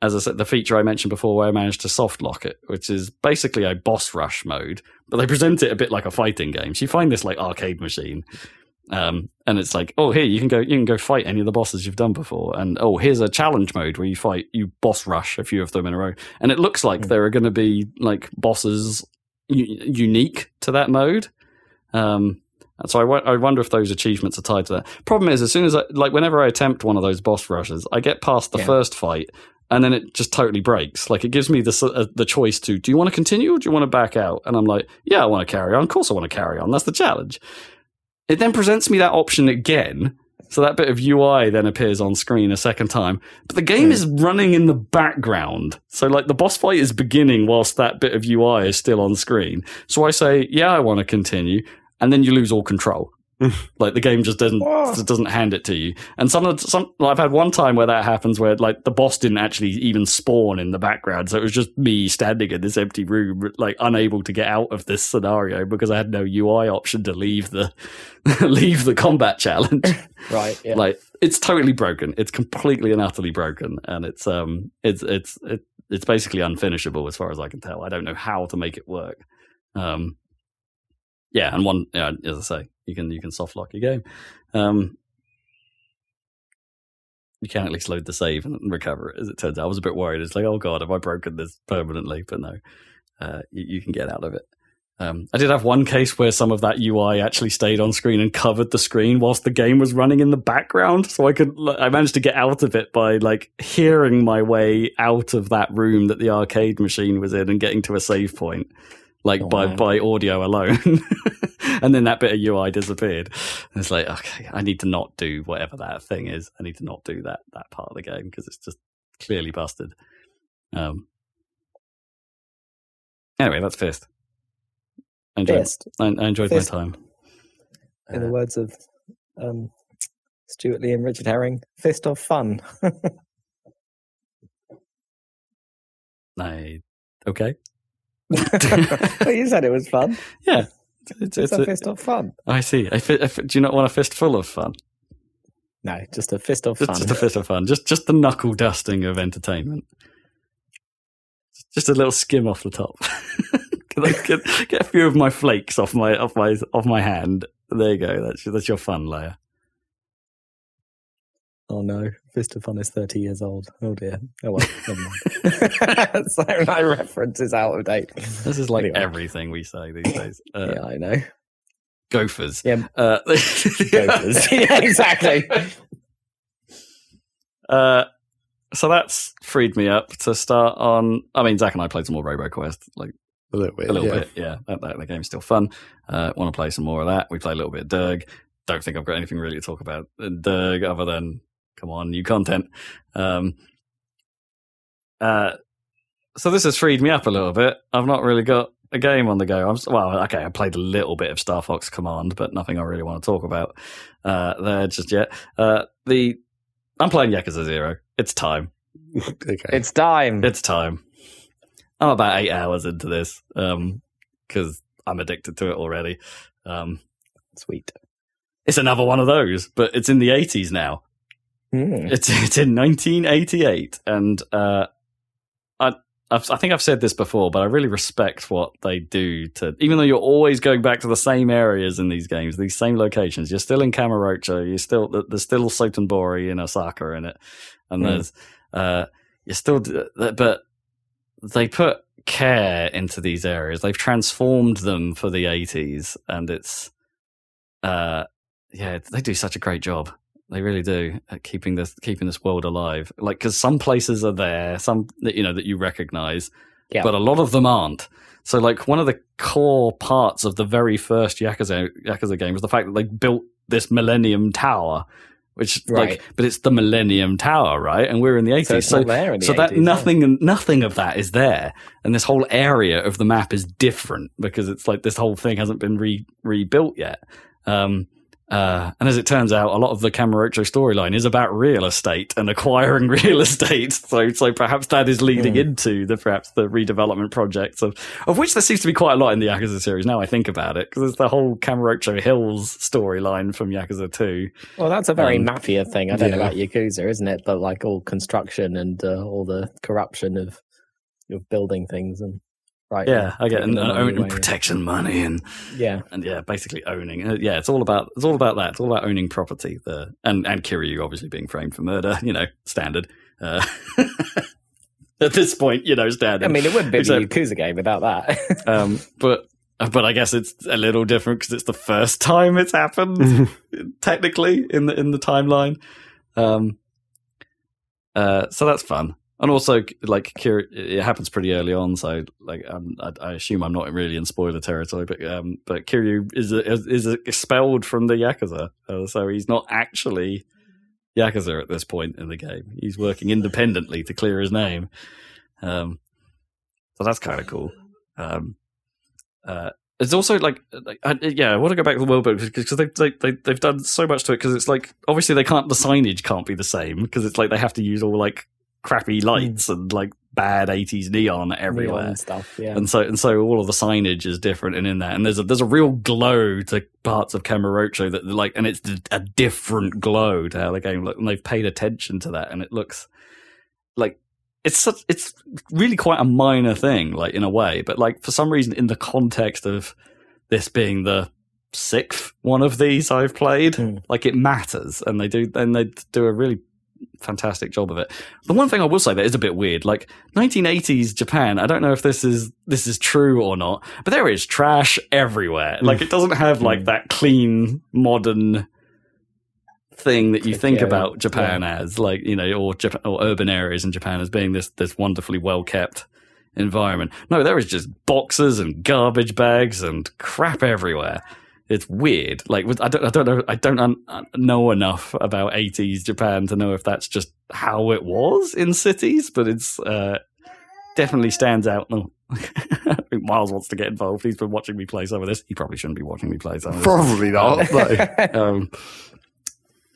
as I said, the feature I mentioned before, where I managed to soft lock it, which is basically a boss rush mode, but they present it a bit like a fighting game. So you find this like arcade machine. Um, and it's like, oh, here you can go, you can go fight any of the bosses you've done before, and oh, here's a challenge mode where you fight, you boss rush a few of them in a row, and it looks like Hmm. there are going to be like bosses u- unique to that mode. Um, and so I wonder if those achievements are tied to that. Problem is, as soon as I like, whenever I attempt one of those boss rushes, I get past the Yeah. first fight, and then it just totally breaks. Like it gives me the uh, the choice to, do you want to continue or do you want to back out? And I'm like, yeah, I want to carry on. Of course, I want to carry on. That's the challenge. It then presents me that option again. So that bit of UI then appears on screen a second time. But the game Hmm. is running in the background. So like the boss fight is beginning whilst that bit of UI is still on screen. So I say, yeah, I want to continue. And then you lose all control. like the game just doesn't just doesn't hand it to you. And some of the, some like, I've had one time where that happens where like the boss didn't actually even spawn in the background, so it was just me standing in this empty room, like unable to get out of this scenario because I had no UI option to leave the leave the combat challenge. Right. Yeah. Like it's totally broken. It's completely and utterly broken, and it's um it's it's it, it's basically unfinishable as far as I can tell. I don't know how to make it work. Um, yeah, and one yeah, as I say, you can you can soft lock your game. Um, you can at least load the save and recover it. As it turns out, I was a bit worried. It's like, oh god, have I broken this permanently? But no, uh, you, you can get out of it. Um, I did have one case where some of that UI actually stayed on screen and covered the screen whilst the game was running in the background. So I could, I managed to get out of it by like hearing my way out of that room that the arcade machine was in and getting to a save point, like Oh, by wow. by audio alone. and then that bit of UI disappeared. And it's like, okay, I need to not do whatever that thing is. I need to not do that that part of the game because it's just clearly busted. Um. Anyway, that's Fist. I enjoyed, Fist. I, I enjoyed Fist. my time. In the Uh, words of um, Stewart Lee and Richard Herring, fist of fun. I, okay. Well, you said it was fun. It's, It's, it's a a- fist of fun. I see. I fi- do you not want a fist full of fun? No, just a fist of Just, fun. just a fist of fun. Just just the knuckle dusting of entertainment. Just a little skim off the top. Get, get a few of my flakes off my off my off my hand. There you go. That's that's your fun layer. Oh no, Fist of Fun is 30 years old. Oh dear. Oh well, never mind. so my reference is out of date. This is like Anyway. everything we say these days. Uh, yeah, I know. Gophers. Yeah. Uh, Gophers. yeah, exactly. Uh, so that's freed me up to start on. I mean, Zac and I played some more RoboQuest, like A little bit. a little yeah. bit. Yeah, that, that, the game's still fun. Uh, Want to play some more of that? We play a little bit of Derg. Don't think I've got anything really to talk about in Derg other than come on, new content. Um, uh, so this has freed me up a little bit. I've not really got a game on the go. I'm well, okay. I played a little bit of Star Fox Command, but nothing I really want to talk about uh, there just yet. Uh, the I'm playing Yakuza Zero. It's time. okay. It's time. It's time. I'm about eight hours into this because I'm addicted to it already. Um, Sweet. it's another one of those, but it's in the 80s now. Mm. It's it's in 1988, and uh, I I've, I think I've said this before, but I really respect what they do to. Even though you're always going back to the same areas in these games, these same locations, you're still in Kamurocho. You're still there's still Sotenbori in Osaka in it, and Mm. there's uh, you're still but they put care into these areas. They've transformed them for the 80s, and it's uh yeah, they do such a great job. They really do at keeping this keeping this world alive. Like because some places are there, some that you know that you recognize, Yeah. but a lot of them aren't. So like one of the core parts of the very first Yakuza Yakuza game was the fact that they built this Millennium Tower, which Right. like, but it's the Millennium Tower, right? And we're in the So eighties, it's so not there in the so that 80s, yeah. nothing nothing of that is there, and this whole area of the map is different because it's like this whole thing hasn't been re- rebuilt yet. Um, uh, and as it turns out, a lot of the Kamurocho storyline is about real estate and acquiring real estate. So, so perhaps that is leading Hmm. into the perhaps the redevelopment projects of of which there seems to be quite a lot in the Yakuza series. Now I think about it, because there's the whole Kamurocho Hills storyline from Yakuza Two. Well, that's a very Um, mafia thing. I don't know about Yakuza, isn't it? But like all construction and uh, all the corruption of of building things and right. Yeah, I get and, and money protection money and Yeah, and yeah, basically owning. Uh, yeah, it's all about it's all about that. It's all about owning property. The and and Kiryu obviously being framed for murder. You know, standard. Uh, at this point, you know, standard. I mean, it wouldn't be Except- a Yakuza game without that. um, but but I guess it's a little different because it's the first time it's happened technically in the in the timeline. Um, uh, so that's fun, and also like it happens pretty early on. So like um, I, I assume I'm not really in spoiler territory, but um, but Kiryu is is, is expelled from the yakuza, uh, so he's not actually yakuza at this point in the game. He's working independently to clear his name. Um, so that's kind of cool. Um, uh, it's also like, like I, yeah, I want to go back to the world book because they, they, they, they've done so much to it because it's like, obviously they can't, the signage can't be the same because it's like they have to use all like crappy lights and like bad 80s neon everywhere. Neon stuff. Yeah. And so and so all of the signage is different and in that. And there's a there's a real glow to parts of Kamurocho that like and it's a different glow to how the game looks. And they've paid attention to that and it looks like it's such, it's really quite a minor thing, like in a way, but like for some reason in the context of this being the sixth one of these I've played, Mm. like it matters, and they do, and they do a really fantastic job of it. The one thing I will say that is a bit weird, like 1980s Japan. I don't know if this is this is true or not, but there is trash everywhere. Like it doesn't have like Mm. that clean modern thing that you think Yeah, about Japan as, like you know, or Japan, or urban areas in Japan as being this this wonderfully well kept environment. No, there is just boxes and garbage bags and crap everywhere. It's weird. Like I don't, I don't know, I don't un, know enough about 80s Japan to know if that's just how it was in cities, but it's uh, definitely stands out. No. I think Miles wants to get involved. He's been watching me play some of this. He probably shouldn't be watching me play some of this. Probably not. no. um,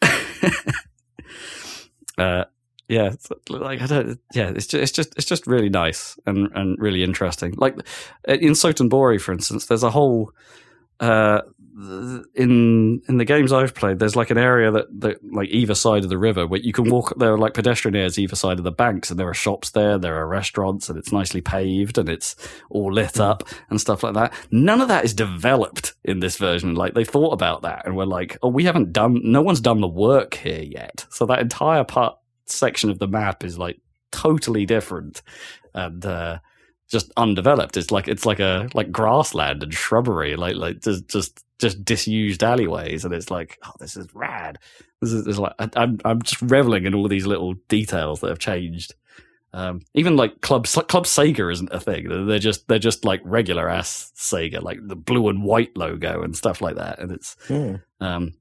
uh, yeah, it's like I don't. Yeah, it's just it's just it's just really nice and and really interesting. Like in Sotenbori, for instance, there's a whole. Uh, in in the games I've played, there's like an area that, that like either side of the river where you can walk. There are like pedestrian areas either side of the banks, and there are shops there. There are restaurants, and it's nicely paved, and it's all lit up and stuff like that. None of that is developed in this version. Like they thought about that and were like, "Oh, we haven't done. No one's done the work here yet." So that entire part section of the map is like totally different and uh, just undeveloped. It's like it's like a like grassland and shrubbery, like like just just just disused alleyways, and it's like, oh, this is rad. This is, this is like I, I'm I'm just reveling in all these little details that have changed. Um, even like Club Club Sega isn't a thing. They're just they're just like regular ass Sega, like the blue and white logo and stuff like that. And it's Hmm. um,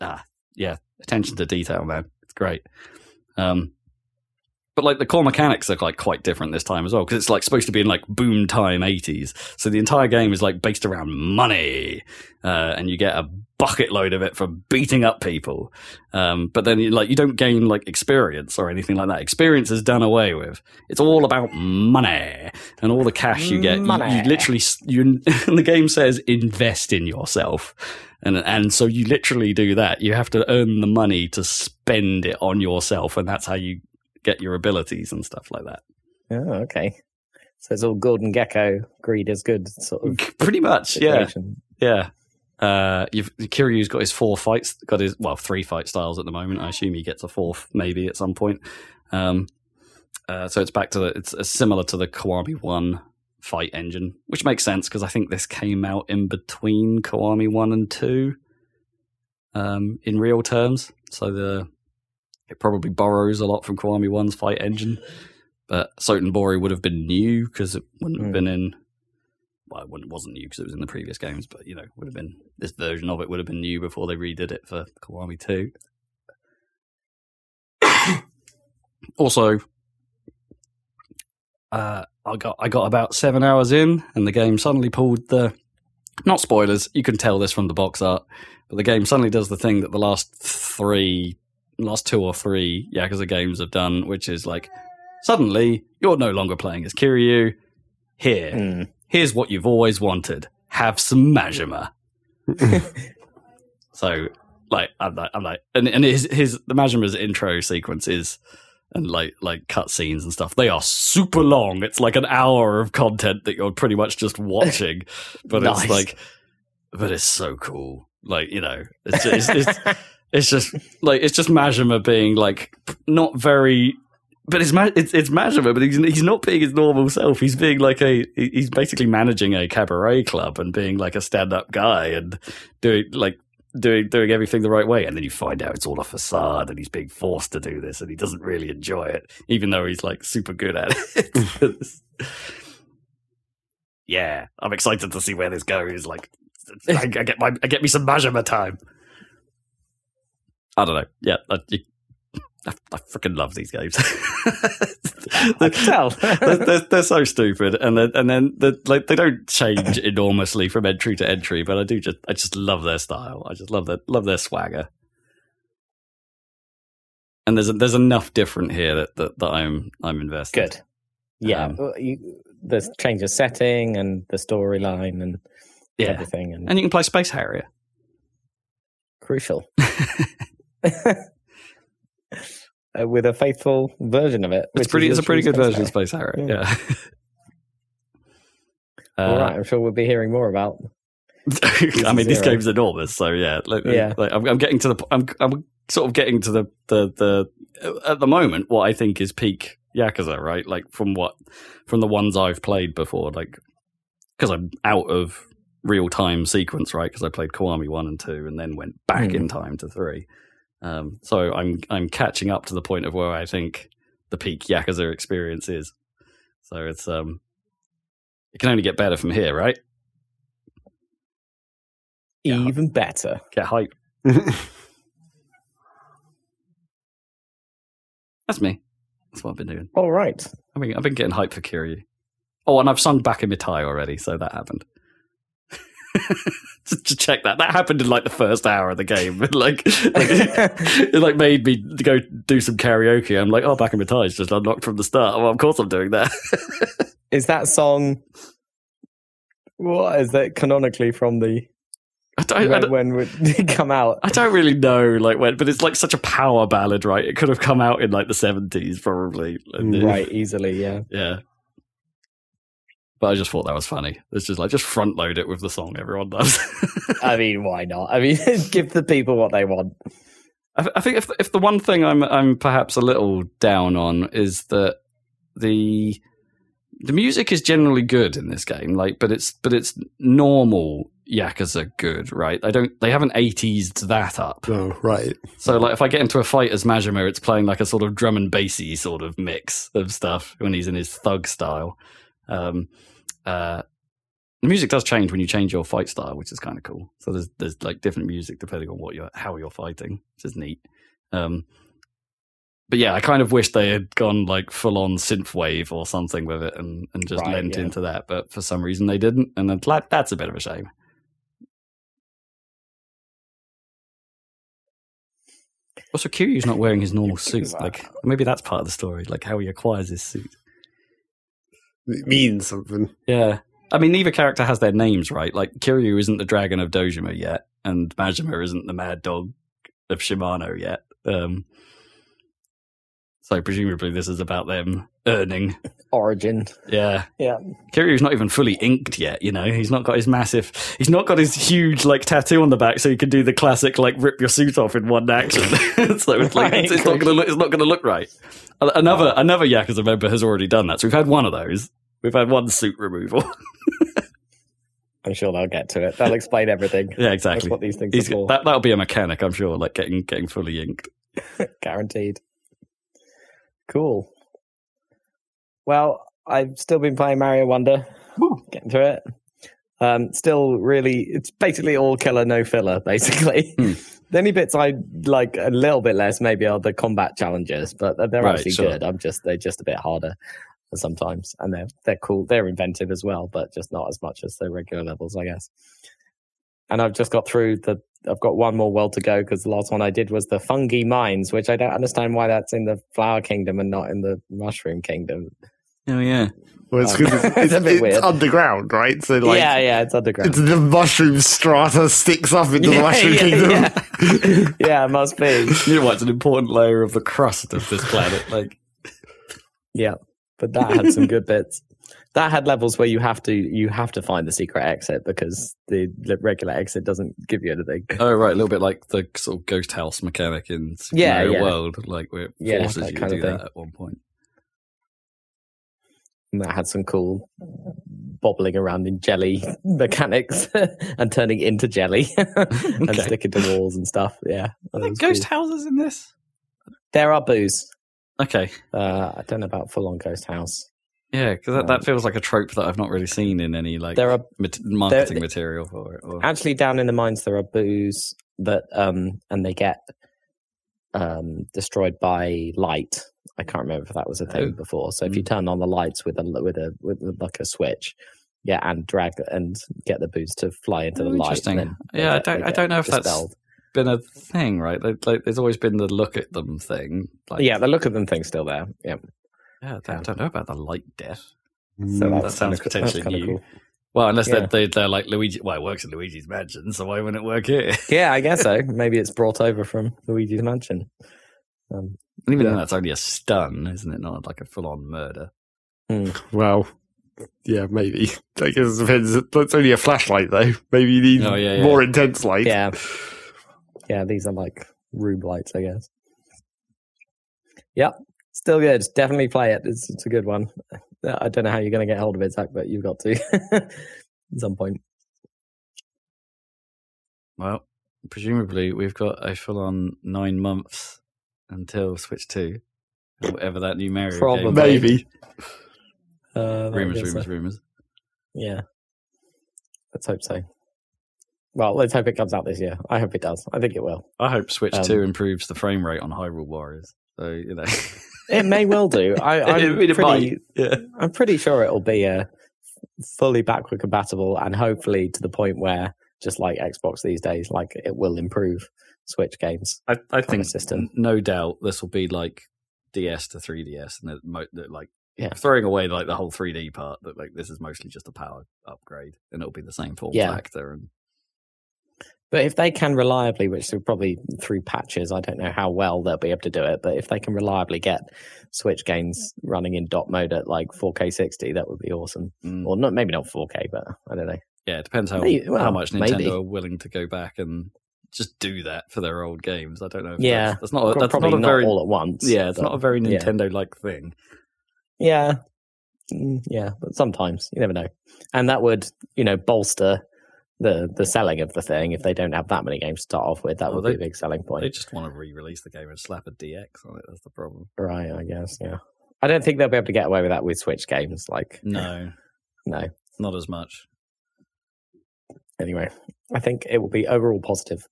ah, yeah, attention to detail, man. It's great. Um, but like the core mechanics are like quite different this time as well because it's like supposed to be in like boom time 80s. So the entire game is like based around money, uh, and you get a bucket load of it for beating up people. Um, but then you, like you don't gain like experience or anything like that. Experience is done away with. It's all about money and all the cash you get. You, Money. you literally you and the game says invest in yourself. And and so you literally do that. You have to earn the money to spend it on yourself, and that's how you get your abilities and stuff like that. Oh, okay. So it's all Gordon Gekko, greed is good sort of Pretty much, yeah, situation. yeah. Uh, you've Kiryu's got his four fights, got his well three fight styles at the moment. I assume he gets a fourth maybe at some point. Um, uh, so it's back to the it's, similar to the Kiwami One fight engine, which makes sense because I think this came out in between Kiwami One and Two. Um, in real terms, so the it probably borrows a lot from Kiwami One's fight engine, but Sotenbori would have been new because it wouldn't have Hmm. been in. Well, it wasn't new because it was in the previous games, but you know, would have been this version of it would have been new before they redid it for Kiwami Two. also, uh, I got I got about seven hours in, and the game suddenly pulled the not spoilers. You can tell this from the box art, but the game suddenly does the thing that the last three, last two or three Yakuza games have done, which is like suddenly you're no longer playing as Kiryu. Here, Hmm. here's what you've always wanted: have some Majima. so, like, I'm like, I'm like, and and his his the Majima's intro sequence is. And like like cutscenes and stuff, they are super long. It's like an hour of content that you're pretty much just watching, but Nice. it's like, but it's so cool. Like you know, it's it's, it's, it's just like it's just Majima being like not very, but it's it's, it's Majima, but he's he's not being his normal self. He's being like a he's basically managing a cabaret club and being like a stand up guy and doing like doing doing everything the right way. And then you find out it's all a facade and he's being forced to do this and he doesn't really enjoy it, even though he's like super good at it. yeah, I'm excited to see where this goes. Like, I, I get my I get me some Majima time. I don't know. Yeah, I, you, I, I freaking love these games. I tell. they're, they're, they're so stupid, and then and then like they don't change enormously from entry to entry, but I do just I just love their style. I just love their love their swagger. And there's there's enough different here that, that, that I'm I'm invested. Good. Yeah, Um, well, you, the change of setting and the storyline and Yeah, everything, and, and you can play Space Harrier. crucial. Uh, with a faithful version of it. It's pretty. It's a pretty good version of Space Harrier. Yeah. Yeah. All Uh, right, I'm sure we'll be hearing more about. I mean, this game's enormous, so yeah. Like, Yeah. like, I'm, I'm getting to the. I'm, I'm sort of getting to the, the the at the moment what I think is peak Yakuza, right? Like from what from the ones I've played before, like because I'm out of real time sequence, right? Because I played Kiwami one and two, and then went back Hmm. in time to three. Um, so I'm I'm catching up to the point of where I think the peak Yakuza experience is. So it's um, it can only get better from here, right? Yeah. Even better. Get hype. That's me. That's what I've been doing. All right. I mean, I've been getting hype for Kiryu. Oh, and I've sung Baka Mitai already, so that happened. just to check that. That happened in like the first hour of the game. like, like it like made me go do some karaoke. I'm like, oh, Baka Mitai is just unlocked from the start. Well, of course I'm doing that. Is that song? What is that canonically from the I don't, I when, don't, when would it come out? I don't really know, like when, but it's like such a power ballad, right? It could have come out in like the 70s, probably. Mm, right, easily, yeah. Yeah. But I just thought that was funny. It's just like just front load it with the song everyone does. I mean, why not? I mean, give the people what they want. I, I think if if the one thing I'm I'm perhaps a little down on is that the the music is generally good in this game, like, but it's but it's normal Yakuza good, right? They don't they haven't 80s that up. oh, right. So like if I get into a fight as Majima, it's playing like a sort of drum and bassy sort of mix of stuff when he's in his thug style. Um, uh, the music does change when you change your fight style, which is kind of cool. So there's there's like different music depending on what you're how you're fighting, which is neat. Um, but yeah, I kind of wish they had gone like full on synthwave or something with it and, and just Right, lent yeah. into that. But for some reason they didn't, and like, that's a bit of a shame. Also, Kiryu's not wearing his normal suit. Like maybe that's part of the story, like how he acquires his suit. It means something. Yeah. I mean, neither character has their names, right? Like, Kiryu isn't the dragon of Dojima yet, and Majima isn't the mad dog of Shimano yet. Um, so, presumably, this is about them earning. Origin. Yeah. Yeah. Kiryu's not even fully inked yet, you know? He's not got his massive, he's not got his huge, like, tattoo on the back so he can do the classic, like, rip your suit off in one action. so, it's like, Right. it's, it's not gonna look, it's not gonna look right. Another, another Yakuza member has already done that. So, we've had one of those. We've had one suit removal. I'm sure they'll get to it. They'll explain everything. Yeah, That's exactly. what these things are for. that that'll be a mechanic, I'm sure, like getting getting fully inked. Guaranteed. Cool. Well, I've still been playing Mario Wonder. Getting through it. Um, still really, it's basically all killer, no filler, basically. Hmm. The only bits I like a little bit less maybe are the combat challenges, but they're Right, actually sure. good. I'm just, they're just a bit harder sometimes. And they're, they're cool. They're inventive as well, but just not as much as the regular levels, I guess. And I've just got through the, I've got one more world to go because the last one I did was the fungi mines, which I don't understand why that's in the flower kingdom and not in the mushroom kingdom. Oh yeah, Well, it's Um, because it's, it's a it's, bit it's weird. underground, right? So, like, yeah, yeah, it's underground. it's the mushroom strata sticks up into the mushroom yeah, kingdom. yeah. yeah, it must be. you know? It's an important layer of the crust of this planet. Like, Yeah, but that had some good bits. That had levels where you have to you have to find the secret exit because the, regular exit doesn't give you anything. oh right, a little bit like the sort of ghost house mechanic in Super Yeah, yeah. World, like where it Yeah, forces you to do that at one point. And that had some cool bobbling around in jelly mechanics and turning into jelly and Okay. sticking to walls and stuff. Yeah, Are there ghost cool. houses in this? There are boos. Okay, Uh, I don't know about full on ghost house. Yeah, because that, that feels like a trope that I've not really seen in any like There are mat- marketing material for it. Or, actually down in the mines there are boos that um and they get um, destroyed by light. I can't remember if that was a thing Oh. before. So if you turn on the lights with a with a with, like a switch, yeah, and drag and get the boots to fly into the Oh, light. interesting. Yeah, I don't- I don't know if that's- dispelled. Been a thing, right? Like, like, there's always been the look at them thing. Like, yeah, the look of them thing's still there. Yeah, yeah. I don't, I don't know about the light death. so Mm, that sounds kinda, potentially new. Cool. Well, unless Yeah. they're, they, they're like Luigi. Well, it works in Luigi's Mansion, so why wouldn't it work here? Yeah, I guess so. Maybe it's brought over from Luigi's Mansion. Um, And even Yeah. then, that's only a stun, isn't it? Not like a full-on murder. Well, yeah, maybe. I guess it depends. That's only a flashlight, though. Maybe you need Oh, yeah, yeah. more intense light. yeah, yeah. These are like room lights, I guess. Yep, still good. Definitely play it. It's, it's a good one. I don't know how you're going to get hold of it, Zac, but you've got to at some point. Well, presumably we've got a full-on nine months until Switch Two, whatever that new Mario Probably. game. Maybe. Uh, I Rumors, so. rumors, rumors. Yeah, let's hope so. Well, let's hope it comes out this year. I hope it does. I think it will. I hope Switch Um, Two improves the frame rate on Hyrule Warriors. So you know, It may well do. I, I'm I mean, it pretty. Yeah. I'm pretty sure it'll be a fully backward compatible and hopefully to the point where just like Xbox these days, like it will improve Switch games. I, I think system. no doubt this will be like DS to 3DS, and it, mo- like Yeah. throwing away like the whole 3D part. That like this is mostly just a power upgrade, and it'll be the same form Yeah. factor. And But if they can reliably, which they're probably through patches, I don't know how well they'll be able to do it. But if they can reliably get Switch games running in dot mode at like 4K 60, that would be awesome. mm, Or not, maybe not 4K, but I don't know. yeah, it depends how Maybe- well, how much Nintendo maybe. are willing to go back and just do that for their old games. I don't know. If Yeah. that's, that's not a, that's probably not a not very all at once. yeah, it's but- not a very. Nintendo like thing. Yeah. Mm, Yeah, but sometimes you never know. And that would, you know, bolster the the selling of the thing if they don't have that many games to start off with. That would they- be a big selling point. They just want to re-release the game and slap a DX on it. That's the problem. right, I guess, yeah. I don't think they'll be able to get away with that with Switch games. Like, No, no. not as much. Anyway, I think it will be overall positive.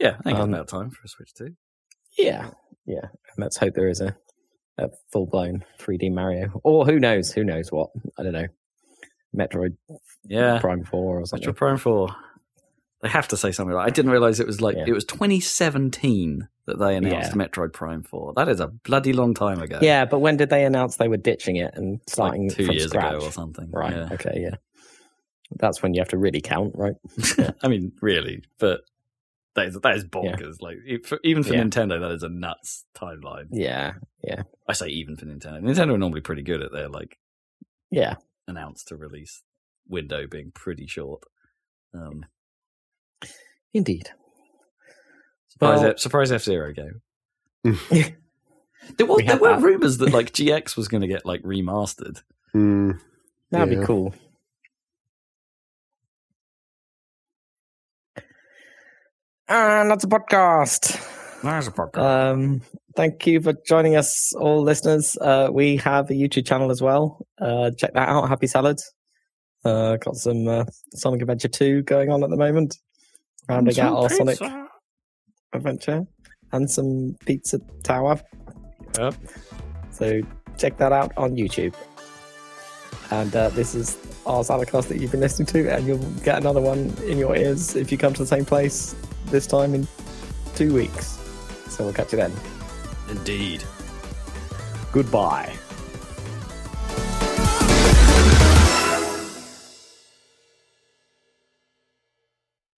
Yeah, I think Um, it's about time for a Switch too. Yeah, yeah. And let's hope there is a, a full blown 3D Mario. Or who knows? Who knows what? I don't know. Metroid Yeah, Prime 4 or something. Metroid Prime Four. They have to say something like. I didn't realize it was like Yeah. it was 2017 that they announced Yeah. Metroid Prime Four. That is a bloody long time ago. Yeah, but when did they announce they were ditching it and Like starting two from years scratch? ago or something. Right. Yeah. Okay. Yeah. That's when you have to really count, right? I mean, really, but that is that is bonkers. Like for, even for. Nintendo, that is a nuts timeline. Yeah. Yeah. I say even for Nintendo. Nintendo are normally pretty good at their like Yeah. Announce to release window being pretty short. Um, Indeed. surprise, Well- F, surprise F Zero game. There was We there were that. rumors that like GX was going to get like remastered. Mm, That'd Yeah. be cool. And that's a podcast. That's a podcast. Um, thank you for joining us, all listeners. Uh, we have a YouTube channel as well. Uh, check that out. Happy Salads. Uh, got some uh, Sonic Adventure 2 going on at the moment. Rounding out our Sonic Adventure and some Pizza Tower. Yep. So check that out on YouTube. And uh, this is our Salacast that you've been listening to, and you'll get another one in your ears if you come to the same place this time in two weeks. So we'll catch you then. Indeed. Goodbye.